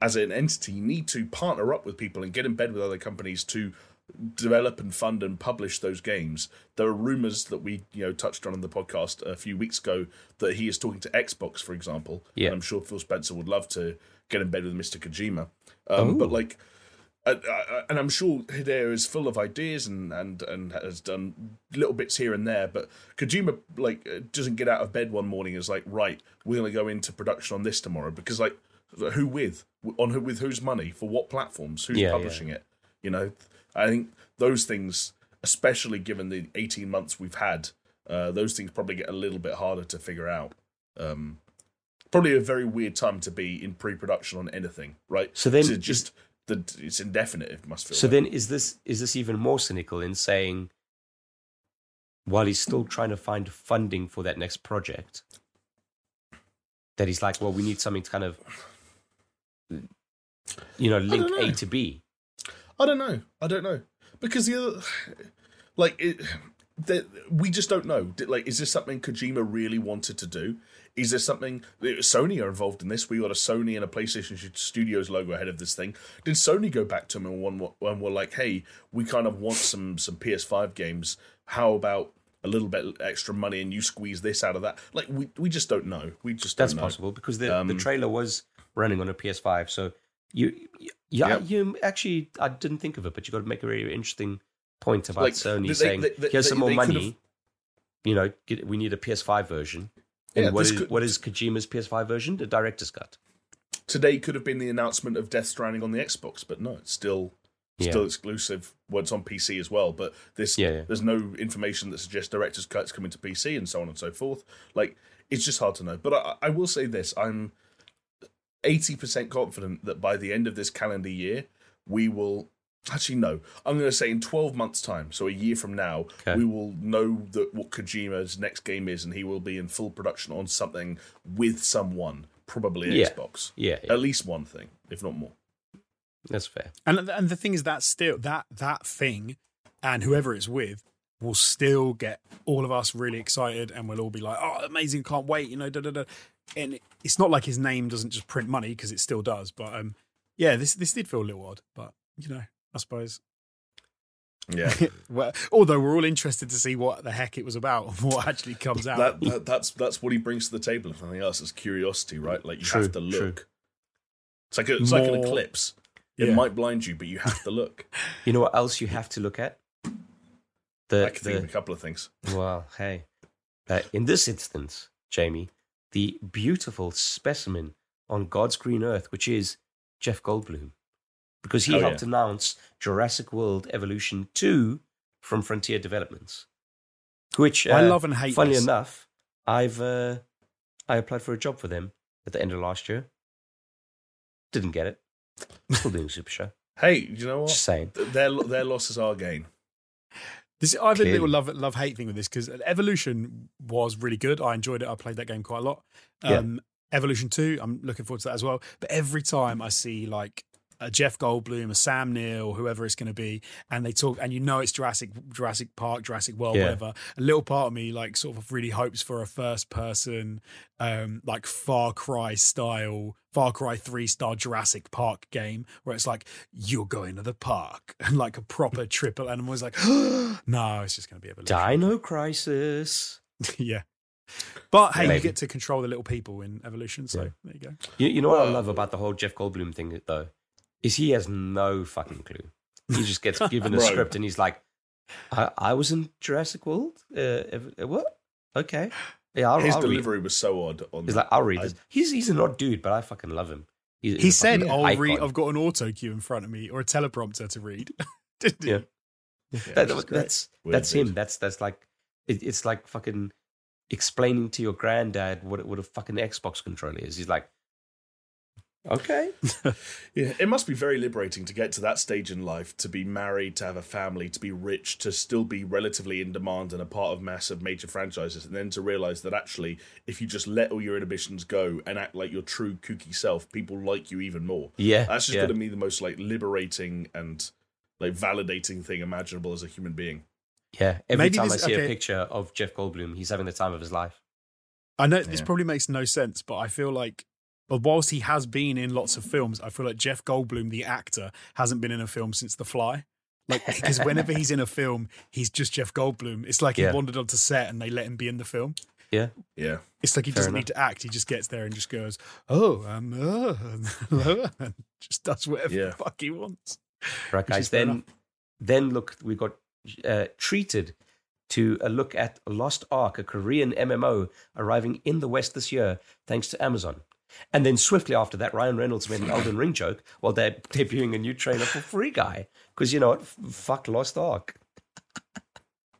S2: as an entity need to partner up with people and get in bed with other companies to develop and fund and publish those games. There are rumors that we you know touched on in the podcast a few weeks ago that he is talking to Xbox, for example.
S1: Yeah.
S2: And I'm sure Phil Spencer would love to get in bed with Mr. Kojima. Um, but like and, and I'm sure Hideo is full of ideas and, and, and has done little bits here and there. But Kojima like uh, doesn't get out of bed one morning and is like, right, we're going to go into production on this tomorrow because like who with on who with whose money for what platforms who's
S1: Yeah, yeah.
S2: publishing it. You know, I think those things, especially given the 18 months we've had, uh, those things probably get a little bit harder to figure out. Um, probably a very weird time to be in pre-production on anything, right?
S1: So then
S2: To just the it's indefinite. It must feel.
S1: So
S2: like.
S1: then, is this is this even more cynical in saying, while he's still trying to find funding for that next project, that he's like, well, we need something to kind of, you know, link
S2: don't
S1: A to B.
S2: I don't know. I don't know because the other, like it, that we just don't know. Like, is this something Kojima really wanted to do? Is there something Sony are involved in this? We got a Sony and a PlayStation Studios logo ahead of this thing. Did Sony go back to them and one and were like, "Hey, we kind of want some some PS5 games. How about a little bit extra money and you squeeze this out of that?" Like, we we just don't know. We just
S1: That's
S2: don't know.
S1: possible because the the
S2: Um,
S1: trailer was running on a PS5. So you, you yeah,
S2: Yep.
S1: you actually, I didn't think of it, but you got to make a very interesting point about
S2: Like,
S1: Sony
S2: they-
S1: saying,
S2: they- they-
S1: "Here's some more money." You know, get, we need a PS5 version. And
S2: Yeah,
S1: what is
S2: could-
S1: what is Kojima's PS5 version? The director's cut.
S2: Today could have been the announcement of Death Stranding on the Xbox, but no, it's still
S1: Yeah.
S2: still exclusive. Well, it's on PC as well, but this
S1: Yeah, yeah.
S2: there's no information that suggests director's cuts coming to PC and so on and so forth. Like it's just hard to know. But I, I will say this: I'm eighty percent confident that by the end of this calendar year, we will. Actually, no. I'm going to say in 12 months' time, so a year from now,
S1: Okay.
S2: we will know that what Kojima's next game is, and he will be in full production on something with someone, probably
S1: Yeah.
S2: Xbox.
S1: Yeah, yeah,
S2: At least one thing, if not more.
S1: that's fair.
S3: And and the thing is that still that that thing, and whoever it's with, will still get all of us really excited, and we'll all be like, "Oh, amazing! Can't wait!" You know, da da da. And it's not like his name doesn't just print money because it still does. But um, yeah, this this did feel a little odd, but you know, I suppose.
S2: Yeah.
S3: well, although we're all interested to see what the heck it was about and what actually comes out.
S2: that, that that's that's what he brings to the table. If nothing else, is curiosity, right? Like you
S1: True,
S2: have to
S1: true.
S2: look. It's like a, it's like an eclipse. It
S3: Yeah.
S2: might blind you, but you have to look.
S1: You know what else you have to look at? The,
S2: I can think of a couple of things.
S1: well, hey, uh, in this instance, Jamie, the beautiful specimen on God's green earth, which is Jeff Goldblum, because he
S2: Oh,
S1: helped
S2: yeah.
S1: announce Jurassic World Evolution Two from Frontier Developments, which uh,
S3: I love and hate.
S1: Funnily
S3: this.
S1: enough, I've uh, I applied for a job for them at the end of last year. Didn't get it. Still doing Super Show.
S2: Hey, you know what?
S1: Just
S2: what?
S1: saying.
S2: Their their loss is our gain.
S3: This I have a little love love hate thing with this because Evolution was really good. I enjoyed it. I played that game quite a lot.
S1: Yeah.
S3: Um, Evolution Two, I'm looking forward to that as well. But every time I see like a Jeff Goldblum, a Sam Neill, whoever it's going to be, and they talk, and you know it's Jurassic Jurassic Park, Jurassic World,
S1: Yeah.
S3: whatever. A little part of me like sort of really hopes for a first person, um, like Far Cry style, Far Cry Three star Jurassic Park game where it's like you're going to the park and like a proper triple, and I'm always like, no, it's just going to be Evolution.
S1: Dino Crisis.
S3: yeah. But hey, you get to control the little people in Evolution, so
S1: Yeah.
S3: there you go.
S1: You, you know what I love about the whole Jeff Goldblum thing, though, is he has no fucking clue. He just gets given a
S2: Bro.
S1: script and he's like, I, I was in Jurassic World? Uh, ev- uh, what? Okay. Yeah, I'll,
S2: His
S1: I'll read.
S2: delivery was so odd. On
S1: He's
S2: that.
S1: like, I'll read
S2: I-
S1: this. He's, he's an odd dude, but I fucking love him. He's,
S3: He
S1: he's a
S3: said,
S1: fucking
S3: "I'll read.
S1: icon.
S3: I've got an auto cue in front of me or a teleprompter to read." Didn't he?
S1: Yeah.
S2: Yeah,
S1: That-
S2: which is great.
S1: that's
S2: Weird
S1: that's him. That's that's like it, it's like fucking explaining to your granddad what what a fucking Xbox controller is. He's like, okay,
S2: Yeah, it must be very liberating to get to that stage in life, to be married, to have a family, to be rich, to still be relatively in demand and a part of massive major franchises, and then to realize that actually, if you just let all your inhibitions go and act like your true kooky self, people like you even more.
S1: yeah,
S2: That's just
S1: yeah.
S2: going to be the most like liberating and like validating thing imaginable as a human being.
S1: yeah. Every
S3: Maybe
S1: time
S3: this-
S1: I see
S3: okay.
S1: a picture of Jeff Goldblum, he's having the time of his life.
S3: I know this probably makes no sense, but I feel like, but whilst he has been in lots of films, I feel like Jeff Goldblum, the actor, hasn't been in a film since The Fly. Like, because whenever he's in a film, he's just Jeff Goldblum. It's like
S1: Yeah.
S3: he wandered onto set and they let him be in the film.
S2: Yeah, yeah.
S3: It's like he
S1: Fair
S3: doesn't
S1: enough.
S3: need to act. He just gets there and just goes, "Oh, um, uh, hello," and just does whatever
S2: Yeah.
S3: the fuck he wants.
S1: Right, guys. Then,
S3: enough.
S1: then look, we got uh, treated to a look at Lost Ark, a Korean MMO arriving in the West this year, thanks to Amazon. And then swiftly after that, Ryan Reynolds made an Elden Ring joke while they're debuting a new trailer for Free Guy. Because you know what? F- Fuck Lost Ark.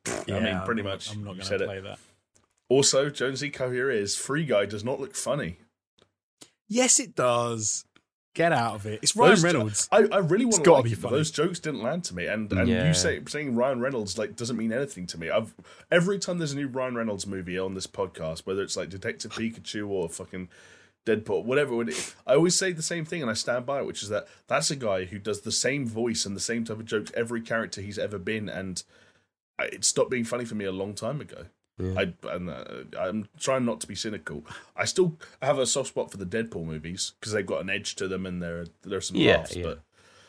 S2: I mean,
S3: I'm
S2: pretty
S3: not-
S2: much.
S3: I'm not going
S2: said
S3: to
S2: it.
S3: play that.
S2: Also, Jonesy Cohere is Free Guy does not look funny.
S3: Yes, it does. Get out of it. It's Ryan
S2: Those jo-
S3: Reynolds.
S2: I, I really want to
S3: gotta
S2: like
S3: be
S2: it,
S3: funny.
S2: those jokes didn't land to me, and and
S1: Yeah.
S2: you say saying Ryan Reynolds like doesn't mean anything to me. I've every time there's a new Ryan Reynolds movie on this podcast, whether it's like Detective Pikachu or fucking Deadpool, whatever, when it- I always say the same thing, and I stand by it, which is that that's a guy who does the same voice and the same type of jokes every character he's ever been, and it stopped being funny for me a long time ago.
S1: Yeah.
S2: I and uh, I'm trying not to be cynical. I still have a soft spot for the Deadpool movies because they've got an edge to them and there there's some
S1: Yeah,
S2: laughs.
S1: yeah.
S2: But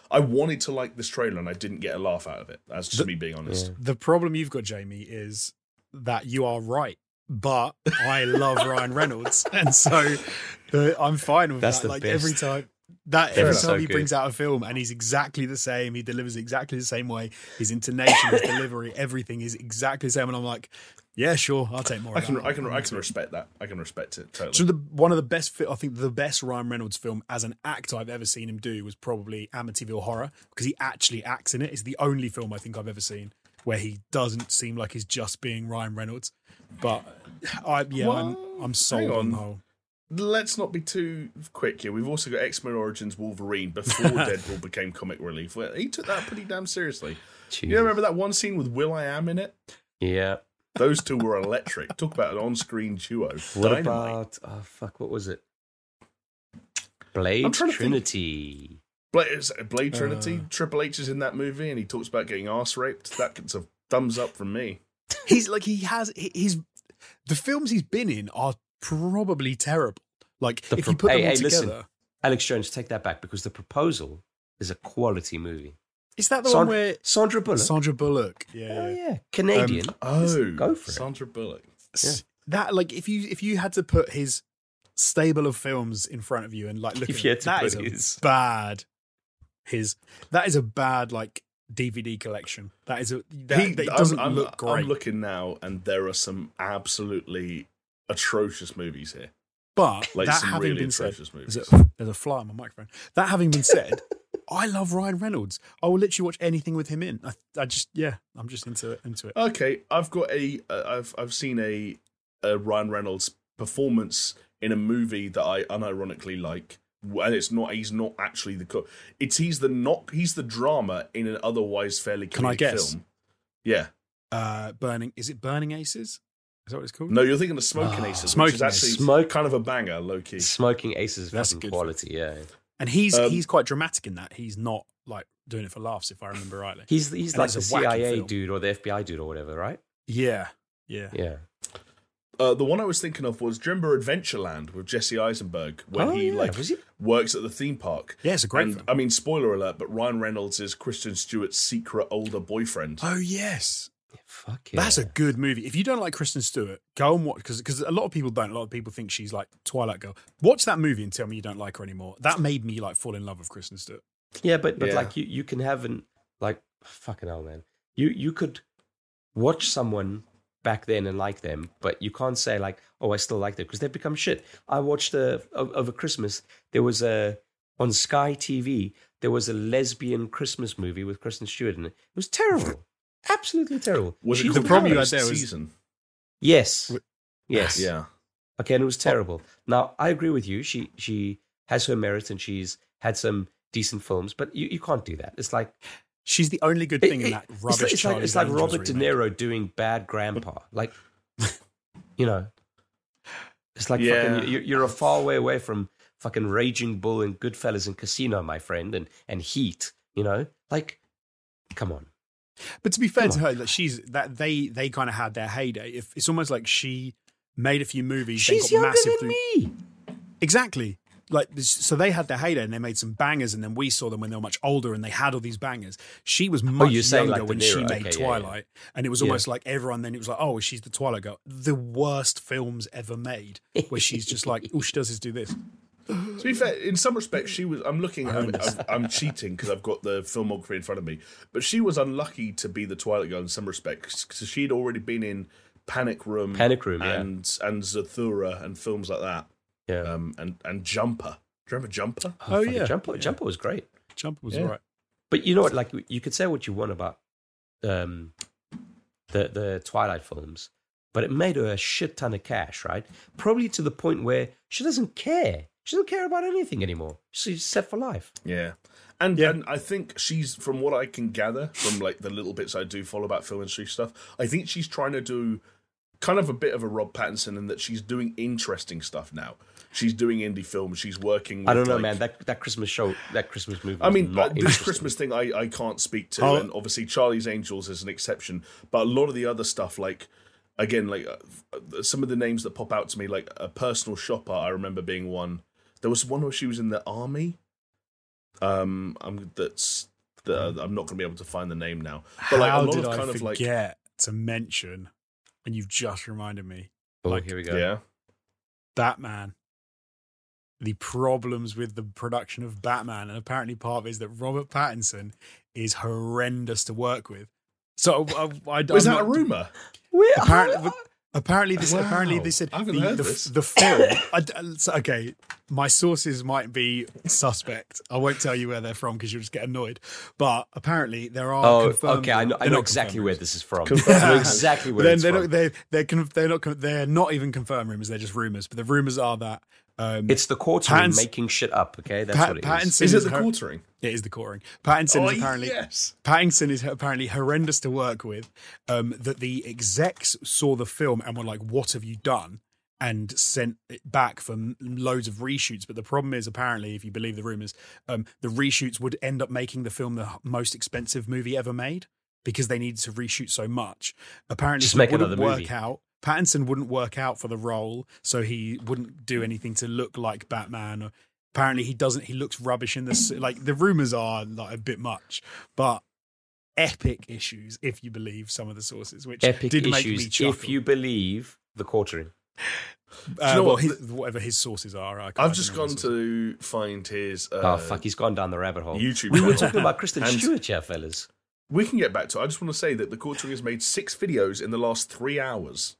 S2: I wanted to like this trailer and I didn't get a laugh out of it. That's just me being honest.
S1: Yeah.
S3: The problem you've got, Jamie, is that you are right. But I love Ryan Reynolds, and so I'm fine with
S1: That's
S3: that.
S1: the
S3: like
S1: best.
S3: every time that
S1: They're
S3: every
S1: so
S3: time he
S1: good.
S3: brings out a film and he's exactly the same, he delivers exactly the same way. His intonation, his delivery, everything is exactly the same. And I'm like, yeah, sure, I'll take more.
S2: I
S3: of
S2: can
S3: that.
S2: I can
S3: I'm
S2: I
S3: into
S2: can respect that. I can respect it totally.
S3: So the one of the best, fi- I think the best Ryan Reynolds film as an actor I've ever seen him do was probably Amityville Horror because he actually acts in it. It's the only film I think I've ever seen where he doesn't seem like he's just being Ryan Reynolds. But I, yeah, I'm
S2: Well,
S3: I'm sold on.
S2: on.
S3: the whole.
S2: Let's not be too quick here. We've also got X Men Origins Wolverine before Deadpool became comic relief. Well, he took that pretty damn seriously.
S1: Jesus.
S2: You remember that one scene with Will I Am in it?
S1: Yeah.
S2: Those two were electric. Talk about an on-screen duo.
S1: What
S2: Dynamite.
S1: about oh fuck? What was it? Blade
S2: I'm trying to.
S1: Trinity.
S2: Blade, Blade Trinity?
S3: Uh.
S2: Triple H is in that movie, and he talks about getting ass raped. That gets a thumbs up from me.
S3: He's like he has he- he's the films he's been in are probably terrible. Like
S1: The
S3: if you
S1: pro-
S3: put them
S1: hey,
S3: all
S1: hey, listen. Alex Jones, take that back because the proposal is a quality movie.
S3: is that the
S1: San-
S3: one where
S1: Sandra Bullock.
S3: Sandra Bullock? Yeah,
S1: oh
S3: yeah.
S1: yeah, Canadian.
S2: Um, oh,
S1: go for it.
S2: Sandra Bullock.
S3: S- that like if you if you had to put his stable of films in front of you and like look
S1: If
S3: at
S1: you
S3: it,
S1: had to
S3: that
S1: put
S3: is a
S1: his-
S3: bad his that is a bad like DVD collection. That is a that,
S2: He-
S3: that doesn't
S2: I'm,
S3: look great.
S2: I'm looking now, and there are some absolutely atrocious movies here.
S3: but
S2: Like
S3: that having
S2: really
S3: been said, there's a, there's a fly on my microphone. That having been said, I love Ryan Reynolds. I will literally watch anything with him in. I, I just yeah, I'm just into it into it.
S2: Okay, I've got a. Uh, I've I've seen a, a Ryan Reynolds performance in a movie that I unironically like, and it's not. He's not actually the. Co- it's he's the knock He's the drama in an otherwise fairly.
S3: Can I guess?
S2: Film. Yeah.
S3: Uh, burning is it Burning Aces? Is that what it's called?
S2: No, you're thinking of Smoking
S3: Ah,
S2: Aces, which
S3: Smoking
S2: is actually
S1: Smoke-
S2: kind of a banger, low key.
S1: Smoking Aces is
S3: That's
S1: fucking
S3: good.
S1: quality. Yeah,
S3: And he's
S2: Um,
S3: he's quite dramatic in that. He's not like doing it for laughs, if I remember rightly.
S1: he's he's
S3: And
S1: like the
S3: a
S1: CIA
S3: film.
S1: dude or the FBI dude or whatever, right?
S3: Yeah, yeah.
S1: Yeah.
S2: Uh, the one I was thinking of was do you remember Adventureland with Jesse Eisenberg, when
S1: oh,
S2: he
S1: yeah.
S2: like
S1: he?
S2: works at the theme park.
S3: Yeah, it's a great
S2: and,
S3: film.
S2: I mean, spoiler alert, but Ryan Reynolds is Kristen Stewart's secret older boyfriend.
S3: Oh yes,
S1: Fuck yeah.
S3: that's a good movie. If you don't like Kristen Stewart, go and watch because because a lot of people don't. A lot of people think she's like Twilight Girl. Watch that movie and tell me you don't like her anymore. That made me like fall in love with Kristen Stewart.
S1: yeah, but but
S2: Yeah.
S1: like you you can have an Like fucking hell, man. You you could watch someone back then and like them, but you can't say like, oh, I still like them because they've become shit. I watched a o- over Christmas. There was a on Sky TV. There was a lesbian Christmas movie with Kristen Stewart in it. It was terrible, absolutely terrible.
S2: Was
S1: She's
S2: it
S3: the problem you
S2: Harvest
S3: had there was-
S2: season?
S1: Yes, yes,
S2: Yeah.
S1: Okay, and it was terrible. Now I agree with you. She she has her merits and she's had some decent films, but you, you can't do that. It's like
S3: She's the only good
S1: it-
S3: thing in that
S1: it's
S3: rubbish.
S1: like, it's like, it's like
S3: Angels
S1: Robert De. Niro doing bad grandpa. Like you know, it's like
S2: Yeah.
S1: fucking, you're, you're a far way away from fucking Raging Bull and Goodfellas and Casino, my friend, and and Heat. You know, like come on.
S3: But to be fair
S1: Come
S3: to her, like she's that they they kind of had their heyday. If it's almost like she made a few movies,
S1: She's
S3: got
S1: younger
S3: massive
S1: than
S3: through-
S1: me.
S3: Exactly. Like so they had their heyday and they made some bangers and then we saw them when they were much older and they had all these bangers. She was oh, much
S1: Oh, you're saying
S3: younger
S1: like
S3: when she made
S1: Okay, yeah,
S3: Twilight and it was
S1: Yeah.
S3: almost like everyone then it was like oh she's the Twilight girl. The worst films ever made where she's just like all she does is do this.
S2: To be fair, in some respects, she was. I'm looking. I'm, I'm, I'm cheating because I've got the filmography in front of me. But she was unlucky to be the Twilight Girl in some respects because she'd already been in Panic Room,
S1: Panic Room, yeah.
S2: and and Zathura and films like that.
S1: Yeah.
S2: Um, and and Jumper. Do you remember Jumper?
S3: Oh,
S1: fucking
S3: yeah.
S1: Jumper, Jumper was great.
S3: Jumper was
S2: Yeah.
S3: all right.
S1: But you know what? Like you could say what you want about um, the the Twilight films, but it made her a shit ton of cash, right? Probably to the point where she doesn't care. She doesn't care about anything anymore. She's set for life.
S2: Yeah. And
S3: Yeah.
S2: and I think she's from what I can gather from like the little bits I do follow about film industry stuff, I think she's trying to do kind of a bit of a Rob Pattinson in that she's doing interesting stuff now. She's doing indie films, she's working with,
S1: I don't know,
S2: like-
S1: man. That that Christmas show, that Christmas movie.
S2: I
S1: was
S2: mean,
S1: not
S2: uh, this. Christmas thing I, I can't speak to,
S3: Oh.
S2: and obviously Charlie's Angels is an exception. But a lot of the other stuff, like again, like uh, some of the names that pop out to me, like a personal shopper, I remember being one. There was one where she was in the army. Um, I'm that's that I'm not going to be able to find the name now. But like
S3: How
S2: a lot
S3: did
S2: of
S3: I
S2: kind of
S3: forget
S2: like
S3: to mention? And you've just reminded me.
S1: Oh,
S3: like-
S1: here we go.
S2: yeah,
S3: Batman. The problems with the production of Batman, and apparently part of it is that Robert Pattinson is horrendous to work with. So I, I, I
S2: was
S3: I'm
S2: that a
S3: not-
S2: rumor?
S1: Where-
S3: Apparently,
S1: how-
S3: apparently this.
S2: Wow.
S3: Apparently they said
S2: I
S3: the,
S2: heard
S3: the,
S2: this.
S3: the film. I, okay, my sources might be suspect. I won't tell you where they're from because you'll just get annoyed. But apparently there are.
S1: Oh,
S3: confirmed-
S1: okay. I know, I know exactly
S3: confirmed
S1: where this is from.
S2: Confirmed.
S1: I know exactly where
S3: Then
S1: it's
S3: they're
S1: from.
S3: not, they're they're con- they're not they're not even confirmed rumors. They're just rumors. But the rumors are that um,
S1: It's the quartering
S3: Pattinson-
S1: making shit up. Okay, that's
S3: Pat-
S1: what it is.
S3: Pattinson
S2: Is it the quartering?
S3: It is the quartering. Pattinson
S2: Oh
S3: is apparently
S2: yes.
S3: Pattinson is apparently horrendous to work with. Um, that the execs saw the film and were like, "What have you done?" and sent it back for loads of reshoots. But the problem is, apparently, if you believe the rumors, um, the reshoots would end up making the film the most expensive movie ever made because they needed to reshoot so much. Apparently,
S1: Just
S3: so it
S1: make
S3: wouldn't
S1: another
S3: work
S1: movie.
S3: out. Pattinson wouldn't work out for the role, so he wouldn't do anything to look like Batman. Apparently, he doesn't. He looks rubbish in this. Like the rumors are like a bit much, but epic issues if you believe some of the sources, which
S1: Epic
S3: did make me chuckle.
S1: If you believe the quartering.
S3: uh,
S2: you know
S3: well,
S2: what?
S3: his, whatever his sources are, I can't
S2: I've just
S3: remember
S2: gone to find his uh,
S1: oh fuck, he's gone down the rabbit hole.
S2: YouTube.
S1: we were talking about Kristen
S2: And-
S1: Stewart here, fellas.
S2: We can get back to it. I just want to say that the quartering has made six videos in the last three hours.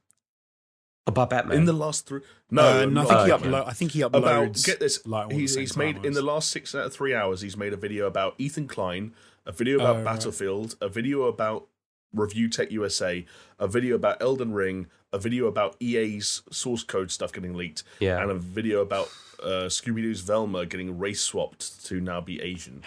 S1: About Batman.
S2: In the last three, no,
S3: Uh, no, I
S2: not
S3: think he
S2: Batman.
S3: upload. I think he uploads
S2: about get this.
S3: Like,
S2: he's he's made in the last six out of three hours. He's made a video about Ethan Klein, a video about
S3: Oh, right.
S2: Battlefield, a video about Review Tech USA, a video about Elden Ring, a video about EA's source code stuff getting leaked,
S1: Yeah.
S2: and a video about uh, Scooby Doo's Velma getting race swapped to now be Asian.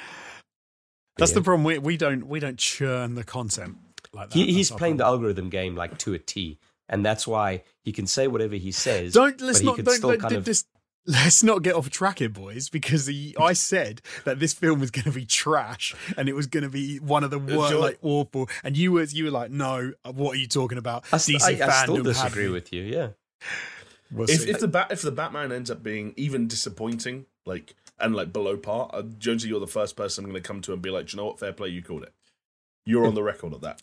S3: That's
S1: Yeah.
S3: the problem. We, we don't we don't churn the content like that.
S1: he, he's
S3: That's our
S1: playing the algorithm game like to a T, and that's why he can say whatever he says.
S3: Don't let's
S1: but he
S3: not
S1: could
S3: don't,
S1: still
S3: let-
S1: kind of.
S3: just let's not get off track here, boys, because the, I said that this film was going to be trash and it was going to be one of the worst,
S2: Sure.
S3: like awful. And you were you were like, no, what are you talking about?
S1: I, st-
S3: DC
S1: I, I still disagree
S3: me.
S1: with you. Yeah.
S3: We'll
S2: If if the bat if the Batman ends up being even disappointing, like and like below par, uh, Jonesy, you're the first person I'm going to come to and be like, Do you know what? Fair play, you called it. You're on the record of that.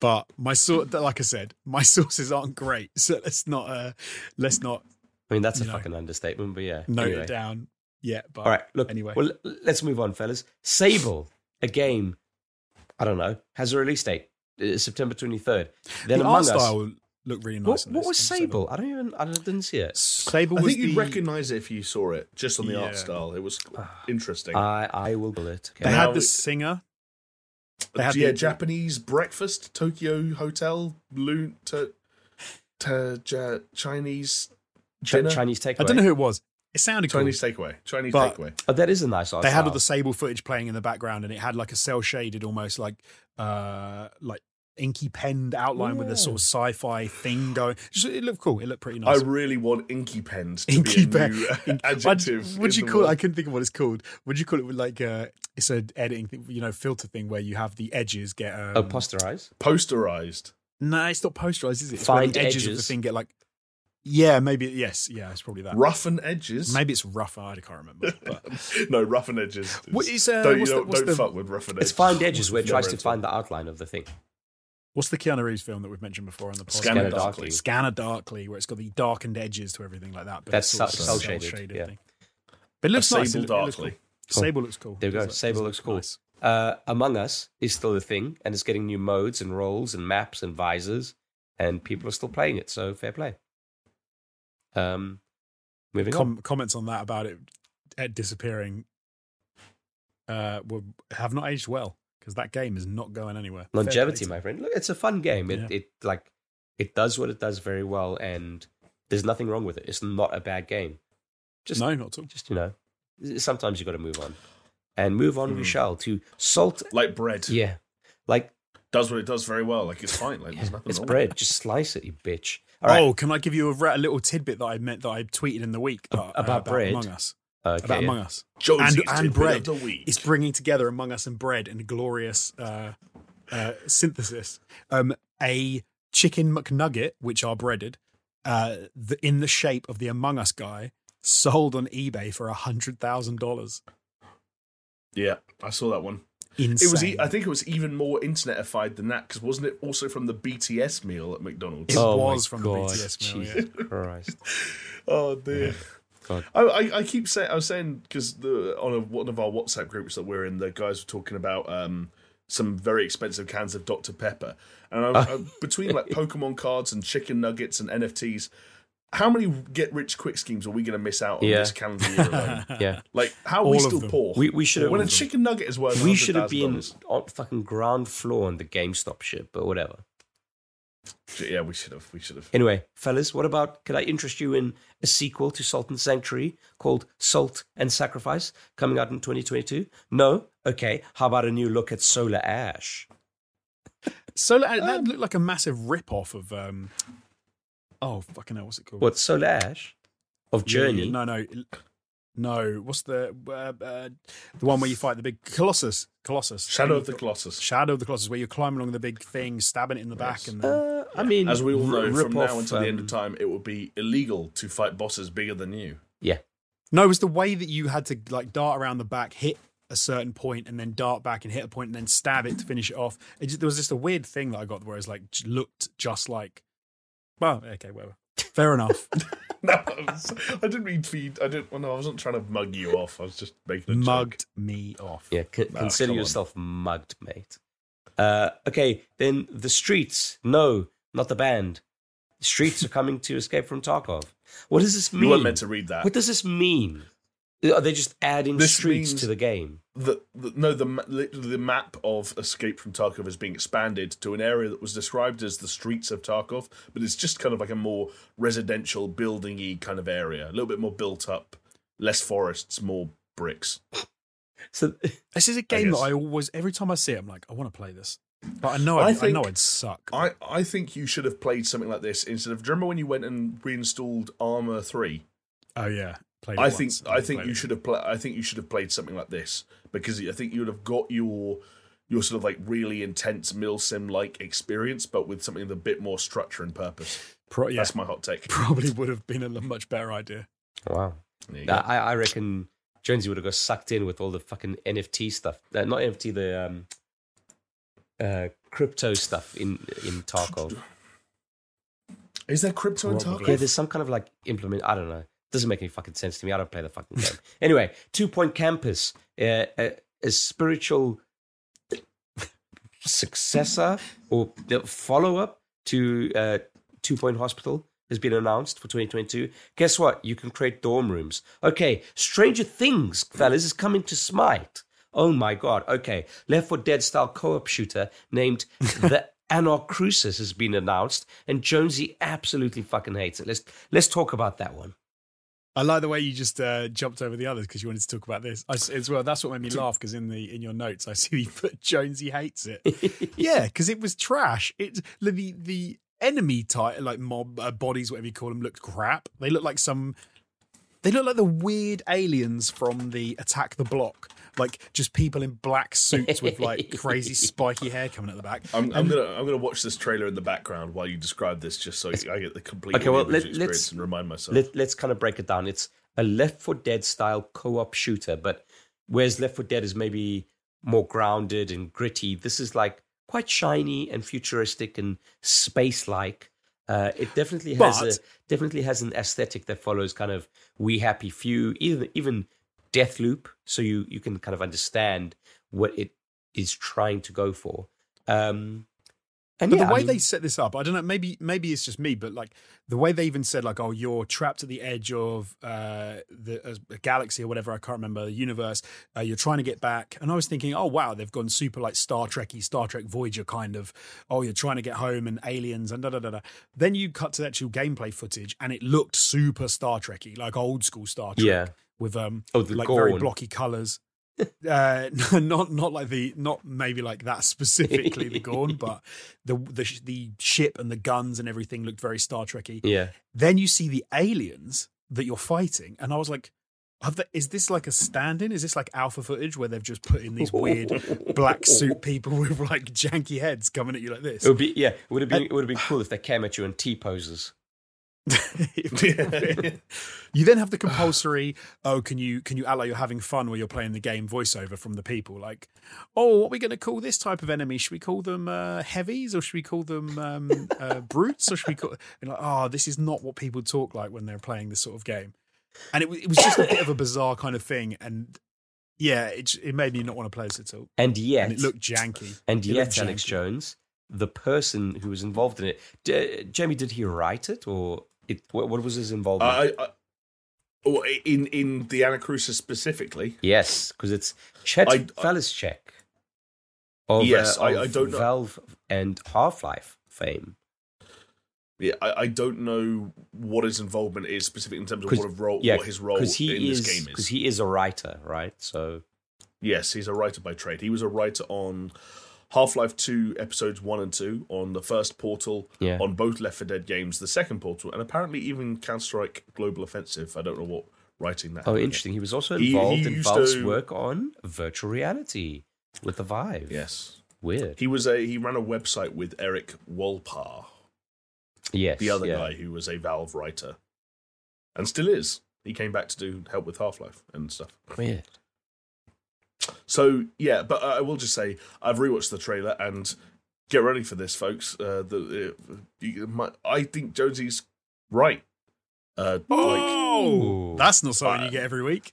S3: But my sort, like I said, my sources aren't great, so let's not uh let's not
S1: I mean, that's a
S3: You know.
S1: fucking understatement, but yeah.
S3: note
S1: anyway.
S3: it down Yeah. But
S1: All right, look.
S3: anyway.
S1: Well, let's move on, fellas. Sable, a game I don't know, has a release date, uh, September 23rd. Then
S3: the
S1: Among
S3: art
S1: Us.
S3: style looked really nice.
S1: what what was Sable? I don't even, I didn't see it.
S3: Sable
S2: I
S3: was
S2: think you'd
S3: the,
S2: recognize it if you saw it just on the art style. It was interesting.
S1: I, I will Google it. Okay.
S3: They
S2: Now
S3: had the
S2: it-
S3: singer. They had
S2: yeah,
S3: the-
S2: Japanese breakfast, Tokyo hotel, loon, to, to, ja- Chinese dinner,
S1: Chinese takeaway.
S3: I don't know who it was. It sounded cool.
S2: Chinese takeaway, Chinese
S3: But-
S2: takeaway.
S1: Oh, that is a nice art
S3: they had all the Sable footage playing in the background, and it had like a cell shaded, almost like uh like inky penned outline with a sort of sci-fi thing going. Just, it looked cool. It looked pretty nice.
S2: I really want inky pens to
S3: Inky
S2: be a
S3: pen.
S2: new
S3: Ink-
S2: adjective.
S3: What'd you
S2: the
S3: call it? I couldn't think of what it's called. Would you call it with like uh it's an editing thing, you know, filter thing where you have the edges get um,
S1: oh, posterize.
S2: Posterized.
S3: No, it's not posterized, is it? It's where
S1: Find
S3: the edges, of the thing get like Yeah, maybe yes, yeah, it's probably that.
S2: Roughen edges.
S3: Maybe it's rough. I can't remember. But
S2: no, roughen edges.
S3: What is, uh,
S2: don't you
S3: what's the-
S2: don't,
S3: what's
S2: don't
S3: the-
S2: fuck with roughen edges.
S1: It's find edges where it tries to find the outline of the thing.
S3: What's the Keanu Reeves film that we've mentioned before on the podcast?
S2: Scanner
S1: Scanner
S2: Darkly.
S1: Darkly.
S3: Scanner Darkly, where it's got the darkened edges to everything like that. But
S1: That's
S3: it's sort of a
S1: cel-shaded, yeah.
S3: thing. But it looks
S2: A
S3: nice.
S2: Sable
S3: look- looks
S2: Darkly.
S3: cool. Sable looks cool.
S1: There we go.
S3: Does it-
S1: Sable
S3: it
S1: looks cool.
S3: nice?
S1: Uh, Among Us is still a thing, and it's getting new modes and roles and maps and visors, and people are still playing it. So fair play. Um, moving on.
S3: Comments on that about it, it disappearing uh, will have not aged well because that game is not going anywhere.
S1: Longevity, my friend. Look, it's a fun game. It,
S3: Yeah.
S1: it like it does what it does very well, and there's nothing wrong with it. It's not a bad game. Just,
S3: no, not at all.
S1: just you know, sometimes you got to move on, and move on we
S2: Mhm.
S1: shall to salt.
S2: Like bread.
S1: Yeah, like
S2: Does what it does very well. Like it's fine. Like there's nothing
S1: it's
S2: wrong
S1: bread. Just slice it, you bitch. All right.
S3: Oh, can I give you a, a little tidbit that I meant that I tweeted in the week uh,
S1: About bread?
S3: Among Us?
S1: Okay,
S3: About
S1: yeah.
S3: Among Us.
S2: Josie's
S3: and- and bread.
S2: of the week.
S3: It's bringing together Among Us and bread in a glorious uh, uh, synthesis. Um, a chicken McNugget, which are breaded, uh, the, in the shape of the Among Us guy, sold on eBay for a hundred thousand dollars.
S2: yeah, I saw that one.
S3: Insane.
S2: It was. I think it was even more internetified than that because wasn't it also from the BTS meal at McDonald's?
S3: It
S1: oh
S3: was
S1: my
S3: from the BTS meal,
S1: Jesus Christ.
S2: Oh dear.
S1: God.
S2: I, I, I keep saying I was saying because the on a, one of our WhatsApp groups that we're in, the guys were talking about um, some very expensive cans of Dr Pepper, and I, I, between like Pokemon cards and chicken nuggets and NFTs, how many get rich quick schemes are we going to miss out on
S1: Yeah.
S2: this calendar year alone?
S1: Yeah,
S2: like how are we
S3: All of
S2: still
S3: them.
S2: poor?
S1: we we should have
S2: when a chicken nugget is worth
S1: we should have been on fucking ground floor on the GameStop shit, but whatever.
S2: Yeah, we should have. We should have.
S1: Anyway, fellas, what about could I interest you in a sequel to Salt and Sanctuary called Salt and Sacrifice coming out in 2022? No? Okay. How about a new look at Solar Ash?
S3: so that that looked like a massive rip off of. Um, oh fucking hell! What's it called?
S1: What Solar Ash of
S3: Yeah, yeah,
S1: Journey?
S3: No, no, no. What's the uh, uh, the one where you fight the big Colossus? Colossus.
S2: Shadow of the Colossus.
S3: Shadow of the Colossus, where you're climbing along the big thing, stabbing it in the back,
S2: Yes.
S3: and then,
S1: Uh, I mean,
S2: As we all know,
S1: r-
S2: from
S1: rip
S2: now
S1: off,
S2: until the end of
S1: um,
S2: time, it will be illegal to fight bosses bigger than you.
S1: Yeah.
S3: no, it was the way that you had to like dart around the back, hit a certain point, and then dart back and hit a point, and then stab it to finish it off. It just, there was just a weird thing that I got where it was like looked just like. Well, okay, whatever. Fair enough.
S2: No, I, was- I didn't mean to feed. I didn't. Well, no, I wasn't trying to mug you off. I was just making a joke.
S3: Me off.
S1: Yeah, c-
S2: Ah,
S1: consider
S2: come on.
S1: yourself mugged, mate. Uh, okay, then the streets. No, not the band. The streets are coming to Escape from Tarkov. What does this mean?
S2: You weren't meant to read that.
S1: What does this mean? Are they just adding
S2: This
S1: streets to the game?
S2: the, the no the literally the map of Escape from Tarkov is being expanded to an area that was described as the streets of Tarkov, but it's just kind of like a more residential, buildingy kind of area, a little bit more built up, less forests, more bricks.
S1: So
S3: This is a game that. I always, every time I see it, I'm like, I want to play this, but I know
S2: I
S3: I, I, know I'd suck.
S2: I I think you should have played something like this instead of. Do you remember when you went and reinstalled Arma Three?
S3: oh yeah, played it
S2: I think
S3: once,
S2: I think you
S3: it.
S2: should have pla I think you should have played something like this because I think you would have got your your sort of like really intense milsim like experience, but with something with a bit more structure and purpose.
S3: Pro- yeah,
S2: That's my hot take.
S3: probably would have been a much better idea.
S1: wow,
S2: There.
S1: I, I reckon Jonesy would have got sucked in with all the fucking NFT stuff. Uh, not NFT, the um, uh, crypto stuff in in Tarkov.
S2: Is there crypto in
S3: Probably.
S2: Tarkov?
S1: Yeah, there's some kind of like implement. I don't know. Doesn't make any fucking sense to me. I don't play the fucking game. anyway, Two Point Campus, uh, a, a spiritual successor or the follow up to uh, Two Point Hospital has been announced for 2022. Guess what? You can create dorm rooms. Okay, Stranger Things, fellas, is coming to Smite. Oh my god. Okay, Left 4 Dead style co-op shooter named the Anacrusis has been announced, and Jonesy absolutely fucking hates it. Let's let's talk about that one.
S3: I like the way you just uh, jumped over the others because you wanted to talk about this I, as well. That's what made me laugh because in the in your notes I see you put Jonesy hates it. yeah, because it was trash. It the the enemy type like mob uh, bodies, whatever you call them, looked crap. They look like some. They look like the weird aliens from the Attack the Block, like just people in black suits with like crazy spiky hair coming at the back.
S2: I'm, I'm gonna I'm gonna watch this trailer in the background while you describe this, just so I get the complete
S1: Okay, well, let-
S2: experience
S1: let's-
S2: and remind myself.
S1: Let, let's kind of break it down. It's a Left 4 Dead style co-op shooter, but whereas Left 4 Dead is maybe more grounded and gritty, this is like quite shiny and futuristic and space-like. Uh, it definitely has
S3: But-
S1: a definitely has an aesthetic that follows kind of We Happy Few, even even Deathloop, so you you can kind of understand what it is trying to go for. Um, and
S3: But
S1: yeah,
S3: the
S1: I
S3: way
S1: mean-
S3: they set this up, I don't know. Maybe maybe it's just me, but like the way they even said, like, "Oh, you're trapped at the edge of uh, the uh, a galaxy or whatever." I can't remember the universe. Uh, you're trying to get back, and I was thinking, "Oh, wow, they've gone super like Star Trekky, Star Trek Voyager kind of." Oh, you're trying to get home and aliens and da da da da. Then you cut to the actual gameplay footage, and it looked super Star Trekky, like old school Star Trek.
S1: Yeah.
S3: with um
S1: Oh, the
S3: like very blocky colors. Uh, not not like the not maybe like that specifically the Gorn, but the the the ship and the guns and everything looked very Star Trekky.
S1: yeah.
S3: Then you see the aliens that you're fighting, and I was like, have the, is this like a stand-in? Is this like alpha footage where they've just put in these weird black suit people with like janky heads coming at you like this?
S1: It would be yeah. It would have been it would have been cool if they came at you in T poses.
S3: You then have the compulsory oh can you can you like you're having fun while you're playing the game voiceover from the people? Like oh what are we going to call this type of enemy? Should we call them uh, heavies or should we call them um, uh, brutes or should we call and like oh this is not what people talk like when they're playing this sort of game. And it, it was just a bit of a bizarre kind of thing and yeah it, it made me not want to play this at all.
S1: And yet,
S3: and it looked janky.
S1: and
S3: it
S1: yet, Alex
S3: janky.
S1: Jones, the person who was involved in it, D- Jamie, did he write it or it? What, what was his involvement?
S2: I, I, oh, in in the Anacrusis specifically,
S1: yes, because it's Chet
S2: I-
S1: Faliszek of,
S2: Yes,
S1: uh,
S2: I- I don't know.
S1: Valve and Half Life fame.
S2: yeah, I, I don't know what his involvement is specifically in terms of what, of role,
S1: Yeah,
S2: what his role in
S1: because he
S2: this
S1: is because he is a writer, right? So
S2: Yes, he's a writer by trade. He was a writer on Half Life 2 episodes 1 and 2, on the first Portal,
S1: Yeah.
S2: on both Left 4 Dead games, the second Portal, and apparently even Counter Strike Global Offensive. I don't know what writing that.
S1: oh, interesting. He was also
S2: He- he
S1: involved in Valve's
S2: to-
S1: work on virtual reality with the Vive.
S2: Yes.
S1: weird.
S2: He was a he ran a website with Erik Wolpaw,
S1: yes,
S2: the other
S1: yeah.
S2: guy who was a Valve writer, and still is. He came back to do help with Half Life and stuff.
S1: Weird.
S2: So yeah, but I will just say I've rewatched the trailer and get ready for this, folks. Uh, the, uh, my, I think Jonesy's right. Uh, like
S3: oh that's not something
S2: Uh,
S3: you get every week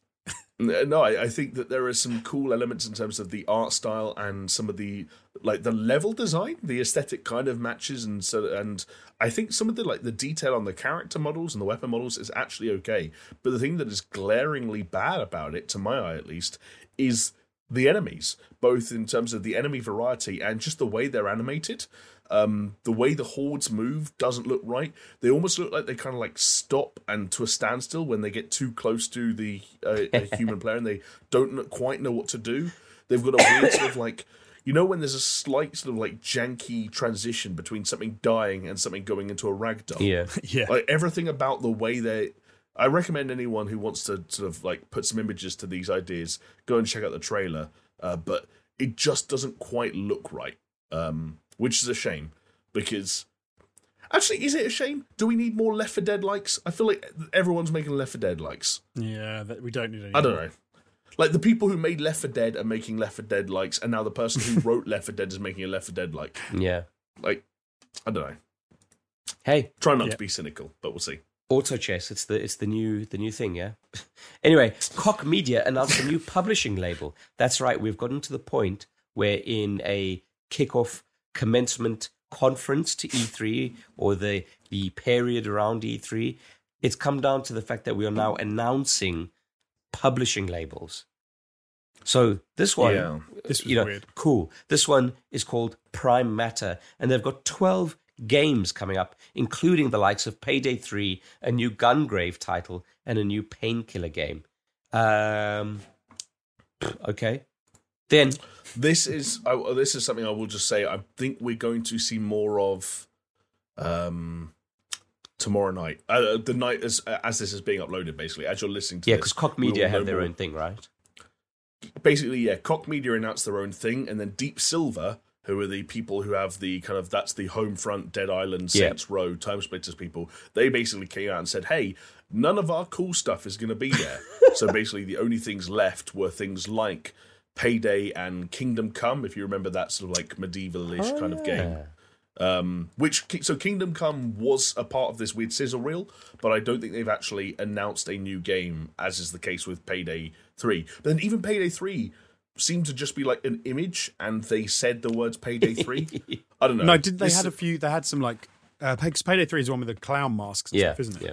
S2: No, I, I think that there are some cool elements in terms of the art style and some of the like the level design, the aesthetic kind of matches, and so and I think some of the like the detail on the character models and the weapon models is actually okay. But the thing that is glaringly bad about it, to my eye at least, is the enemies, both in terms of the enemy variety and just the way they're animated. Um, the way the hordes move doesn't look right. They almost look like they kind of like stop and to a standstill when they get too close to the uh, a human player and they don't kn- quite know what to do. They've got a weird sort of like, you know, when there's a slight sort of like janky transition between something dying and something going into a ragdoll.
S1: Yeah.
S3: yeah
S2: Like everything about the way they. I recommend anyone who wants to sort of like put some images to these ideas go and check out the trailer. Uh, but it just doesn't quite look right, um, which is a shame because. Actually, is it a shame? Do we need more Left 4 Dead likes? I feel like everyone's making Left 4 Dead likes.
S3: yeah that we don't need any
S2: I don't know. Like the people who made Left 4 Dead are making Left 4 Dead likes, and now the person who wrote Left 4 Dead is making a Left 4 Dead like.
S1: Yeah.
S2: Like, I don't know.
S1: Hey,
S2: Try not
S3: Yeah.
S2: to be cynical, but we'll see.
S1: Auto chess. It's the it's the new the new thing. Yeah. anyway, Koch Media announced a new publishing label. That's right. We've gotten to the point where in a kickoff commencement conference to E3 or the the period around E3. It's come down to the fact that we are now announcing publishing labels. So this one,
S2: Yeah.
S3: This
S1: you know,
S3: weird.
S1: cool. This one is called Prime Matter, and they've got twelve games coming up, including the likes of Payday Three, a new Gungrave title, and a new Painkiller game. Um, okay, then
S2: This is I, this is something I will just say. I think we're going to see more of um, tomorrow night, uh, the night as as this is being uploaded. Basically, as you're listening to
S1: yeah, because
S2: Koch
S1: Media have their
S2: more.
S1: own thing, right?
S2: basically, yeah, Koch Media announced their own thing, and then Deep Silver, who are the people who have the kind of that's the Homefront, Dead Island,
S1: Yeah.
S2: Saints Row, TimeSplitters people. They basically came out and said, "Hey, none of our cool stuff is going to be there." so basically, the only things left were things like Payday and Kingdom Come, if you remember that sort of like medieval-ish
S1: Oh,
S2: kind of game. Um, which so Kingdom Come was a part of this weird sizzle reel, but I don't think they've actually announced a new game, as is the case with Payday Three. But then even Payday Three seemed to just be like an image, and they said the words Payday Three. I don't know.
S3: No, did they
S2: This-
S3: had a few? They had some like uh, Pay- 'cause Payday Three is the one with the clown masks, and
S1: Yeah,
S3: stuff, isn't it?
S1: yeah.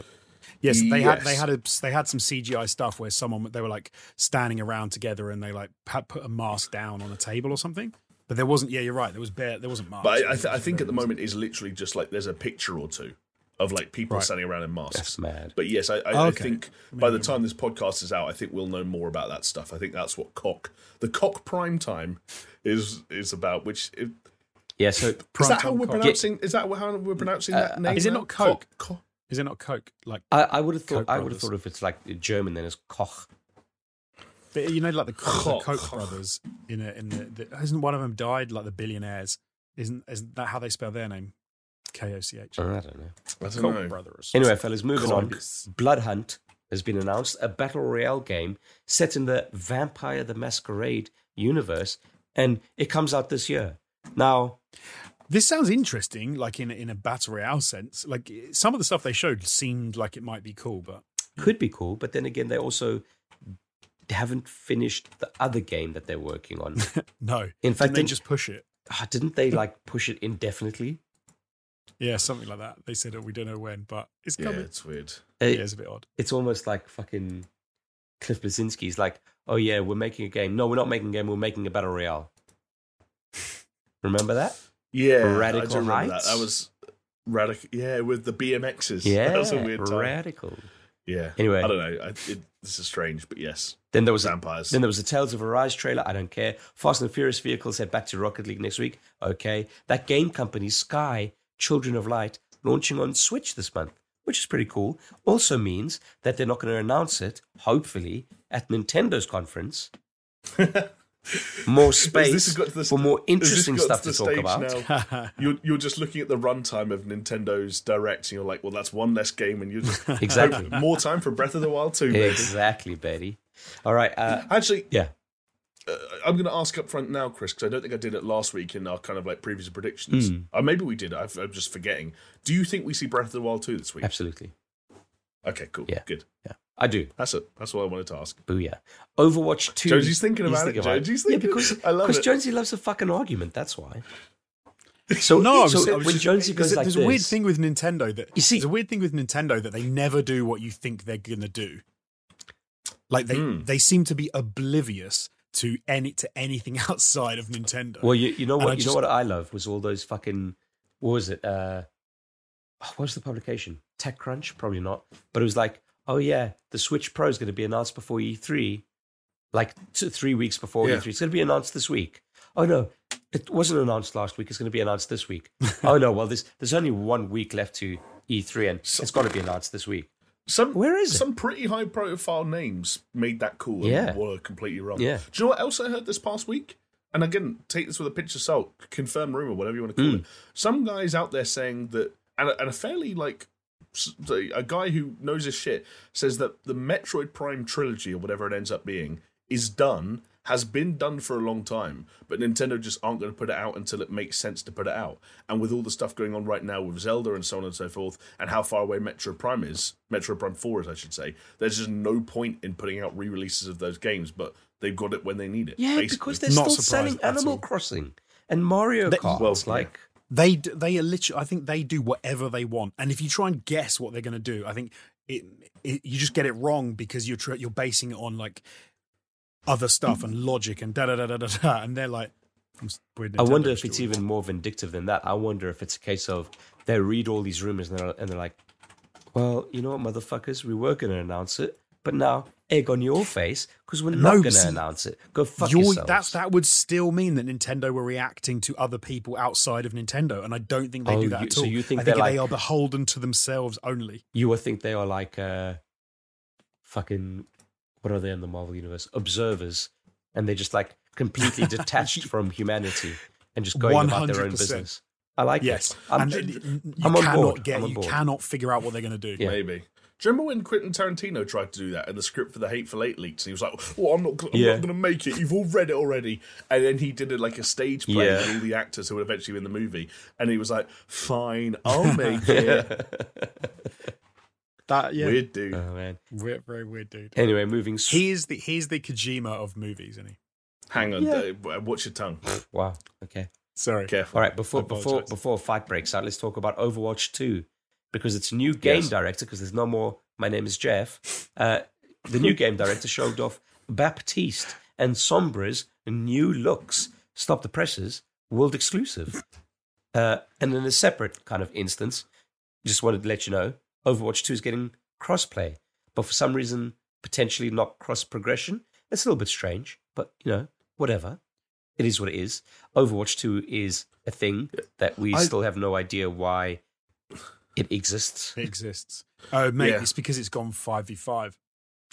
S3: Yes, they had they had a, they had some CGI stuff where someone they were like standing around together and they like had put a mask down on a table or something. But there wasn't. Yeah, you're right. There was bare. There wasn't masks.
S2: But I, I, th- I think at the moment is literally just like there's a picture or two of like people
S3: Right.
S2: standing around in masks.
S1: That's mad.
S2: But yes, I, I, I
S3: Okay.
S2: think by the time this podcast is out, I think we'll know more about that stuff. I think that's what cock the cock prime time is is about. Which is,
S1: Yeah, so
S2: is that how we're
S3: cock.
S2: pronouncing? Is that how we're pronouncing
S1: Uh,
S2: that name?
S3: is it
S2: now?
S3: not Coke?
S2: Cock- cock-
S3: Is it not Coke? Like,
S1: I, I would have thought
S3: Koch
S1: I would have thought if it's like German, then it's Koch.
S3: but you know, like the, Koch, the
S2: Koch.
S3: Koch brothers in a, in the, the hasn't one of them died? Like the billionaires, isn't isn't that how they spell their name? K O C H.
S1: I don't know.
S2: I don't
S3: Koch
S2: know.
S3: brothers.
S1: Anyway, fellas, moving on. Blood Hunt has been announced, a battle royale game set in the Vampire the Masquerade universe, and it comes out this year. Now,
S3: This sounds interesting, like in a, in a battle royale sense. Like some of the stuff they showed seemed like it might be cool, but
S1: could be cool, but then again, they also haven't finished the other game that they're working on.
S3: no.
S1: In fact,
S3: Didn't they
S1: didn't,
S3: just push it?
S1: ah, didn't they like push it indefinitely?
S3: Yeah, something like that. They said it. We don't know when, but it's coming."
S2: Yeah,
S3: coming.
S2: it's weird.
S1: Uh,
S3: yeah, it's a bit odd.
S1: it's almost like fucking Cliff Bleszinski's like, oh yeah, we're making a game. No, we're not making a game. We're making a battle royale. Remember that?
S2: Yeah,
S1: Radical
S2: I do remember
S1: Heights?
S2: that. That was radical. Yeah, with the BMXs.
S1: Yeah,
S2: that was a weird time.
S1: radical.
S2: Yeah.
S1: Anyway.
S2: I don't know. I, it, this is strange, but yes,
S1: Then there was a,
S2: vampires.
S1: then there was a Tales of Arise trailer. I don't care. Fast and Furious vehicles head back to Rocket League next week. Okay, that game company Sky Children of Light launching on Switch this month, which is pretty cool. Also means that they're not going to announce it. Hopefully at Nintendo's conference. More space
S2: this has got to the
S1: for more interesting stuff
S2: to
S1: to talk about.
S2: you're you're just looking at the runtime of Nintendo's Direct, and you're like, well, that's one less game, and you're just
S1: Exactly.
S2: more time for Breath of the Wild too.
S1: Exactly, Betty. All right. Uh,
S2: Actually,
S1: yeah.
S2: Uh, I'm going to ask up front now, Chris, because I don't think I did it last week in our kind of like previous predictions. Or maybe we did. I've, I'm just forgetting. Do you think we see Breath of the Wild 2 this week?
S1: Absolutely.
S2: Okay, cool.
S1: Yeah.
S2: Good.
S1: Yeah. I do.
S2: That's it. That's what I wanted to ask.
S1: Booyah. Overwatch 2.
S2: Jonesy's thinking about it.
S1: about
S2: Jonesy's
S1: Yeah, because,
S2: I love
S1: because
S2: it.
S1: Jonesy loves a fucking argument. That's why. So,
S3: No,
S1: so
S3: I
S1: when
S3: just-
S1: Jonesy
S3: there's
S1: goes
S3: a-
S1: like
S3: there's
S1: this,
S3: a weird thing with Nintendo that
S1: You see-
S3: there's a weird thing with Nintendo that they never do what you think they're gonna do. Like they
S2: Hmm.
S3: they seem to be oblivious to any to anything outside of Nintendo.
S1: Well, you, you know what?
S3: I
S1: You know what I love was all those fucking. What was it? Uh, oh, what was the publication? TechCrunch? Probably not. But it was like, oh yeah, the Switch Pro is going to be announced before E3, like two, three weeks before
S2: Yeah.
S1: E3. It's going to be announced this week. Oh no, it wasn't announced last week. It's going to be announced this week. oh no, well, there's there's only one week left to E3, and it's got to be announced this week.
S2: Some
S1: Where is it?
S2: some pretty high profile names made that cool and
S1: Yeah.
S2: were completely wrong.
S1: Yeah.
S2: Do you know what else I heard this past week? And again, take this with a pinch of salt, confirm rumor, whatever you want to call
S1: Hmm.
S2: it. Some guys out there saying that, and a, and a fairly like a guy who knows his shit says that the Metroid Prime trilogy or whatever it ends up being is done, has been done for a long time, but Nintendo just aren't going to put it out until it makes sense to put it out. And with all the stuff going on right now with Zelda and so on and so forth, and how far away Metroid Prime is, Metroid Prime 4 is, I should say, there's just no point in putting out re releases of those games, but they've got it when they need it.
S1: Yeah,
S2: basically.
S1: because they're
S3: Not
S1: still selling Animal
S3: all.
S1: Crossing. And Mario
S3: That-
S1: Kart,
S2: Well,
S1: it's
S2: yeah.
S1: like
S3: They they are literally. I think they do whatever they want, and if you try and guess what they're going to do, I think it, it you just get it wrong because you're tr- you're basing it on like other stuff and logic and da da da da da da, and they're like.
S1: I wonder if it's even more vindictive than that. I wonder if it's a case of they read all these rumors and they're, and they're like, well, you know what, motherfuckers, we were going to announce it, but now egg on your face because we're
S3: No,
S1: not going to announce it. Go fuck yourselves.
S3: that's that would still mean that Nintendo were reacting to other people outside of Nintendo, and I don't think they
S1: Oh,
S3: do that
S1: you-
S3: at
S1: so
S3: all.
S1: you think
S3: I think
S1: they're like they
S3: are beholden to themselves only.
S1: You would think they are like uh, fucking, what are they in the Marvel universe? Observers. And they're just like completely detached from humanity and just going about their own business. I like
S3: Yes,
S1: it. I'm,
S3: and
S1: ju-
S3: you
S1: I'm on
S3: cannot
S1: board.
S3: get,
S1: I'm on
S3: you
S1: board.
S3: cannot figure out what they're going to do.
S1: Yeah.
S2: Maybe. Do you remember when Quentin Tarantino tried to do that and the script for the Hateful Eight leaked? And he was like, "Well, I'm not, I'm
S1: Yeah.
S2: not going to make it. You've all read it already." And then he did it like a stage play
S1: Yeah.
S2: with all the actors who would eventually be in the movie. And he was like, "Fine, I'll make it."
S3: That yeah,
S2: Weird dude.
S1: oh, man.
S3: weird, very weird dude.
S1: Anyway, moving. s-
S3: He is the he's the Kojima of movies, isn't he?
S2: Hang on,
S1: Yeah.
S2: uh, watch your tongue.
S1: Wow. Okay.
S3: Sorry.
S2: Careful.
S1: All right, before before before fight breaks out, let's talk about Overwatch 2 because it's new game
S2: Yes.
S1: director because there's no more my name is Jeff. Uh, the new game director showed off Baptiste and Sombra's new looks. Stop the presses, world exclusive. Uh, and in a separate kind of instance, just wanted to let you know, Overwatch 2 is getting crossplay, but for some reason potentially not cross progression. It's a little bit strange, but you know, whatever. It is what it is. Overwatch 2 is a thing that we
S2: I-
S1: still have no idea why it exists.
S3: It exists. Oh, mate,
S2: Yeah.
S3: it's because it's gone five v five.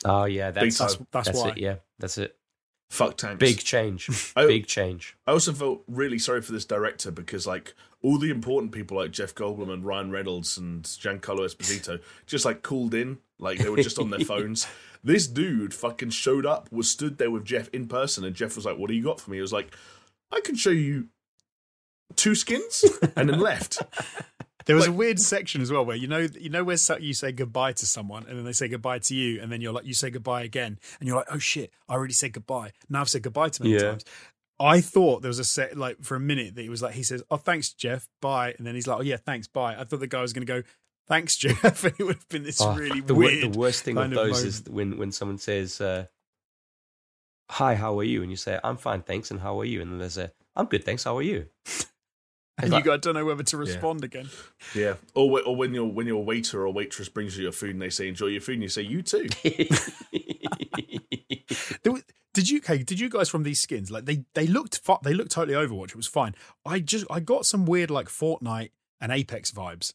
S1: Oh yeah, that's.
S3: That's that's,
S1: that's
S3: why.
S1: it. Yeah, that's it.
S2: Fuck tanks.
S1: Big change.
S2: Oh.
S1: Big change.
S2: I also felt really sorry for this director because, like, all the important people like Jeff Goldblum and Ryan Reynolds and Giancarlo Esposito just like called in, like they were just on their phones. This dude fucking showed up, was stood there with Jeff in person, and Jeff was like, "What do you got for me?" He was like, "I can show you two skins," and then left.
S3: There was a weird section as well where you know you know where you say goodbye to someone and then they say goodbye to you and then you're like you say goodbye again and you're like oh shit I already said goodbye now I've said goodbye to many
S1: Yeah.
S3: times. I thought there was a set like for a minute that it was like he says oh thanks Jeff bye and then he's like oh yeah thanks bye. I thought the guy was going to go thanks Jeff and it would have been this
S1: Oh,
S3: really
S1: the,
S3: weird.
S1: the worst thing of those is when when someone says, uh, "Hi, how are you?" and you say, "I'm fine, thanks," and how are you? And then there's a, "I'm good, thanks. How are you?"
S3: and you got don't know whether to respond again.
S2: Yeah, or or when your when your waiter or waitress brings you your food and they say enjoy your food and you say you too.
S3: Did you okay? Did you guys from these skins like they they looked fu- they looked totally Overwatch. It was fine. I just I got some weird like Fortnite and Apex vibes.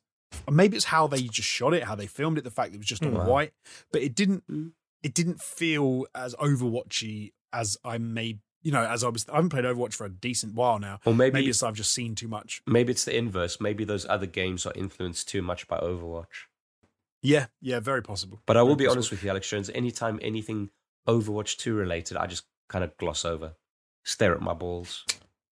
S3: Maybe it's how they just shot it, how they filmed it, the fact that it was just all
S1: Wow.
S3: white, but it didn't
S1: Mm.
S3: it didn't feel as Overwatchy as I may you know as I was. I haven't played Overwatch for a decent while now.
S1: or maybe
S3: Maybe it's I've just seen too much.
S1: maybe it's the inverse. Maybe those other games are influenced too much by Overwatch.
S3: Yeah, yeah, very possible.
S1: But I will
S3: Very
S1: be
S3: possible.
S1: honest with you, Alex Jones. Anytime anything Overwatch 2 related, I just kind of gloss over, stare at my balls.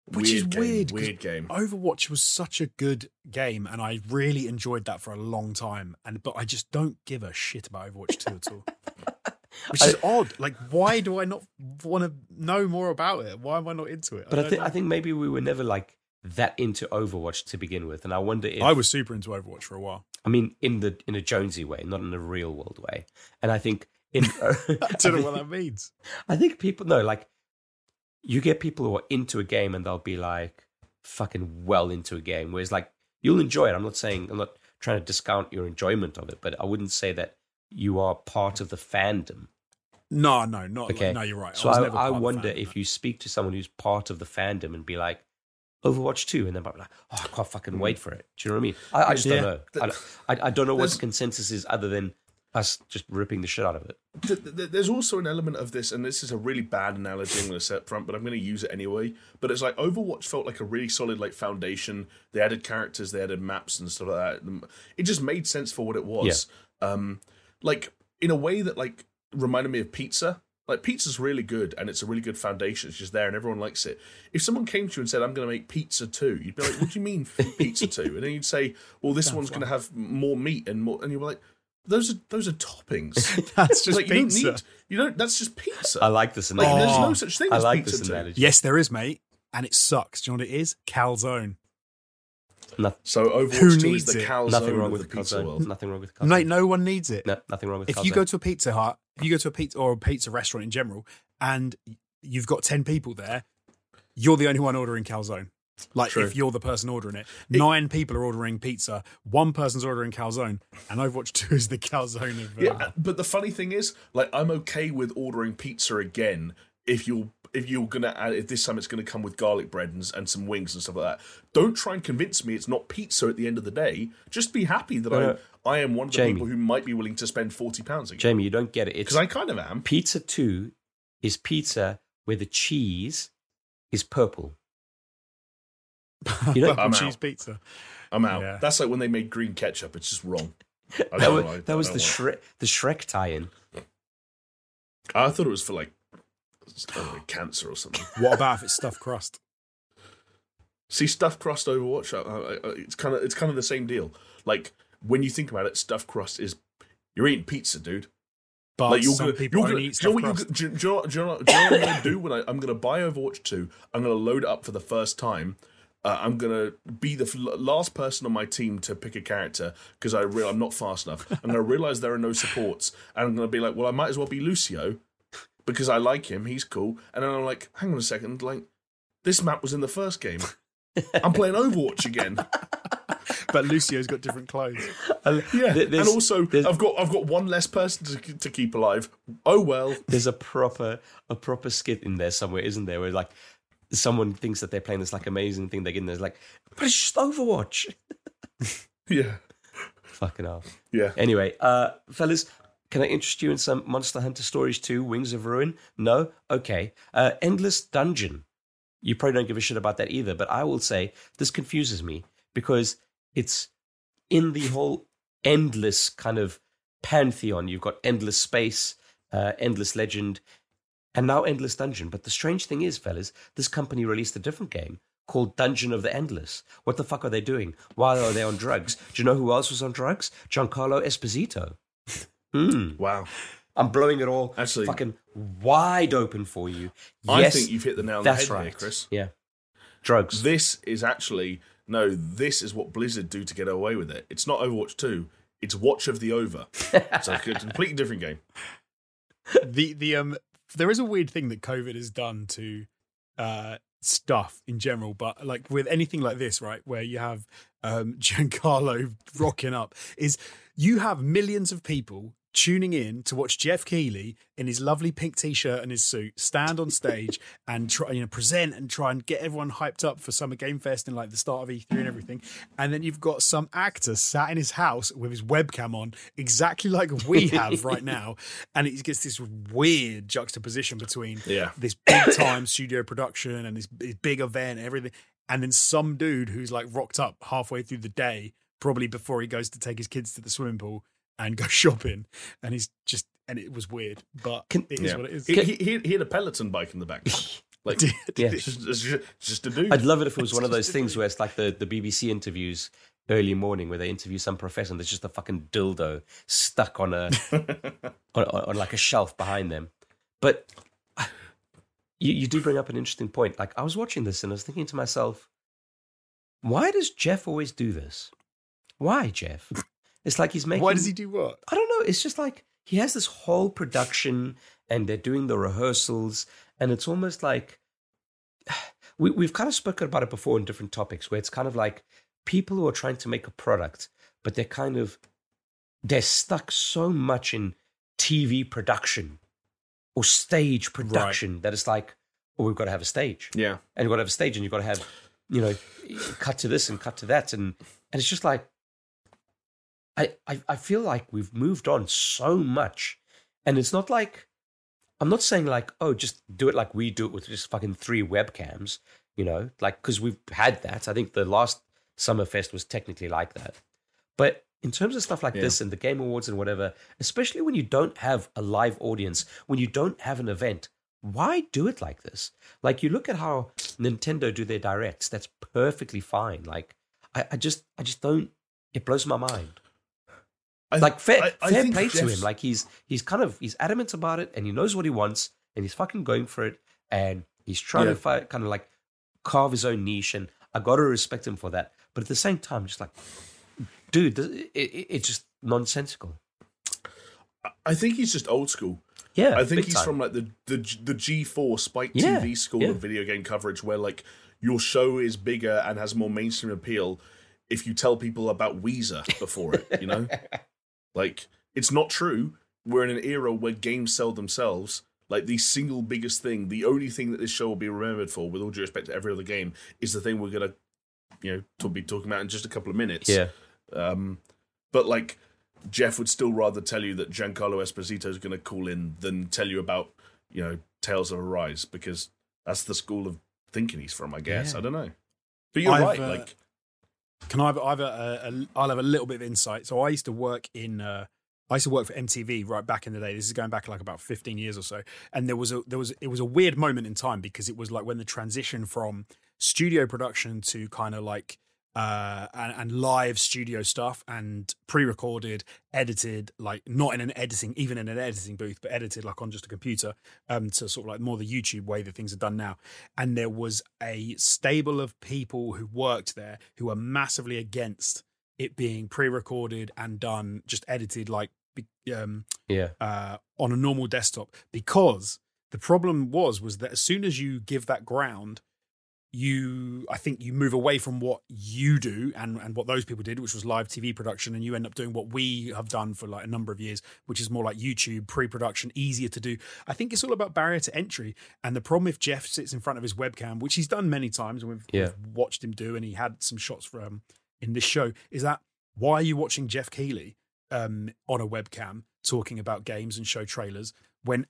S3: Which is
S2: game,
S3: weird, 'cause
S2: Weird game.
S3: Overwatch was such a good game, and I really enjoyed that for a long time. And but I just don't give a shit about Overwatch two at all, which is odd. Like, why do I not want to know more about it? Why am I not into it?
S1: But I, think
S3: know.
S1: I think maybe we were never like that into Overwatch to begin with, and I wonder if
S3: I was super into Overwatch for a while.
S1: I mean, in the in a Jonesy way, not in a real world way. And I think in
S3: I don't know
S1: think-
S3: what that means.
S1: I think people know, like, you get people who are into a game and they'll be like fucking well into a game. Whereas, like, you'll enjoy it. I'm not saying I'm not trying to discount your enjoyment of it, but I wouldn't say that you are part of the fandom.
S3: No, no, not.
S1: Okay.
S3: Like, no, you're right.
S1: So
S3: was
S1: I, I,
S3: part of the
S1: wonder
S3: fandom,
S1: if
S3: no.
S1: you speak to someone who's part of the fandom and be like, Overwatch 2, and then they'll be like, oh, I can't fucking wait for it. Do you know what I mean? I, I just
S3: Yeah.
S1: don't know. I, don't- I, I don't know what the consensus is other than us just ripping the shit out of it.
S2: Th- th- There's also an element of this, and this is a really bad analogy I'm going to set up front, but I'm going to use it anyway. But it's like Overwatch felt like a really solid like foundation. They added characters, they added maps and stuff like that. It just made sense for what it was. Um, like in a way that like reminded me of pizza. Like pizza's really good, and it's a really good foundation. It's just there, and everyone likes it. If someone came to you and said, "I'm going to make pizza too," you'd be like, "What do you mean pizza too?" And then you'd say, "Well, this
S3: Sounds
S2: one's going to have more meat and more," and you were like, "Those are those are toppings."
S3: That's just
S2: like,
S3: pizza.
S2: You don't need. You don't. That's just pizza.
S1: I like this
S2: like,
S1: analogy.
S2: there's
S3: Oh,
S2: no such thing
S1: I
S2: as
S1: like
S2: pizza
S1: this analogy.
S3: Yes, there is, mate. and it sucks. Do you know what it is? Calzone.
S1: No,
S2: So Overwatch
S3: Who
S2: 2 is
S3: needs
S2: the
S3: it?
S2: calzone
S1: nothing wrong with
S2: the
S1: the
S2: pizza
S1: calzone.
S2: world.
S1: Nothing wrong with calzone.
S3: Mate, no one needs it.
S1: No, nothing wrong with
S3: if
S1: calzone.
S3: you go to a Pizza Hut, if you go to a pizza or a pizza restaurant in general, and you've got ten people there, you're the only one ordering calzone. Like
S2: True.
S3: if you're the person ordering it, nine people are ordering pizza, one person's ordering calzone, and Overwatch Two is the calzone of. Uh,
S2: Yeah, but the funny thing is, like, I'm okay with ordering pizza again if you're if you're gonna add if this time it's gonna come with garlic bread and, and some wings and stuff like that. Don't try and convince me it's not pizza at the end of the day. Just be happy that
S1: No, no.
S2: I uh, I am one of the
S1: Jamie.
S2: people who might be willing to spend forty pounds again
S1: Jamie, you don't get it. It's
S2: because I kind of am.
S1: pizza two is pizza where the cheese is purple. You know,
S3: purple
S2: I'm
S3: cheese
S2: out.
S3: pizza.
S2: I'm out.
S3: Yeah.
S2: That's like when they made green ketchup. It's just wrong. I
S1: that was.
S2: I
S1: that was
S2: don't
S1: the
S2: want.
S1: Shrek the Shrek tie-in.
S2: I thought it was for like I don't know, cancer or something.
S3: What about if it's stuffed crust?
S2: See, stuffed crust Overwatch, uh, it's kind of it's kind of the same deal. Like when you think about it, stuffed crust is you're eating pizza, dude.
S3: But
S2: like you're
S3: some
S2: gonna,
S3: people
S2: you're gonna,
S3: eat
S2: do you know
S3: stuffed
S2: what you, do, you know, do, you know, do you know what I'm gonna do when I, I'm gonna buy Overwatch 2? I'm gonna load it up for the first time. Uh, I'm gonna be the last person on my team to pick a character because I real I'm not fast enough. I'm gonna realize there are no supports, and I'm gonna be like, well, I might as well be Lucio because I like him. He's cool. And then I'm like, hang on a second, like this map was in the first game. I'm playing Overwatch again.
S3: But Lucio's got different clothes.
S2: Yeah,
S1: There-
S2: and also I've got I've got one less person to, to keep alive. Oh well.
S1: There's a proper a proper skit in there somewhere, isn't there? Where like someone thinks that they're playing this like amazing thing. They get in there, it's like, but it's just Overwatch.
S2: Yeah,
S1: Fucking hell.
S2: yeah.
S1: Anyway, uh, fellas, can I interest you in some Monster Hunter Stories 2? Wings of Ruin? No? Okay. Uh, Endless Dungeon. You probably don't give a shit about that either, but I will say this confuses me because it's in the whole endless kind of pantheon. You've got Endless Space, uh, Endless Legend, and now Endless Dungeon. But the strange thing is, fellas, this company released a different game called Dungeon of the Endless. What the fuck are they doing? Why are they on drugs? Do you know who else was on drugs? Giancarlo Esposito. Hmm.
S2: Wow.
S1: I'm blowing it all
S2: Actually-
S1: fucking wide open for you.
S2: I
S1: Yes,
S2: think you've hit the nail on the
S1: that's
S2: head
S1: right,
S2: here, Chris.
S1: Yeah, drugs.
S2: This is actually no. This is what Blizzard do to get away with it. It's not Overwatch Two. It's Watch of the Over. So it's a completely different game.
S3: the the um there is a weird thing that COVID has done to uh stuff in general, but like with anything like this, right, where you have um Giancarlo rocking up, is you have millions of people tuning in to watch Geoff Keighley in his lovely pink t-shirt and his suit stand on stage and try you know present and try and get everyone hyped up for Summer Game Fest and like the start of E3 and everything. And then you've got some actor sat in his house with his webcam on, exactly like we have right now, and it gets this weird juxtaposition between
S2: Yeah.
S3: this big time studio production and this, big event and everything, and then some dude who's like rocked up halfway through the day, probably before he goes to take his kids to the swimming pool and go shopping, and he's just and it was weird, but
S1: Can-
S3: it is
S2: Yeah.
S3: what it is.
S2: He, he, he- he had a Peloton bike in the back. Like,
S3: Did-
S1: Yeah.
S2: it's just, it's just, it's just a dude.
S1: I'd love it if it was one of those things where it's like the, the BBC interviews early morning where they interview some professor and there's just a fucking dildo stuck on a on, on, on like a shelf behind them. But you, you do bring up an interesting point. Like I was watching this and I was thinking to myself, why does Geoff always do this? Why, Geoff? It's like he's making.
S3: Why does he do what?
S1: I don't know. It's just like he has this whole production and they're doing the rehearsals, and it's almost like we, we've kind of spoken about it before in different topics where it's kind of like people who are trying to make a product, but they're kind of they're stuck so much in TV production or stage production that it's like, oh, we've got to have a stage
S2: yeah.
S1: and you've got to have a stage and you've got to have, you know, cut to this and cut to that. And, and it's just like, I, I, I feel like we've moved on so much. And it's not like, I'm not saying like, oh, just do it like we do it with just fucking three webcams, you know, like, because we've had that. I think the last Summerfest was technically like that. But in terms of stuff like
S2: Yeah.
S1: this and the Game Awards and whatever, especially when you don't have a live audience, when you don't have an event, why do it like this? Like you look at how Nintendo do their directs, that's perfectly fine. Like I, I just I just don't it blows my mind.
S2: I,
S1: Like fair,
S2: I- I
S1: fair play to him. Like he's he's kind of he's adamant about it and he knows what he wants and he's fucking going for it and he's trying
S2: Yeah.
S1: to fight, kind of like carve his own niche, and I got to respect him for that. But at the same time, just like, dude, it, it, it's just nonsensical.
S2: I think he's just old school.
S1: Yeah,
S2: I think he's
S1: time.
S2: from like the the the G4 Spike
S1: Yeah,
S2: TV school
S1: yeah.
S2: of video game coverage, where like your show is bigger and has more mainstream appeal if you tell people about Weezer before it. You know, like it's not true. We're in an era where games sell themselves. Like the single biggest thing, the only thing that this show will be remembered for, with all due respect to every other game, is the thing we're gonna, you know, to be talking about in just a couple of minutes.
S1: yeah.
S2: Um, but like Geoff would still rather tell you that Giancarlo Esposito is going to call in than tell you about you know Tales of Arise because that's the school of thinking he's from. I guess
S1: Yeah.
S2: I don't know. But you're
S3: I've,
S2: right.
S3: uh,
S2: like
S3: Can I have, I have a, a, I'll have a little bit of insight. So I used to work in, uh, I used to work for MTV right back in the day. This is going back like about 15 years or so. And there was a, there was, it was a weird moment in time because it was like when the transition from studio production to kind of like, uh, and, and live studio stuff and pre-recorded, edited, like not in an editing, even in an editing booth, but edited like on just a computer, um, to sort of like more the YouTube way that things are done now. And there was a stable of people who worked there who were massively against it being pre-recorded and done, just edited like um,
S1: Yeah.
S3: uh, on a normal desktop because the problem was was that as soon as you give that ground you i think you move away from what you do and and what those people did which was live tv production and you end up doing what we have done for like a number of years which is more like youtube pre-production easier to do i think it's all about barrier to entry and the problem if geoff sits in front of his webcam which he's done many times and we've,
S1: Yeah.
S3: we've watched him do and he had some shots from in this show is that why are you watching geoff keighley um, on a webcam talking about games and show trailers when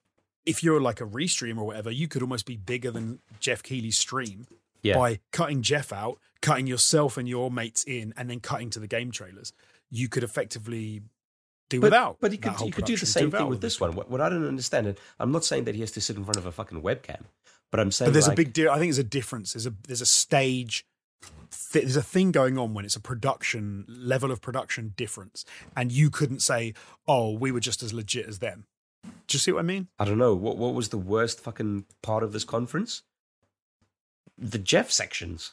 S3: if you're like a restream or whatever, you could almost be bigger than Geoff Keighley's stream
S1: Yeah.
S3: by cutting Geoff out, cutting yourself and your mates in, and then cutting to the game trailers. You could effectively do
S1: But,
S3: without.
S1: but he
S3: that
S1: could, could do the same thing with this one. What, what I don't understand, and I'm not saying that he has to sit in front of a fucking webcam, but I'm saying
S3: But there's
S1: like,
S3: a big deal. I think there's a difference. There's a there's a stage. Th- there's a thing going on when it's a production level of production difference, and you couldn't say, "Oh, we were just as legit as them." Do you see what I mean?
S1: I don't know what what was the worst fucking part of this conference? The Geoff sections.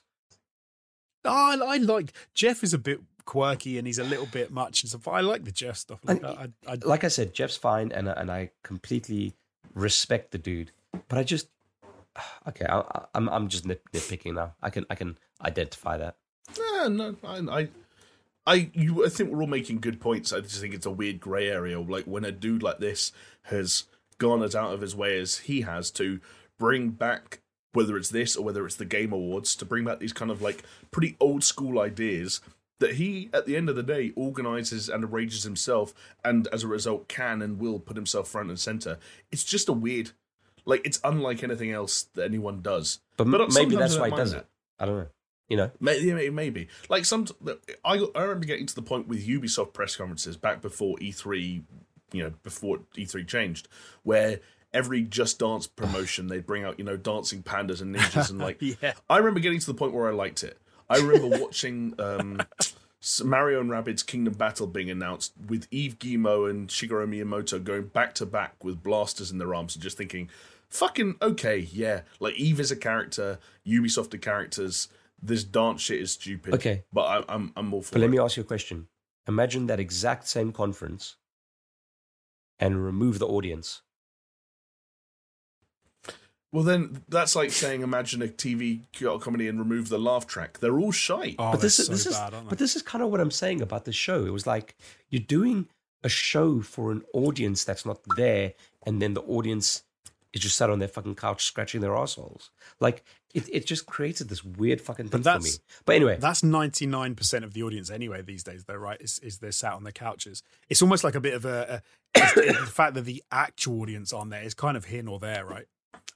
S3: Oh, I, I like Geoff is a bit quirky and he's a little bit much and stuff. but I like the Geoff stuff. Like that. I, I,
S1: Like I said, Geoff's fine, and I- and I completely respect the dude. But I just okay, I, I- I'm I'm just nit, nitpicking now. I can I can identify that.
S2: No, I, I, I, you, I think we're all making good points. I just think it's a weird grey area. Like when a dude like this has gone as out of his way as he has to bring back, whether it's this or whether it's the Game Awards, to bring back these kind of like pretty old school ideas that he, at the end of the day, organizes and arranges himself, and as a result, can and will put himself front and center. It's just a weird, like it's unlike anything else that anyone does.
S1: But,
S2: But
S1: maybe that's why he does it. I don't know. You know,
S2: Maybe, maybe, maybe. Like some, I I remember getting to the point with Ubisoft press conferences back before E3, you know, before E3 changed, where every Just Dance promotion they'd bring out, you know, dancing pandas and ninjas and like.
S3: yeah.
S2: I remember getting to the point where I liked it. I remember watching um, Mario and Rabbids Kingdom Battle being announced with Yves Guillemot and Shigeru Miyamoto going back to back with blasters in their arms and just thinking, fucking okay, yeah. Like Eve is a character, Ubisoft are characters. This dance shit is stupid.
S1: Okay.
S2: but I, I'm I'm all for
S1: but let
S2: it.
S1: me ask you a question. Imagine that exact same conference, and remove the audience.
S2: Well, then that's like saying imagine a TV co- comedy and remove the laugh track. They're all shite.
S3: Oh,
S1: but this is
S3: so
S1: this is
S3: bad, aren't
S1: but this is kind of what I'm saying about the show. It was like you're doing a show for an audience that's not there, and then the audience is just sat on their fucking couch scratching their assholes. Like it, it just created this weird fucking thing
S3: But
S1: for me.
S3: that's-
S1: But anyway,
S3: That's ninety nine percent of the audience anyway these days, though, right? Is, is they're sat on their couches. It's almost like a bit of a, a the fact that the actual audience on there is kind of here nor there, right?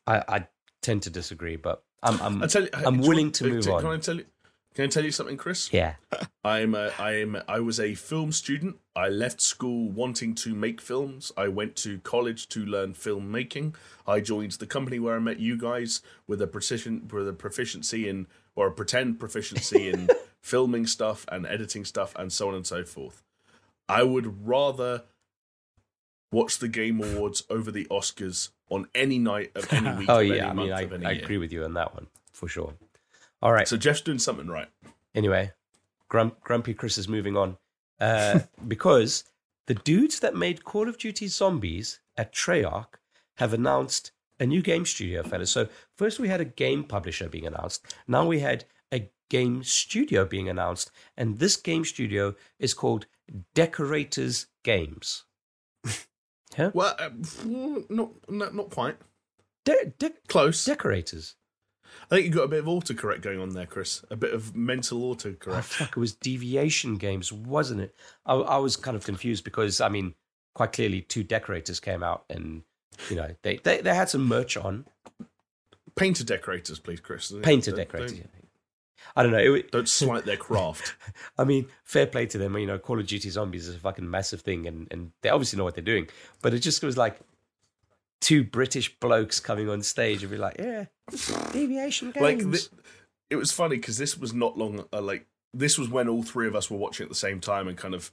S1: I, I tend to disagree, but I'm I'm
S2: you,
S1: I'm willing
S2: want-
S1: to move
S2: can
S1: on.
S2: I tell you? Can I tell you something, Chris?
S1: yeah.
S2: I'm a, I'm I was a film student. I left school wanting to make films. I went to college to learn filmmaking. I joined the company where I met you guys with a precision with a proficiency in or a pretend proficiency in filming stuff and editing stuff and so on and so forth. I would rather watch the Game Awards over the Oscars on any night of any week.
S1: Oh yeah, I mean I, I agree with you on that one for sure. All right.
S2: So Geoff's doing something right.
S1: Anyway, Grump, Grumpy Chris is moving on uh, because the dudes that made Call of Duty Zombies at Treyarch have announced a new game studio, fellas. So first we had a game publisher being announced. Now we had a game studio being announced, and this game studio is called Decorators Games. huh?
S2: Well, uh, not, not not quite.
S1: De- de-
S2: Close.
S1: decorators.
S2: I think you got a bit of autocorrect going on there, Chris. A bit of mental
S1: Oh,
S2: autocorrect.
S1: fuck, it was Deviation Games, wasn't it? I, I was kind of confused because, I mean, quite clearly two decorators came out and, you know, they, they, they had some merch on.
S2: Painter decorators, please, Chris.
S1: Painter decorators. I don't know. It,
S2: don't slight their craft.
S1: I mean, fair play to them. You know, Call of Duty Zombies is a fucking massive thing, and, and they obviously know what they're doing. But it just was like two British blokes coming on stage and be like, "Yeah, Deviation Games."
S2: like it was funny because this was not long uh, like this was when all three of us were watching at the same time and kind of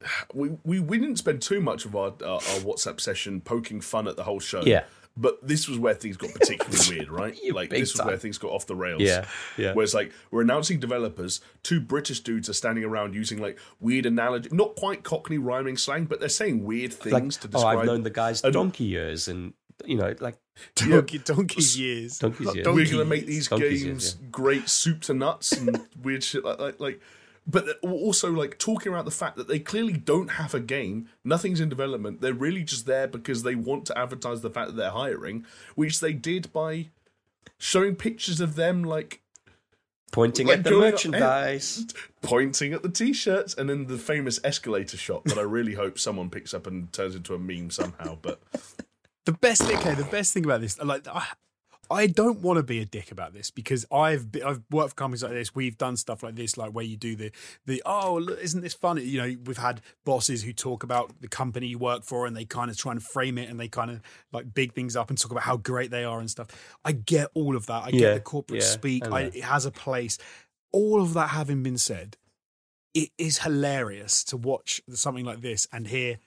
S2: we we, we didn't spend too much of our, our our whatsapp session poking fun at the whole show
S1: Yeah.
S2: But this was where things got particularly weird right like
S1: big
S2: this was
S1: time.
S2: where things got off the rails
S1: yeah, yeah.
S2: Whereas, like, we're announcing developers, two British dudes are standing around using like weird analogy, not quite Cockney rhyming slang, but they're saying weird things
S1: like,
S2: to
S1: oh. I've known the guys
S2: and-
S1: donkey years, and you know, like
S3: Donkey, donkey years.
S1: Donkey's years.
S2: we're going to make these
S1: Donkey's
S2: games
S1: years,
S2: great soup to nuts and weird shit like like like. But also like talking about the fact that they clearly don't have a game, nothing's in development. They're really just there because they want to advertise the fact that they're hiring, which they did by showing pictures of them like
S1: pointing
S2: Like
S1: at the
S2: going up-
S1: merchandise.
S2: pointing at the t-shirts and then the famous escalator shot that I really hope someone picks up and turns into a meme somehow. But
S3: The best, okay, the best thing about this, like, I, I don't want to be a dick about this because I've been, I've worked for companies like this. We've done stuff like this, like where you do the the oh, look, isn't this funny? You know, we've had bosses who talk about the company you work for and they kind of try and frame it and they kind of like big things up and talk about how great they are and stuff. I get all of that. I
S1: Yeah,
S3: get the corporate
S1: yeah,
S3: speak.
S1: I
S3: I, it has a place. All of that having been said, it is hilarious to watch something like this and hear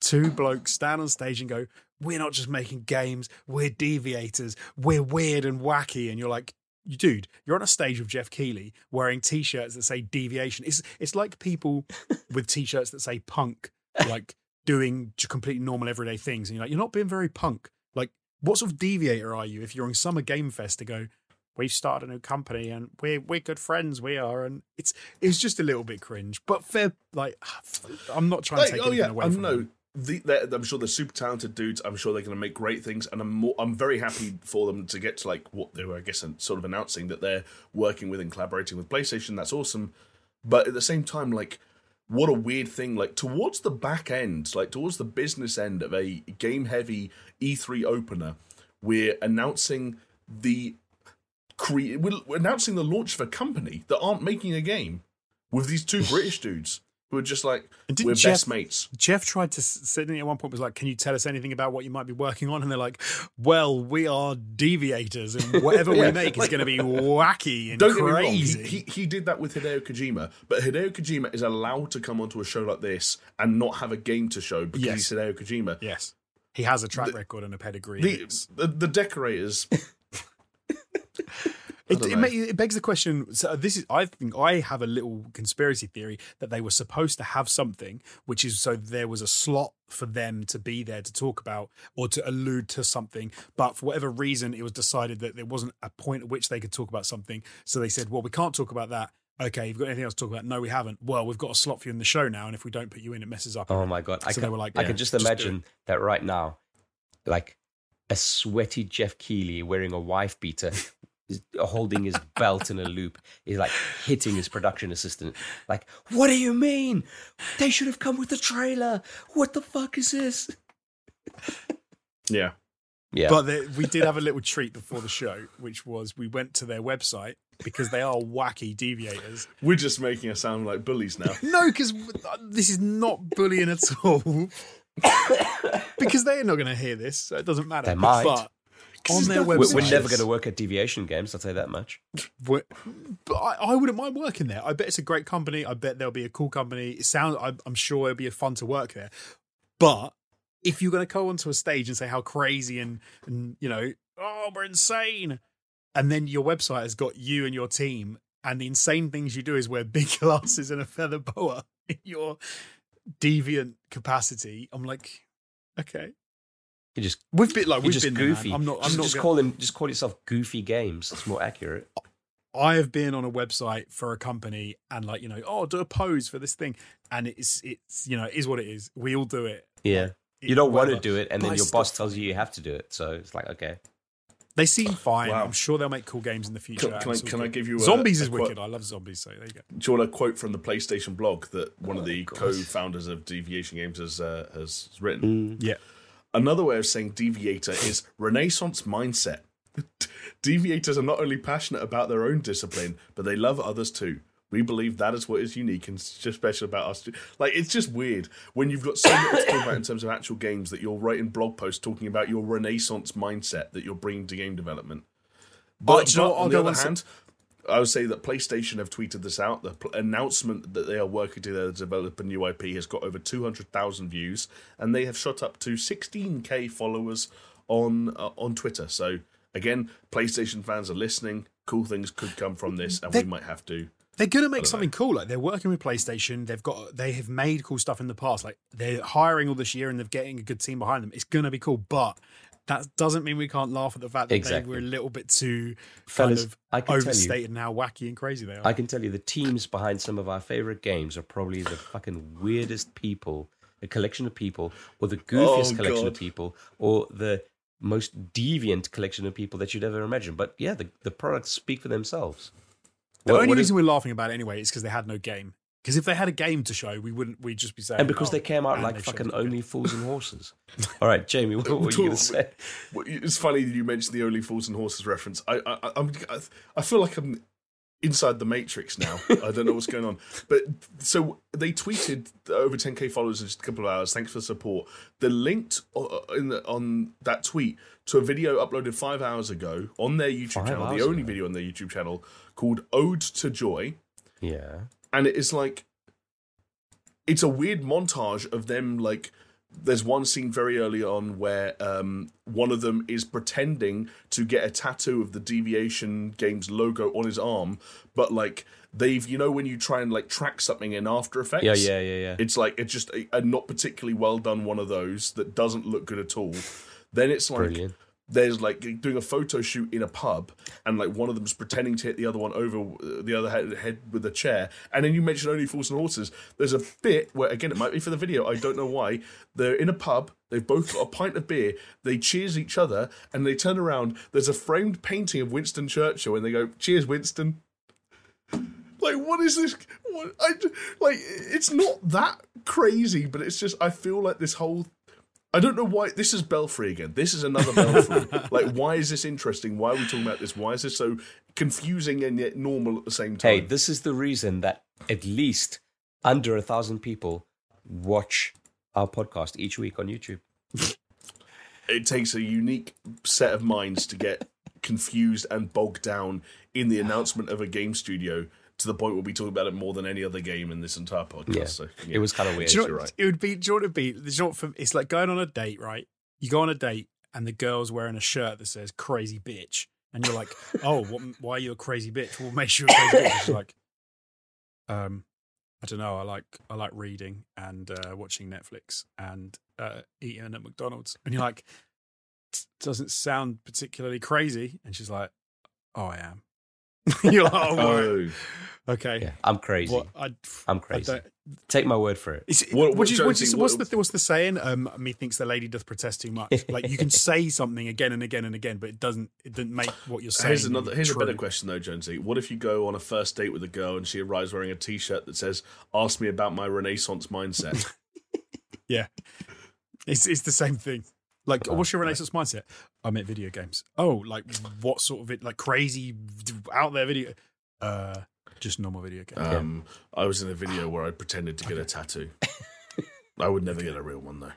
S3: two blokes stand on stage and go, We're not just making games, we're deviators, we're weird and wacky. And you're like, Dude, you're on a stage with Geoff Keighley wearing t-shirts that say deviation. It's it's like people with t-shirts that say punk, like doing completely normal everyday things. And you're like, you're not being very punk. Like, what sort of deviator are you if you're on Summer Game Fest to go, we've started a new company and we're we're good friends, we are. And it's it's just a little bit cringe. But fair like I'm not trying to take
S2: oh
S3: anything
S2: yeah,
S3: away
S2: I'm
S3: from
S2: no.
S3: them.
S2: The, I'm sure they're super talented dudes. I'm sure they're going to make great things, and I'm more, I'm very happy for them to get to like what they were, I guess, sort of announcing that they're working with and collaborating with PlayStation. That's awesome, but at the same time, like, what a weird thing. Like towards the back end, like towards the business end of a game heavy E3 opener, we're announcing the cre- we're we're announcing the launch of a company that aren't making a game with these two British dudes who are just like we're
S3: Geoff-
S2: best mates.
S3: Geoff tried to sit in at one point was like, "Can you tell us anything about what you might be working on?" And they're like, "Well, we are deviators, and whatever
S1: Yeah,
S3: we make is going to be wacky and
S2: Don't get me wrong,
S3: crazy."
S2: he, he, he did that with Hideo Kojima, but Hideo Kojima is allowed to come onto a show like this and not have a game to show because
S3: Yes.
S2: he's Hideo Kojima.
S3: yes, he has a track record and a pedigree.
S2: The, the the decorators,
S3: It, it,
S2: know.
S3: ma- it begs the question. So this is, I think, I have a little conspiracy theory that they were supposed to have something, which is so there was a slot for them to be there to talk about or to allude to something, but for whatever reason, it was decided that there wasn't a point at which they could talk about something. So they said, "Well, we can't talk about that." Okay, you've got anything else to talk about? No, we haven't. Well, we've got a slot for you in the show now, and if we don't put you in, it messes up.
S1: Oh my god! I
S3: So
S1: can,
S3: they were like,
S1: I
S3: yeah,
S1: can just
S3: just
S1: imagine that right now, like a sweaty Geoff Keighley wearing a wife beater, is holding his belt in a loop, He's like hitting his production assistant. Like, what do you mean? They should have come with the trailer. What the fuck is this?
S2: yeah,
S1: Yeah,
S3: But they, we did have a little treat before the show, which was we went to their website because they are wacky deviators.
S2: we're just making us sound like bullies now.
S3: No, because this is not bullying at all. because they're not going to hear this, so it doesn't matter.
S1: They might.
S3: But on their website,
S1: we're never going to work at Deviation Games. I'll say that much.
S3: we're- but I, I wouldn't mind working there. I bet it's a great company. I bet there'll be a cool company. It sounds. I'm, I'm sure it'll be fun to work there. But if you're going to go onto a stage and say how crazy and and you know, oh, we're insane. and then your website has got you and your team, and the insane things you do is wear big glasses and a feather boa in your deviant capacity. I'm like, okay,
S1: You just
S3: we've been like
S1: you're
S3: we've
S1: just
S3: been there,
S1: goofy.
S3: I'm not. I'm
S1: just,
S3: not.
S1: just
S3: gonna-
S1: call him. Just call yourself Goofy Games. It's more accurate.
S3: I have been on a website for a company and like you know, oh, do a pose for this thing, and it's it's you know, it is what it is. We all do it.
S1: Yeah.
S3: It-
S1: You don't want to do it, and
S3: But
S1: then your boss tells you you have to do it. So it's like, okay.
S3: They seem fine.
S2: Wow.
S3: I'm sure they'll make cool games in the future.
S2: Can, can I can I give you a,
S3: Zombies
S2: a
S3: is
S2: quote-
S3: wicked. I love zombies. So there you go.
S2: Do you want a quote from the PlayStation blog that one of the
S1: God.
S2: co-founders of Deviation Games has uh, has written?
S3: Yeah.
S2: Another way of saying deviator is Renaissance mindset. Deviators are not only passionate about their own discipline, but they love others too. We believe that is what is unique and special about us. Like it's just weird when you've got so much to talk about in terms of actual games that you're writing blog posts talking about your Renaissance mindset that you're bringing to game development. But,
S3: you know
S2: but? On the other hand, I would say that PlayStation have tweeted this out. The pl- announcement that they are working together to develop a new IP has got over 200,000 views, and they have shot up to 16k followers on uh, on Twitter. So again, PlayStation fans are listening. Cool things could come from this, and
S3: They-
S2: we might have to.
S3: They're gonna make something cool. Like they're working with PlayStation. They've got they have made cool stuff in the past. Like they're hiring all this year and they're getting a good team behind them. It's gonna be cool, but that doesn't mean we can't laugh at the fact that
S1: Exactly.
S3: they were a little bit too
S1: Fellas,
S3: kind of
S1: I can you-
S3: overstated and how wacky and crazy they are.
S1: I can tell you the teams behind some of our favorite games are probably the fucking weirdest people, a collection of people, or the goofiest
S2: Oh,
S1: collection
S2: God.
S1: of people, or the most deviant collection of people that you'd ever imagine. But yeah, the, the products speak for themselves.
S3: the
S1: What-
S3: only
S1: what is-
S3: reason we're laughing about it anyway is because they had no game. Because if they had a game to show, we wouldn't. We'd just be saying.
S1: and because
S3: oh,
S1: they came out like fucking
S3: us the game.
S1: only fools and horses. All right, Jamie, what, what were you going to say?
S2: It's funny that you mentioned the Only Fools and Horses reference. I, I, I'm, I feel like I'm inside the Matrix now. I don't know what's going on. But so they tweeted over 10k followers in just a couple of hours. Thanks for the support. The linked uh, in the, on that tweet to a video uploaded five hours ago on their YouTube
S1: Five
S2: channel, the only
S1: ago?
S2: video on their YouTube channel called "Ode to Joy."
S1: Yeah.
S2: And it is like it's a weird montage of them like there's one scene very early on where um, one of them is pretending to get a tattoo of the deviation games logo on his arm but like they've you know when you try and like track something in after effects
S1: Yeah, yeah, yeah, yeah.
S2: it's like it's just a, a not particularly well done one of those that doesn't look good at all then it's like
S1: Brilliant.
S2: There's like doing a photo shoot in a pub and like one of them's pretending to hit the other one over uh, the other head, with a chair and then you mentioned only fools and horses. There's a bit where again it might be for the video i don't know why they're in a pub they've both got a pint of beer they cheers each other and they turn around there's a framed painting of winston churchill and they go cheers winston. Like what is this what i like it's not that crazy but it's just i feel like this whole I don't know why this is Belfry again. This is another Belfry. like, why is this interesting? Why are we talking about this? Why is this so confusing and yet normal at the same time?
S1: Hey, this is the reason that at least under a thousand people watch our podcast each week on YouTube.
S2: it takes a unique set of minds to get confused and bogged down in the announcement of a game studio to the point where we talk about it more than any other game in this entire podcast.
S1: Yeah.
S2: So, yeah.
S1: It was kind of weird.
S3: You know,
S2: you're right.
S3: It would be. Do you know what it'd be? You know what for, it's like going on a date, right? You go on a date and the girl's wearing a shirt that says "crazy bitch," and you're like, "Oh, what, why are you a crazy bitch? What makes you a crazy bitch?" She's like, "Um, I don't know. I like I like reading and uh, watching Netflix and uh, eating at McDonald's." And you're like, "Doesn't sound particularly crazy." And she's like, "Oh, I am." you're like, "Oh, right.
S2: Oh,
S3: okay."
S1: Yeah, I'm crazy.
S3: What I,
S1: I'm crazy.
S3: don't,
S1: Take my word for it.
S3: is it,
S2: What-
S3: what,
S2: what
S3: you, what's, the- what's
S2: what-
S3: the what's the saying? Um, methinks the lady doth protest too much. Like you can say something again and again and again, but it doesn't it doesn't make what you're saying.
S2: Here's another. Here's
S3: true.
S2: a better question though, Jonesy. What if you go on a first date with a girl and she arrives wearing a T-shirt that says "Ask me about my Renaissance mindset"?
S3: Yeah, it's it's the same thing. Like,
S1: Oh,
S3: what's your Renaissance mindset? I make video games. Oh, like what sort of it? Like crazy out there video? Uh, just normal video games.
S2: Um, I was in a video where I pretended to get a tattoo. I would never get a real one though.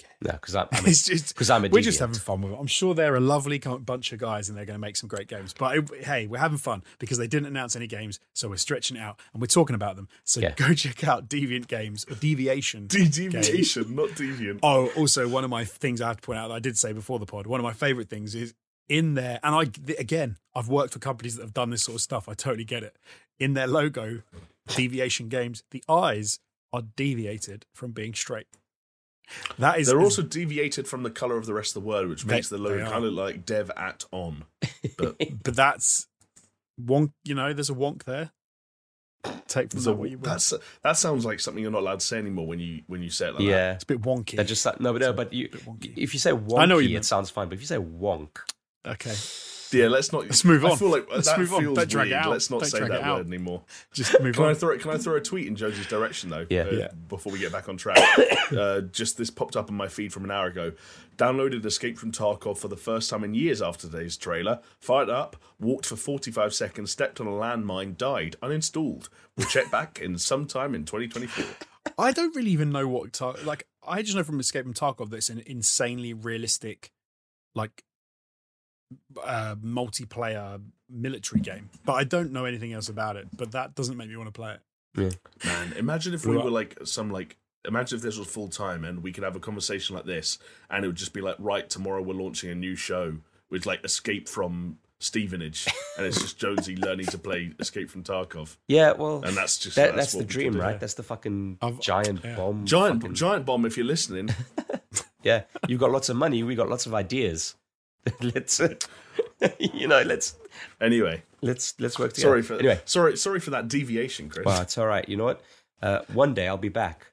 S3: Okay,
S1: No, because I'm
S3: just
S1: because I'm a
S3: we're just having fun with it. I'm sure they're a lovely bunch of guys and they're going to make some great games. But it- hey, we're having fun because they didn't announce any games, so we're stretching it out and we're talking about them. So
S1: Yeah.
S3: go check out Deviant Games or Deviation.
S2: De- deviation, not deviant.
S3: Oh, also one of my things I have to point out that I did say before the pod. One of my favorite things is in there, and I again, I've worked for companies that have done this sort of stuff. I totally get it. In their logo, deviation games, the eyes are deviated from being straight. That is
S2: They're also deviated from the color of the rest of the word, which
S3: They-
S2: makes the logo kind of like dev at on. But
S3: but that's wonk. You know, there's a wonk there. Take from
S2: so
S3: that what you will.
S2: that's that sounds like something you're not allowed to say anymore when you when you say it like that.
S1: yeah.
S3: It's a bit wonky.
S1: That just no, but no, but you, if you say wonky,
S3: I know you
S1: it
S3: meant.
S1: sounds fine. But if you say wonk,
S3: okay.
S2: Yeah, let's not.
S3: Let's move on.
S2: I feel like
S3: Let's
S2: that
S3: move on.
S2: feels
S3: Don't drag it
S2: weird.
S3: out.
S2: Let's not
S3: Don't
S2: say that word anymore.
S3: Just move
S2: Can I
S3: on.
S2: throw can I throw a tweet in Jonesy's direction though?
S1: Yeah.
S2: uh,
S3: Yeah.
S2: Before we get back on track, uh, just this popped up on my feed from an hour ago. Downloaded Escape from Tarkov for the first time in years after today's trailer. Fired up, walked for 45 seconds, stepped on a landmine, died, uninstalled. We'll check back in sometime in 2024.
S3: I don't really even know what Tar- like. I just know from Escape from Tarkov that it's an insanely realistic, like, uh, multiplayer military game. But I don't know anything else about it. But that doesn't make me want to play it. Yeah.
S2: Man, imagine if we were like some like. Imagine if this was full time and we could have a conversation like this, and it would just be like, right, tomorrow we're launching a new show with like Escape from Stevenage, and it's just Jonesy learning to play Escape from Tarkov,
S1: yeah, well,
S2: and that's just
S1: that, that's,
S2: what
S1: the dream,
S2: could do.
S1: right? That's the fucking
S3: I've-
S1: giant
S3: yeah.
S1: bomb.
S2: Giant
S1: fucking-
S2: giant bomb. If you're listening,
S1: Yeah, you've got lots of money. We got lots of ideas. let's, uh, you know, let's
S2: anyway.
S1: let's let's work together.
S2: Sorry for
S1: anyway.
S2: sorry sorry for that deviation, Chris.
S1: Well, it's all right. You know what? Uh, one day I'll be back.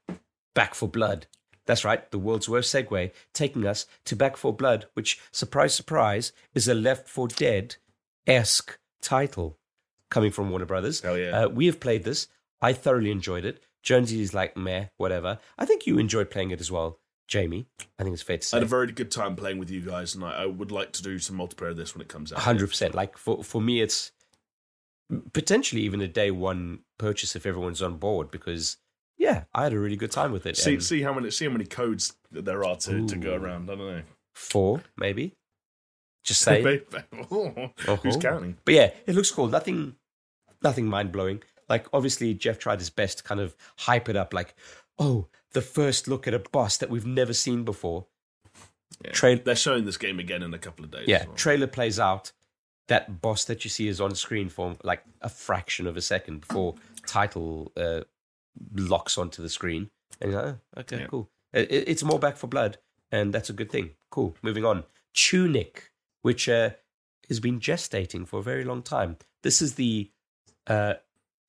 S1: Back 4 Blood. That's right, the world's worst segue, taking us to Back 4 Blood, which, surprise, surprise, is a Left 4 Dead esque title coming from Warner Brothers.
S2: Hell yeah.
S1: Uh, we have played this. I thoroughly enjoyed it. Jonesy is like, meh, whatever. I think you enjoyed playing it as well, Jamie. I think it's fair to say.
S2: I had a very good time playing with you guys, and I, I would like to do some multiplayer of this when it comes out.
S1: hundred percent. Like for for me, it's potentially even a day one purchase if everyone's on board because yeah, I had a really good time with it.
S2: See
S1: and
S2: see how many see how many codes that there are to, to go around. I don't know.
S1: four maybe. Just say,
S2: Who's
S1: Oh.
S2: counting?
S1: but yeah, it looks cool. Nothing, nothing mind blowing. Like obviously, Geoff tried his best to kind of hype it up. Like, oh, the first look at a boss that we've never seen before.
S2: Yeah.
S1: Trail-
S2: They're showing this game again in a couple of days.
S1: Yeah,
S2: well.
S1: trailer plays out. That boss that you see is on screen for like a fraction of a second before title uh, locks onto the screen. And you're like, oh, okay,
S2: Yeah.
S1: cool. It, it- it's more back 4 blood, and that's a good thing. Cool. Moving on. Tunic, which uh, has been gestating for a very long time. This is the uh,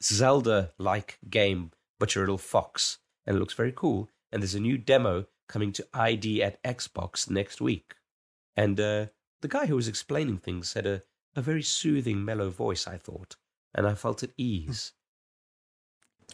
S1: Zelda-like game, but you're a little fox, and it looks very cool. And there's a new demo coming to ID@Xbox next week. And uh, the guy who was explaining things had a, a very soothing, mellow voice, I thought. And I felt at ease.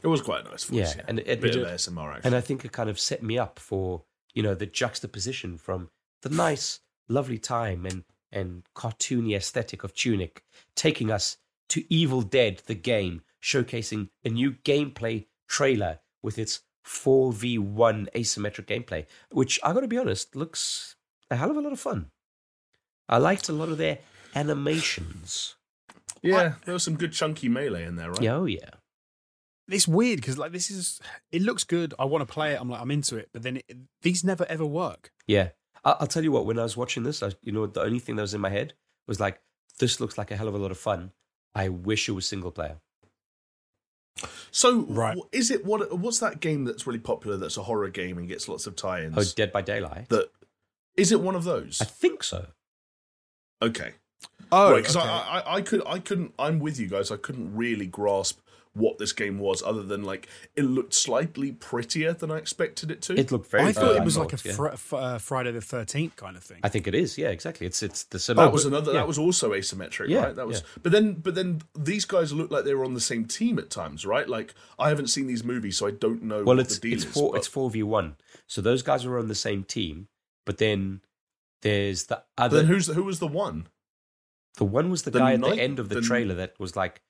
S2: It was quite a nice voice.
S1: Yeah,
S2: Yeah,
S1: and it-
S2: bit
S1: it-
S2: of ASMR actually.
S1: And I think it kind of set me up for, you know, the juxtaposition from the nice, lovely time and, and cartoony aesthetic of Tunic, taking us to Evil Dead, the game, showcasing a new gameplay trailer with its 4v1 asymmetric gameplay, which I gotta be honest, looks a hell of a lot of fun. I liked a lot of their animations.
S2: yeah, there was some good chunky melee in there, right?
S1: Yeah, oh yeah.
S3: It's weird because like this is it looks good. I want to play it. I'm like I'm into it, but then it, these never ever work.
S1: Yeah. I- I'll tell you what, when I was watching this, I, you know, the only thing that was in my head was like, this looks like a hell of a lot of fun. I wish it was single player.
S2: So,
S3: Right.
S2: is it what? What's that game that's really popular? That's a horror game and gets lots of tie-ins.
S1: Oh, Dead by Daylight?
S2: that is it one of those?
S1: I think so.
S2: Okay,
S3: Oh,
S2: right. Because I, I, I could, I couldn't. I'm with you guys. I couldn't really grasp what this game was, other than like it looked slightly prettier than I expected it to.
S1: It looked very
S3: I
S1: fun,
S3: thought it was like a
S1: thought, yeah.
S3: fr- f- uh, Friday the Thirteenth kind of thing.
S1: I think it is. Yeah, exactly. It's it's the same.
S2: that was another.
S1: yeah.
S2: That was also asymmetric,
S1: Yeah,
S2: right? That was.
S1: yeah.
S2: But then, but then these guys look like they were on the same team at times, right? Like I haven't seen these movies, so I don't know.
S1: well,
S2: what
S1: it's
S2: the deal
S1: it's
S2: is,
S1: four
S2: but-
S1: it's four v one. So those guys were on the same team, but then there's the other.
S2: Then who's who was the one?
S1: the one was the,
S2: the
S1: guy at
S2: knight-
S1: the end of the,
S2: the-
S1: trailer that was like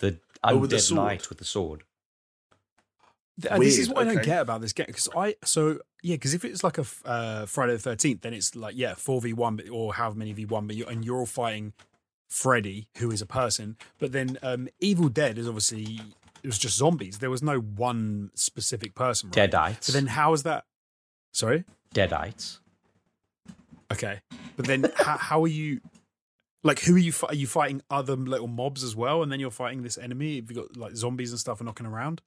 S1: the
S2: Oh, with the sword.
S1: knight with the sword.
S3: Th- uh, this is
S2: Weird,
S3: what I don't
S2: okay.
S3: get about this game because I so yeah because if it's like a uh, Friday the Thirteenth, then it's like yeah four v one or however many v one, but you and you're all fighting Freddy, who is a person. But then um, Evil Dead is obviously it was just zombies. There was no one specific person. Right?
S1: Deadites.
S3: So then how is that? Sorry.
S1: Deadites.
S3: Okay, but then how, how are you? Like, who are you? Fi- are you fighting other little mobs as well, and then you're fighting this enemy? Have you got like zombies and stuff are knocking around?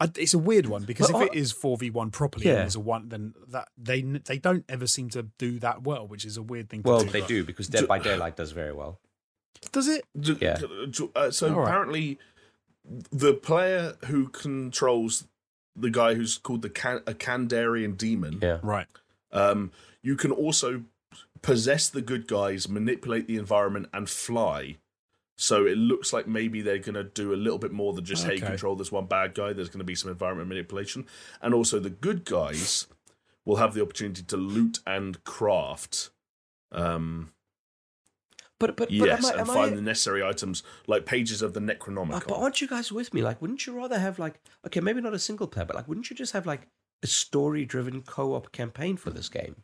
S3: I, it's a weird one because
S1: Well,
S3: if
S1: I-
S3: it is four v one properly,
S1: Yeah.
S3: and there's a one, then that they they don't ever seem to do that well, which is a weird thing. to
S1: Well,
S3: do.
S1: they do because Dead by Daylight does very well.
S3: Does it?
S2: D-
S1: Yeah.
S2: d- uh, so
S3: All right.
S2: apparently, the player who controls the guy who's called the Can- a Kandarian demon,
S1: Yeah.
S3: Right.
S2: um, you can also possess the good guys, manipulate the environment, and fly. So it looks like maybe they're going to do a little bit more than just hey, control this one bad guy. There's going to be some environment manipulation, and also the good guys will have the opportunity to loot and craft. Um,
S1: But but, but
S2: yes,
S1: am I,
S2: and find
S1: I,
S2: the necessary items like pages of the Necronomicon.
S1: but aren't you guys with me? Like, wouldn't you rather have like okay, maybe not a single player, but like, wouldn't you just have like a story-driven co-op campaign for this game?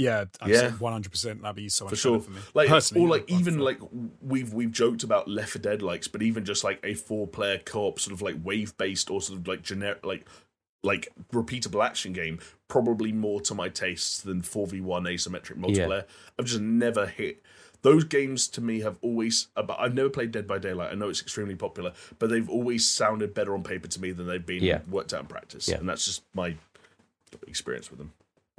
S3: Yeah.
S2: Yeah.
S3: One hundred percent. That'd be so much
S2: for sure.
S3: better for me.
S2: Like
S3: Personally,
S2: or like
S3: I'd- I'd
S2: even
S3: feel-
S2: like we've we've joked about Left 4 Dead likes, but even just like a four player co-op sort of like wave based or sort of like generic like like repeatable action game, probably more to my tastes than four v one asymmetric multiplayer. I've just never hit those games. To me, have always. Uh, but I've never played Dead by Daylight. I know it's extremely popular, but they've always sounded better on paper to me than they've been
S1: Yeah.
S2: worked out in practice,
S1: Yeah.
S2: and that's just my experience with them.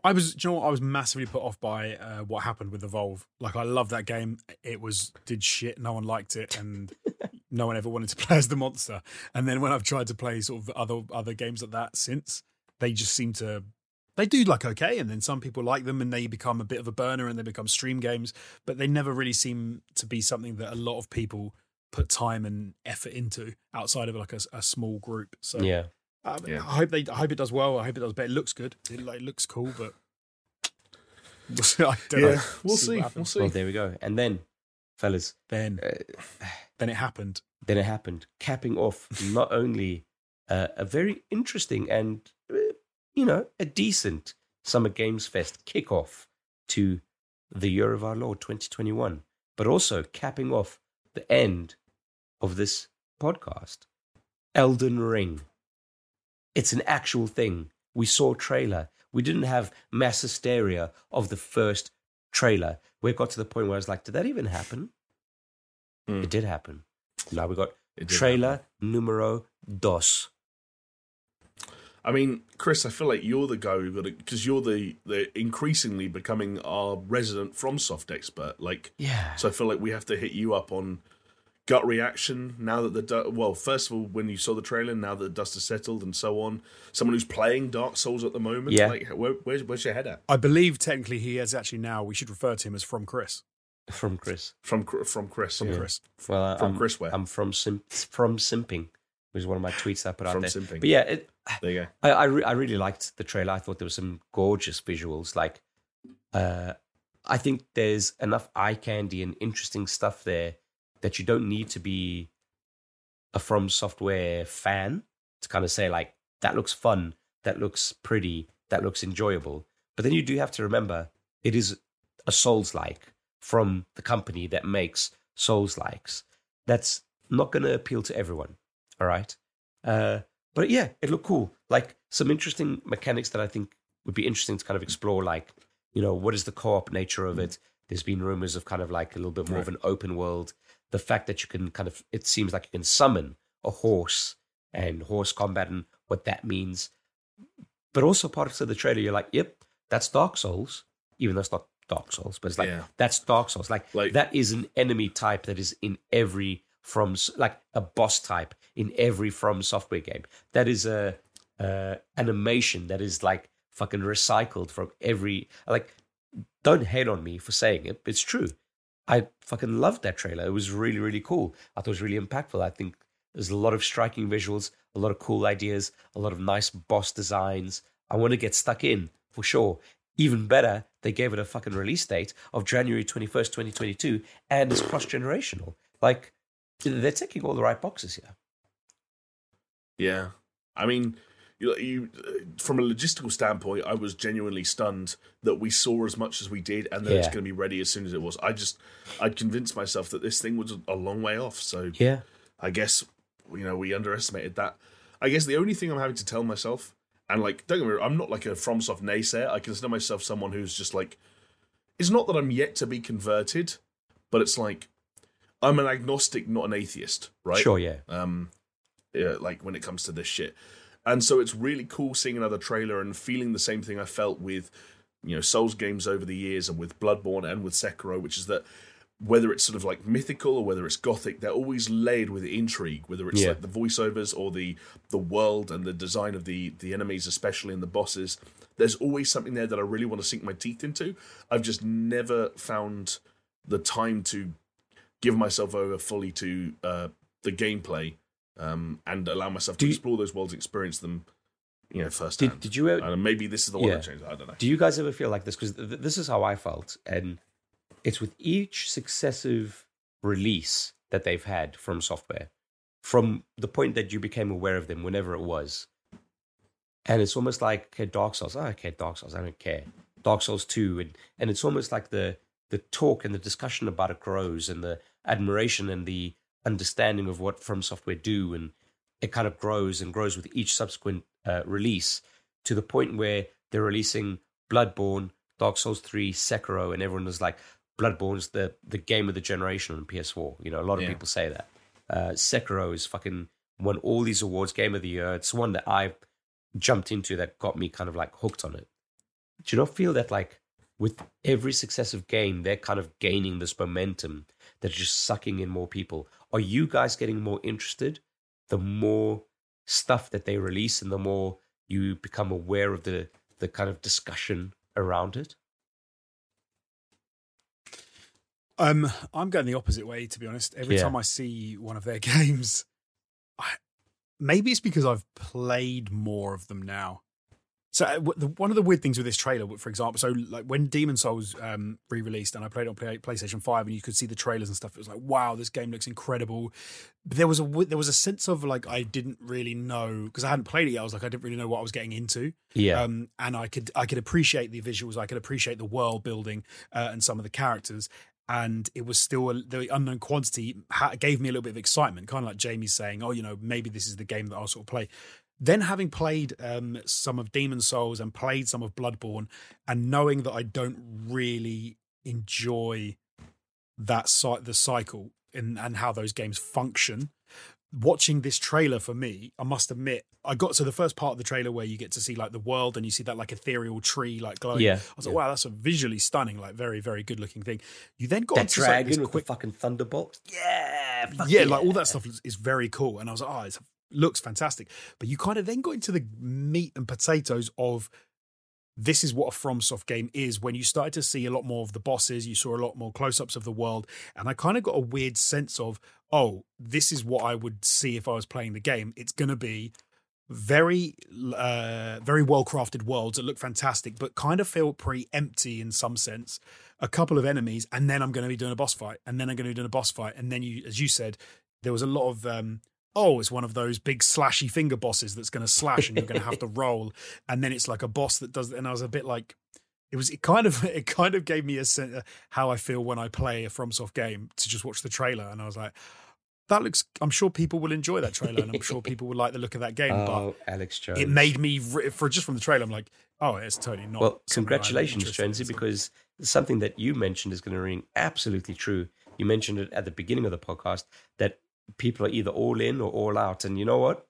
S3: I was, you know what? I was massively put off by uh, what happened with Evolve. Like, I love that game. It was did shit. No one liked it, and no one ever wanted to play as the monster. And then when I've tried to play sort of other other games like that since, they just seem to they do like okay, and then some people like them, and they become a bit of a burner, and they become stream games. But they never really seem to be something that a lot of people put time and effort into outside of like a, a small group. So
S1: Yeah.
S3: Um,
S2: Yeah.
S3: I hope they. I hope it does well. I hope it does But It looks good. It, like, looks cool, but I don't know.
S2: We'll
S3: what
S2: see. We'll see.
S1: Well, there we go. And then, fellas,
S3: Then,
S1: uh,
S3: then it happened.
S1: then it happened, capping off not only uh, a very interesting and, uh, you know, a decent Summer Games Fest kickoff to the Year of Our Lord 2021, but also capping off the end of this podcast. Elden Ring. It's an actual thing. We saw trailer. We didn't have mass hysteria of the first trailer. We got to the point where I was like, did that even happen?
S2: Mm.
S1: It did happen. Now we got trailer numero dos.
S2: I mean, Chris, I feel like you're the guy who got it because you're the the increasingly becoming our resident FromSoft expert. Like,
S1: Yeah.
S2: so I feel like we have to hit you up on gut reaction now that the du- well, first of all, when you saw the trailer, now that the dust has settled, and so on. Someone who's playing Dark Souls at the moment,
S1: Yeah.
S2: Like, where, where's where's your head at?
S3: I believe technically he is actually now. We should refer to him as from Chris.
S1: From Chris.
S2: From Chr- from Chris,
S3: From
S1: Yeah.
S3: Chris.
S1: Well,
S2: From
S1: I'm,
S2: Chris where?
S1: I'm from sim- from simping, was one of my tweets I put out
S2: From
S1: there.
S2: simping.
S1: But yeah, it,
S2: There you go.
S1: I I, re- I really liked the trailer. I thought there were some gorgeous visuals. Like, uh, I think there's enough eye candy and interesting stuff there that you don't need to be a From Software fan to kind of say like that looks fun, that looks pretty, that looks enjoyable. But then you do have to remember it is a Souls like from the company that makes Souls likes. That's not going to appeal to everyone. All right. Uh, but yeah, it looked cool. Like some interesting mechanics that I think would be interesting to kind of explore. Like, you know, what is the co-op nature of it? There's been rumors of kind of like a little bit more of an open world. The fact that you can kind of, it seems like you can summon a horse and horse combat and what that means. But also parts of the trailer, you're like, yep, that's Dark Souls, even though it's not Dark Souls, but it's like
S2: Yeah.
S1: that's Dark Souls. Like,
S2: Like-
S1: that is an enemy type that is in every from like a boss type in every from software game. That is a uh, animation that is like fucking recycled from every like. Don't hate on me for saying it, but it's true. I fucking loved that trailer. It was really really cool. I thought it was really impactful. I think there's a lot of striking visuals, a lot of cool ideas, a lot of nice boss designs. I want to get stuck in for sure. Even better, they gave it a fucking release date of January 21st, 2022, and it's cross generational. Like, they're ticking all the right boxes here.
S2: Yeah, I mean, you, you from a logistical standpoint, I was genuinely stunned that we saw as much as we did, and that it's going to be ready as soon as it was. I just, I'd convinced myself that this thing was a long way off. So
S1: Yeah.
S2: I guess you know we underestimated that. I guess the only thing I'm having to tell myself, and like, don't get me wrong, I'm not like a FromSoft naysayer. I consider myself someone who's just like, it's not that I'm yet to be converted, but it's like I'm an agnostic, not an atheist, right?
S1: Sure, yeah.
S2: um yeah, like when it comes to this shit and so it's really cool seeing another trailer and feeling the same thing i felt with you know souls games over the years and with bloodborne and with sekiro which is that whether it's sort of like mythical or whether it's gothic they're always layered with intrigue whether it's
S1: Yeah.
S2: like the voiceovers or the the world and the design of the the enemies especially in the bosses. There's always something there that i really want to sink my teeth into. I've just never found the time to give myself over fully to uh, the gameplay um, and allow myself to
S1: Do you-
S2: explore those worlds, experience them, you know, firsthand.
S1: Did, did you ever,
S2: and maybe this is the one
S1: Yeah.
S2: that changed. I don't know.
S1: do you guys ever feel like this? Because th- this is how I felt, and it's with each successive release that they've had from software, from the point that you became aware of them, whenever it was, and it's almost like okay, Dark Souls. Oh, okay, Dark Souls. I don't care. Dark Souls Two, and and it's almost like the the talk and the discussion about it grows, and the admiration and the understanding of what From Software do, and it kind of grows and grows with each subsequent uh, release to the point where they're releasing Bloodborne, Dark Souls 3, Sekiro, and everyone is like, Bloodborne's the, the game of the generation on PS4. You know, a lot of
S2: Yeah.
S1: people say that. Uh, Sekiro is fucking won all these awards, game of the year. It's one that I jumped into that got me kind of like hooked on it. Do you not feel that like with every successive game, they're kind of gaining this momentum that's just sucking in more people? Are you guys getting more interested the more stuff that they release and the more you become aware of the the kind of discussion around it?
S3: Um, I'm going the opposite way, to be honest. Every
S1: Yeah.
S3: time I see one of their games, I, maybe it's because I've played more of them now. So uh, the, one of the weird things with this trailer, for example, so like when Demon Souls um, re-released and I played it on Play, PlayStation Five, and you could see the trailers and stuff, it was like, wow, this game looks incredible. But there was a there was a sense of like I didn't really know because I hadn't played it yet. I was like, I didn't really know what I was getting into
S1: Yeah.
S3: um, and I could I could appreciate the visuals, I could appreciate the world building uh, and some of the characters, and it was still a, the unknown quantity ha- gave me a little bit of excitement, kind of like Jamie's saying, oh, you know, maybe this is the game that I'll sort of play. Then having played um, some of Demon Souls and played some of Bloodborne, and knowing that I don't really enjoy that cy- the cycle and and how those games function watching this trailer for me, I must admit, I got to the first part of the trailer where you get to see like the world and you see that like ethereal tree like glowing.
S1: Yeah,
S3: I was like,
S1: yeah.
S3: wow, that's a visually stunning, like very, very good looking thing. You then got
S1: that
S3: onto, like,
S1: dragon
S3: this
S1: with
S3: quick,
S1: the fucking thunderbolt. Yeah. fuck
S3: yeah, like all that stuff is, is very cool. And I was like, oh, it looks fantastic. But you kind of then got into the meat and potatoes of this is what a FromSoft game is when you started to see a lot more of the bosses, you saw a lot more close ups of the world. And I kind of got a weird sense of, oh, this is what I would see if I was playing the game. It's going to be very uh very well crafted worlds that look fantastic but kind of feel pretty empty in some sense a couple of enemies and then i'm going to be doing a boss fight and then i'm going to be doing a boss fight and then you as you said there was a lot of um oh it's one of those big slashy finger bosses that's going to slash and you're going to have to roll and then it's like a boss that does and i was a bit like it was it kind of it kind of gave me a sense of uh, how i feel when i play a fromsoft game to just watch the trailer and i was like that looks i'm sure people will enjoy that trailer and i'm sure people will like the look of that game but
S1: Oh, Alex Jones.
S3: it made me for just from the trailer. I'm like, oh, it's totally not.
S1: Well, congratulations. Jonesy, because something that you mentioned is going to ring absolutely true. You mentioned it at the beginning of the podcast that people are either all in or all out, and you know what?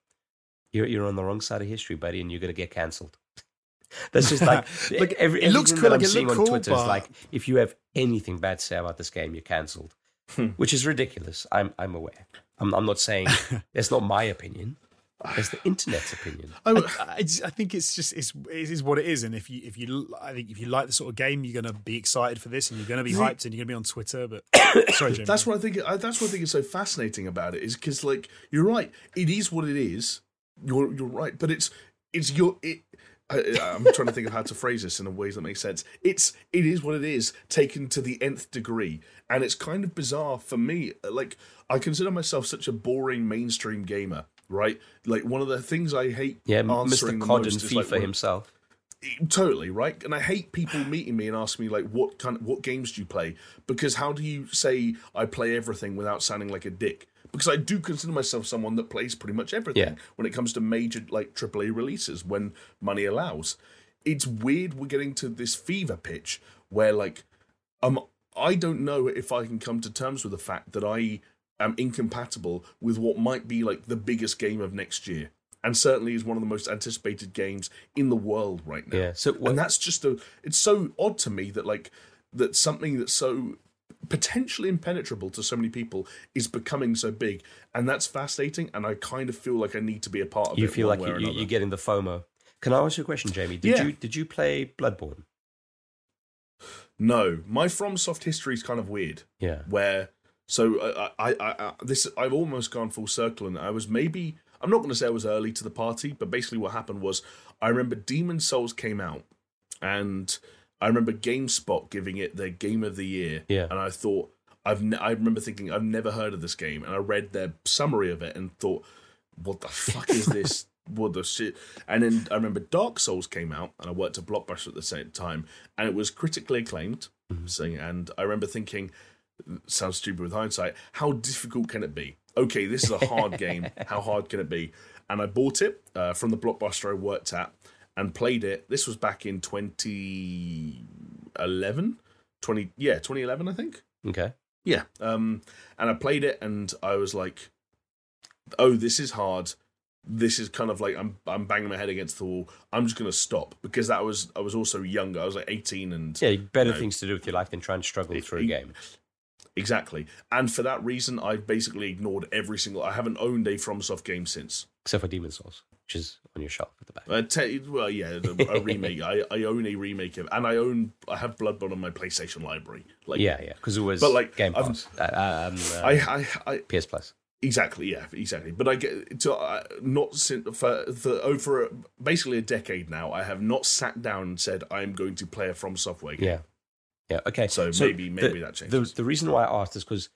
S1: You're you're on the wrong side of history, buddy, and you're going to get cancelled. That's just like
S3: Look,
S1: every,
S3: it looks cool,
S1: that I'm
S3: it
S1: seeing on
S3: cool,
S1: Twitter is like if you have anything bad to say about this game, you're cancelled,
S3: Hmm.
S1: which is ridiculous. I'm I'm aware. I'm I'm not saying it's not my opinion. Oh, it's the internet's opinion.
S3: I, I, I I think it's just it's it is what it is, and if you if you I think if you like the sort of game, you're going to be excited for this, and you're going to be hyped, and you're going to be on Twitter. But sorry, Jamie.
S2: That's what I think. I, that's what I think is so fascinating about it is because, like, you're right. It is what it is. You're you're right, but it's it's your. It, I, I'm trying to think of how to phrase this in a way that makes sense. It's it is what it is, taken to the nth degree, and it's kind of bizarre for me. Like, I consider myself such a boring mainstream gamer, right? Like, one of the things I hate
S1: Yeah,
S2: answering
S1: Mr. Cod and
S2: is like,
S1: FIFA himself.
S2: totally right and i hate people meeting me and asking me like what kind what games do you play because how do you say i play everything without sounding like a dick because i do consider myself someone that plays pretty much everything
S1: Yeah.
S2: when it comes to major like aaa releases when money allows it's weird we're getting to this fever pitch where like um I don't know if I can come to terms with the fact that I am incompatible with what might be like the biggest game of next year, and certainly is one of the most anticipated games in the world right now.
S1: Yeah. So what,
S2: and that's just a. It's so odd to me that like that something that's so potentially impenetrable to so many people is becoming so big, and that's fascinating. And I kind of feel like I need to be a part of
S1: you
S2: it.
S1: You
S2: feel
S1: like you, you, you're getting the FOMO. Can I ask you a question, Jamie? Did
S2: Yeah.
S1: you did you play Bloodborne?
S2: No, my FromSoft history is kind of weird.
S1: Yeah.
S2: Where so I, I, I, this I've almost gone full circle, and I was maybe I'm not going to say I was early to the party, but basically what happened was I remember Demon Souls came out, and I remember GameSpot giving it their Game of the Year,
S1: Yeah.
S2: and I thought I've ne- I remember thinking I've never heard of this game, and I read their summary of it and thought, what the fuck is this? What the shit? And then I remember Dark Souls came out, and I worked at Blockbuster at the same time, and it was critically acclaimed. Mm-hmm. Saying, and I remember thinking, sounds stupid with hindsight. How difficult can it be? Okay, this is a hard game. How hard can it be? And I bought it uh, from the Blockbuster I worked at and played it. This was back in 2011, 20 yeah, 2011, I think.
S1: Okay.
S2: Yeah. Um, and I played it, and I was like, "Oh, this is hard. This is kind of like I'm I'm banging my head against the wall. I'm just gonna stop because that was I was also younger. I was like 18, and
S1: Yeah, better
S2: No.
S1: things to do with your life than try and struggle
S2: It-
S1: through a game.
S2: Exactly. And for that reason, I've basically ignored every single. I haven't owned a FromSoft game since.
S1: Except for Demon Souls, which is on your shelf at the back.
S2: Uh, te- well, yeah, a, a remake. I, I own a remake of, and I own. I have Bloodborne on my PlayStation library. Like,
S1: yeah, yeah, because it was
S2: But, like,
S1: Game Pass, uh, um, uh,
S2: I, I, I,
S1: PS Plus.
S2: Exactly, yeah, exactly. But I get to uh, not sin- for for over basically a decade now. I have not sat down and said I'm going to play a From Software game.
S1: Yeah, yeah. Okay,
S2: So, maybe maybe
S1: the,
S2: that
S1: the
S2: changes.
S1: the reason why I asked is because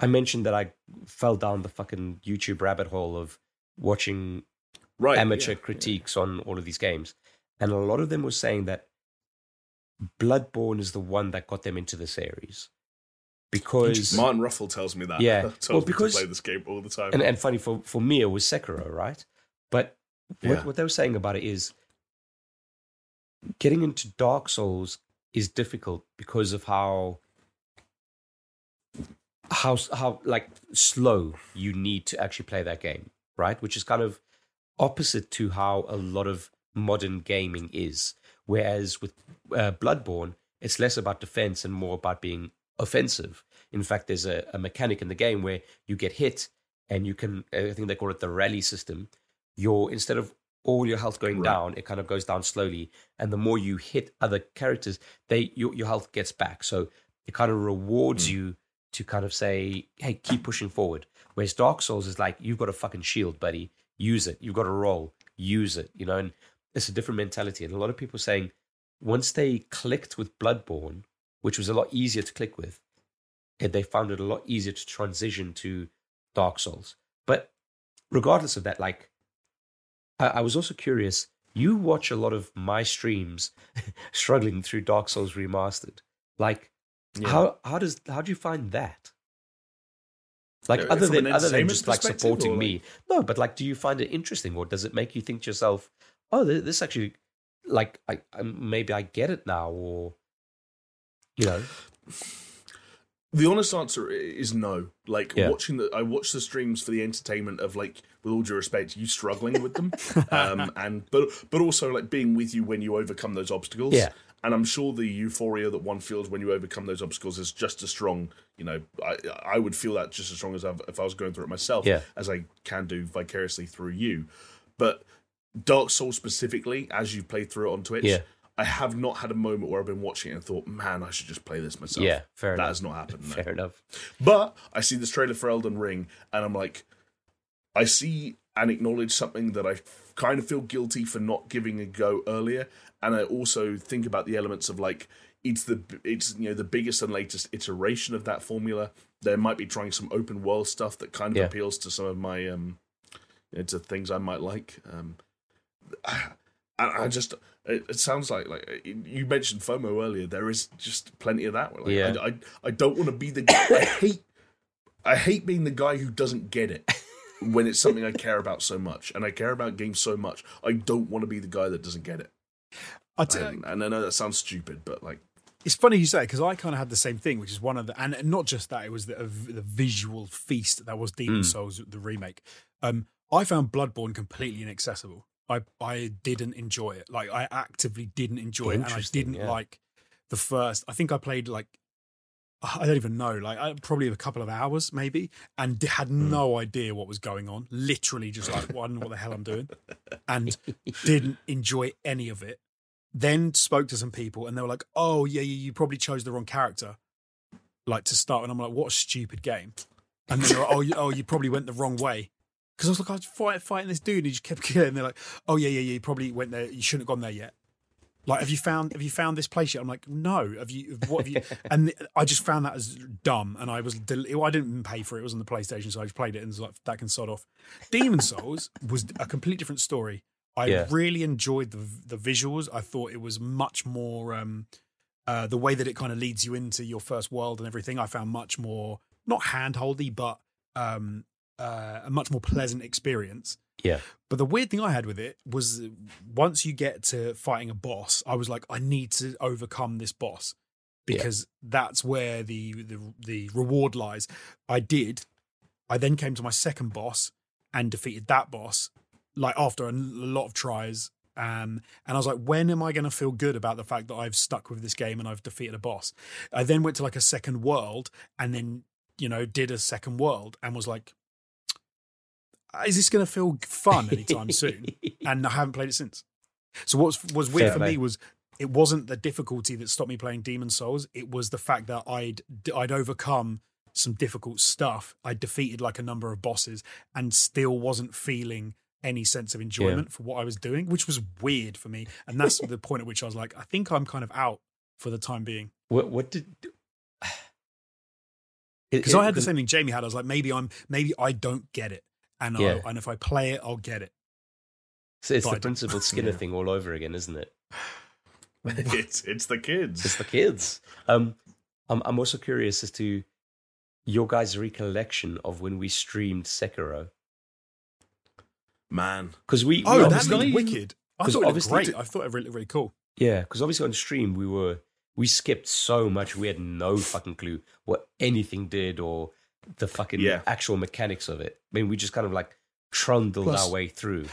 S1: I mentioned that I fell down the fucking YouTube rabbit hole of watching
S2: right,
S1: amateur
S2: yeah,
S1: critiques on all of these games, and a lot of them were saying that Bloodborne is the one that got them into the series because.
S2: Martin Ruffle tells me that.
S1: Yeah. Well,
S2: me
S1: because-
S2: to play this game all the time.
S1: and and funny for for me it was Sekiro, right? But what,
S2: Yeah.
S1: what they were saying about it is getting into Dark Souls is difficult because of how how how like slow you need to actually play that game, right? Which is kind of opposite to how a lot of modern gaming is. Whereas with uh, Bloodborne, it's less about defense and more about being offensive. In fact, there's a, a mechanic in the game where you get hit and you can, I think they call it the rally system. You're instead of all your health going
S2: Right.
S1: down, it kind of goes down slowly. And the more you hit other characters, they your, your health gets back. So it kind of rewards
S2: Hmm.
S1: you to kind of say, hey, keep pushing forward. Whereas Dark Souls is like, you've got a fucking shield, buddy. Use it. You've got a roll. Use it. You know, and it's a different mentality. And a lot of people saying once they clicked with Bloodborne, which was a lot easier to click with, they found it a lot easier to transition to Dark Souls. But regardless of that, like, I, I was also curious. You watch a lot of my streams struggling through Dark Souls Remastered. Like,
S2: Yeah.
S1: how how does how do you find that? Like
S2: Uh,
S1: other than other than just like supporting
S2: or
S1: me, no. But like, do you find it interesting, or does it make you think to yourself, "Oh, this actually, like, I, I maybe I get it now," or you know,
S2: The honest answer is no. Like
S1: Yeah.
S2: watching the, I watch the streams for the entertainment of like, with all due respect, you struggling with them, um, and but but also like being with you when you overcome those obstacles.
S1: Yeah.
S2: And I'm sure the euphoria that one feels when you overcome those obstacles is just as strong. You know, I I would feel that just as strong as I've, if I was going through it myself,
S1: Yeah.
S2: as I can do vicariously through you. But Dark Souls specifically, as you played through it on Twitch,
S1: Yeah.
S2: I have not had a moment where I've been watching it and thought, man, I should just play this myself.
S1: yeah, fair
S2: That
S1: enough.
S2: has not happened. no.
S1: Fair enough.
S2: But I see this trailer for Elden Ring, and I'm like, I see and acknowledge something that I kind of feel guilty for not giving a go earlier, and I also think about the elements of like it's the it's you know the biggest and latest iteration of that formula. They might be trying some open world stuff that kind of
S1: Yeah.
S2: appeals to some of my um, you know, to things I might like. Um, and I just it, it sounds like like you mentioned FOMO earlier. There is just plenty of that. Like,
S1: Yeah.
S2: I, I I don't want to be the I hate I hate being the guy who doesn't get it when it's something I care about so much, and I care about games so much. I don't want to be the guy that doesn't get it.
S3: I t-
S2: And, and I know that sounds stupid, but like
S3: It's funny you say because I kind of had the same thing, which is one of the, and not just that, it was the, the visual feast that was Demon
S1: Mm.
S3: Souls, the remake. Um, I found Bloodborne completely inaccessible. I I didn't enjoy it. Like I actively didn't enjoy it, and I didn't
S1: yeah.
S3: like the first. I think I played like I don't even know, like I, probably a couple of hours maybe, and d- had
S1: Hmm.
S3: no idea what was going on. Literally, just like well, I don't know what the hell I'm doing, and didn't enjoy any of it. Then spoke to some people, and they were like, "Oh yeah, you, you probably chose the wrong character, like to start." And I'm like, "What a stupid game!" And then they're like, "Oh, you, oh, you probably went the wrong way." Because I was like, I was fight, fighting this dude, and he just kept killing. They're like, "Oh yeah, yeah, yeah, you probably went there. You shouldn't have gone there yet." Like, have you found have you found this place yet? I'm like, no. Have you? What have you? And I just found that as dumb, and I was del- I didn't pay for it. It was on the PlayStation, so I just played it and was like, that can sod off. Demon Souls was a completely different story. I
S1: Yeah.
S3: really enjoyed the the visuals. I thought it was much more um, uh, the way that it kind of leads you into your first world and everything. I found much more not handholdy, but um, uh, a much more pleasant experience.
S1: Yeah.
S3: But the weird thing I had with it was once you get to fighting a boss, I was like, I need to overcome this boss
S1: Yeah.
S3: because that's where the, the the reward lies. I did. I then came to my second boss and defeated that boss, like after a lot of tries. Um, and I was like, when am I going to feel good about the fact that I've stuck with this game and I've defeated a boss? I then went to like a second world and then, you know, did a second world and was like, is this going to feel fun anytime soon? and I haven't played it since. So what was, weird
S1: Fair
S3: for
S1: play.
S3: me was it wasn't the difficulty that stopped me playing Demon Souls. It was the fact that I'd I'd overcome some difficult stuff. I defeated like a number of bosses and still wasn't feeling any sense of enjoyment for what I was doing, which was weird for me. And that's the point at which I was like, I think I'm kind of out for the time being.
S1: What what did?
S3: Because I had the same thing Jamie had. I was like, maybe I'm maybe I don't get it, and
S1: Yeah.
S3: I'll, and if I play it, I'll get it.
S1: So it's
S3: but I
S1: the
S3: don't-
S1: principal Skinner
S2: Yeah.
S1: thing all over again, isn't it?
S2: it's it's the kids.
S1: It's the kids. Um, I'm I'm also curious as to your guys' recollection of when we streamed Sekiro
S2: Man,
S1: because we, we
S3: Oh, that
S1: obviously-
S3: looked wicked. I
S1: 'cause
S3: thought it looked great.
S1: to-
S3: I thought it really, really cool.
S1: Yeah, because obviously on stream we were we skipped so much we had no fucking clue what anything did or the fucking
S2: Yeah.
S1: actual mechanics of it. I mean, we just kind of like trundled
S3: Plus-
S1: our way through.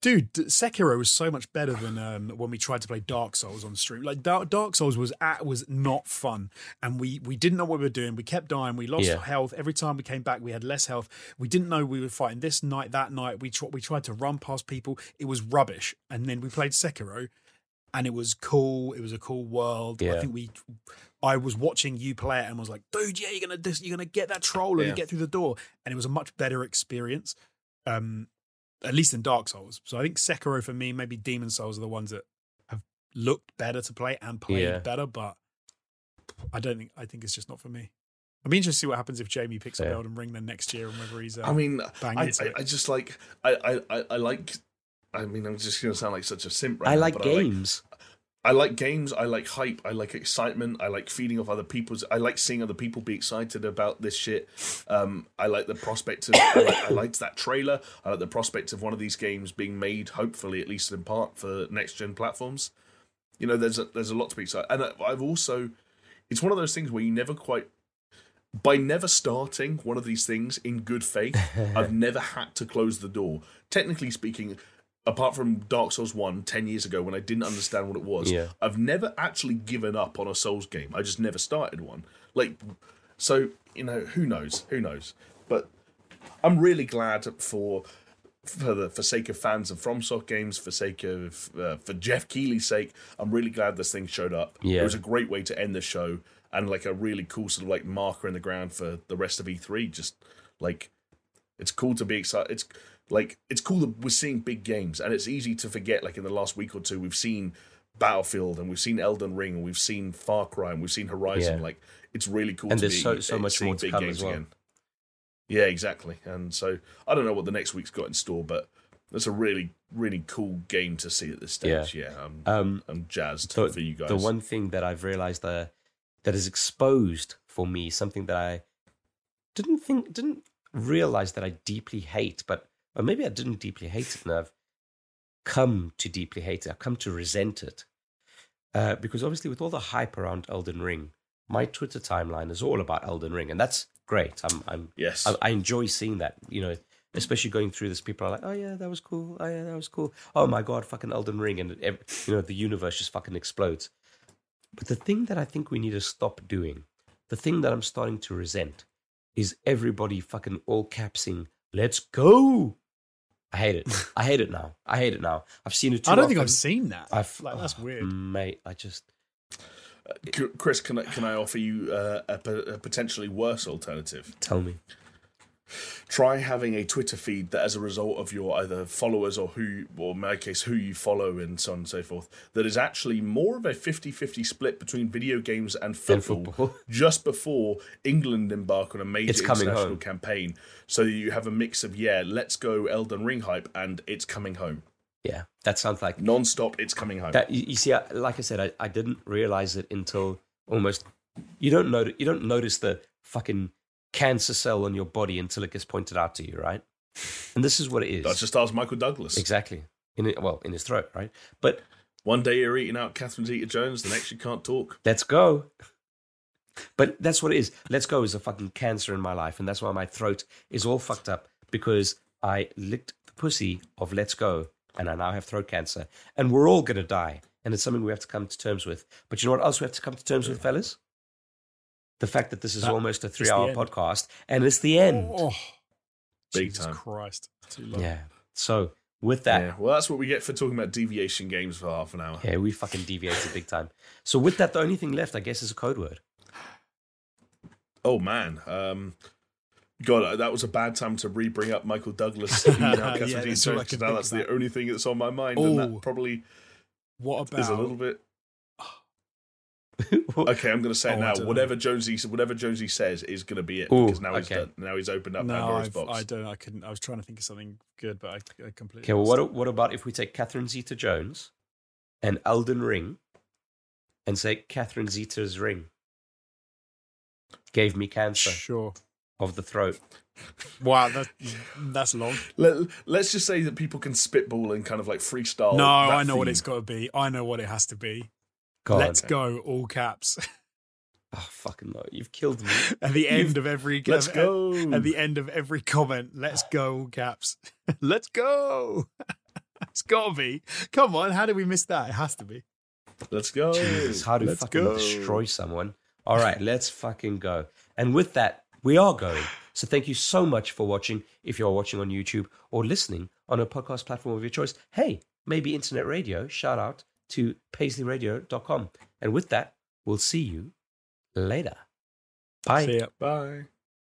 S3: Dude, Sekiro was so much better than um, when we tried to play Dark Souls on stream. Like Dark, Dark Souls was at, was not fun, and we we didn't know what we were doing. We kept dying. We lost
S1: Yeah.
S3: health every time we came back. We had less health. We didn't know we were fighting this night, that night. We tr- we tried to run past people. It was rubbish. And then we played Sekiro, and it was cool. It was a cool world. I think we. I was watching you play it and was like, dude, yeah, you're gonna dis- you're gonna get that troll and
S2: Yeah.
S3: get through the door, and it was a much better experience. Um, at least in Dark Souls. So I think Sekiro for me, maybe Demon Souls are the ones that have looked better to play and played
S1: Yeah.
S3: better, but I don't think I think it's just not for me. I'd be interested to see what happens if Jamie picks up
S1: Fair.
S3: Elden Ring then next year and whether he's. Uh,
S2: I mean,
S3: bang
S2: I,
S3: into
S2: I,
S3: it.
S2: I just like I, I, I, I like. I mean, I'm just gonna sound like such a simp right
S1: I
S2: now,
S1: like
S2: but
S1: games.
S2: I like games. I like hype. I like excitement. I like feeding off other people's. I like seeing other people be excited about this shit. Um, I like the prospect of. I, like, I liked that trailer. I like the prospect of one of these games being made, hopefully at least in part, for next gen platforms. You know, there's a, there's a lot to be excited, and I- I've also. It's one of those things where you never quite. By never starting one of these things in good faith, I've never had to close the door. Technically speaking, apart from Dark Souls 1 10 years ago when I didn't understand what it was,
S1: Yeah.
S2: I've never actually given up on a Souls game. I just never started one. Like, so, you know, who knows? Who knows? But I'm really glad for. For the for sake of fans of FromSoft games, for sake of uh, for Geoff Keighley's sake, I'm really glad this thing showed up.
S1: Yeah.
S2: It was a great way to end the show and like a really cool sort of like marker in the ground for the rest of E3. Just like it's cool to be excited. It's like it's cool that we're seeing big games, and it's easy to forget. Like in the last week or two, we've seen Battlefield, and we've seen Elden Ring, and we've seen Far Cry, and we've seen Horizon.
S1: Yeah.
S2: Like it's really cool.
S1: And
S2: to
S1: there's
S2: be
S1: so- so much more to
S2: big
S1: come
S2: games
S1: as well.
S2: again. Yeah, exactly. And so I don't know what the next week's got in store, but that's a really really cool game to see at this stage. Yeah, yeah I'm,
S1: Um,
S2: I'm jazzed
S1: the,
S2: for you guys.
S1: the one thing that I've realized uh, that is exposed for me, something that I didn't think, didn't realize that I deeply hate, but or maybe I didn't deeply hate it, and I've come to deeply hate it. I've come to resent it. uh, because obviously with all the hype around Elden Ring, my Twitter timeline is all about Elden Ring, and that's great. I'm, I'm,
S2: Yes.
S1: I, I enjoy seeing that. You know, especially going through this, people are like, "Oh yeah, that was cool. Oh yeah, that was cool. Oh my god, fucking Elden Ring!" And you know, the universe just fucking explodes. But the thing that I think we need to stop doing, the thing that I'm starting to resent, is everybody fucking all capsing, "Let's go." I hate it. I hate it now. I hate it now. I've seen it. Too
S3: I don't think. I've seen that.
S1: I've
S3: like that's
S1: oh,
S3: weird.
S1: mate. I just
S2: C- Chris, can I, can I offer you uh, a, a potentially worse alternative?
S1: tell me.
S2: Try having a Twitter feed that, as a result of your either followers or who, or in my case, who you follow and so on and so forth, that is actually more of a 50 50 split between video games and
S1: And
S2: football,
S1: football.
S2: just before England embark on a major
S1: It's
S2: international
S1: home.
S2: campaign. So you have a mix of, yeah, let's go Elden Ring hype and it's coming home.
S1: Yeah, that sounds like
S2: Non stop, it's coming home.
S1: that. You, you see, I, like I said, I, I didn't realize it until almost. You don't notice. You don't notice the fucking cancer cell on your body until it gets pointed out to you, right? And this is what it is.
S2: That's just stars Michael Douglas.
S1: exactly in it. Well, in his throat, right? But
S2: One day you're eating out Catherine Zeta Jones, the next you can't talk.
S1: let's go. But that's what it is. Let's go is a fucking cancer in my life, and that's why my throat is all fucked up because I licked the pussy of Let's Go, and I now have throat cancer, and we're all gonna die, and it's something we have to come to terms with. But you know what else we have to come to terms with, fellas? The fact that this is
S3: That-
S1: almost a three-hour podcast, and it's the end.
S3: Oh,
S2: Big
S3: Jesus
S2: time.
S3: Christ! Too long.
S1: Yeah. So with that,
S2: Yeah, well, that's what we get for talking about deviation games for half an hour.
S1: yeah, we fucking deviated big time. So with that, the only thing left, I guess, is a code word.
S2: Oh man, um, God, that was a bad time to re-bring up Michael Douglas. eating out
S3: Yeah, that's all I
S2: Jones, 'cause now that's the only thing that's on my mind, and
S3: Oh.
S2: that probably
S3: What about
S2: is a little bit. Okay, I'm going to say
S3: Oh, I
S2: now.
S3: don't know.
S2: Whatever Jonesy, whatever Jonesy says is going to be it
S1: Ooh,
S2: because now he's done, now he's opened up
S3: No,
S2: Pandora's
S3: I've,
S2: box.
S3: I don't. I couldn't. I was trying to think of something good, but I, I completely.
S1: Okay, well, what, what about if we take Catherine Zeta Jones and Elden Ring and say Catherine Zeta's ring gave me cancer
S3: Sure.
S1: of the throat?
S3: Wow, that, that's long.
S2: Let, let's just say that people can spitball and kind of like freestyle.
S3: no, I know what it's got to be. I know what it has to be.
S1: God.
S3: Let's go, all caps.
S1: Oh, fucking no. You've killed me.
S3: At the end of every
S2: Let's
S3: at-
S2: go.
S3: At the end of every comment, let's go, all caps. let's go. it's got to be. Come on, how did we miss that? It has to be.
S2: Let's go.
S1: Jesus, how to
S3: Let's
S1: fucking
S3: go.
S1: destroy someone. All right, let's fucking go. And with that, we are going. So thank you so much for watching. If you're watching on YouTube or listening on a podcast platform of your choice, hey, maybe internet radio, shout out to paisleyradio.com. And with that, we'll see you later. Bye.
S3: See ya.
S2: Bye.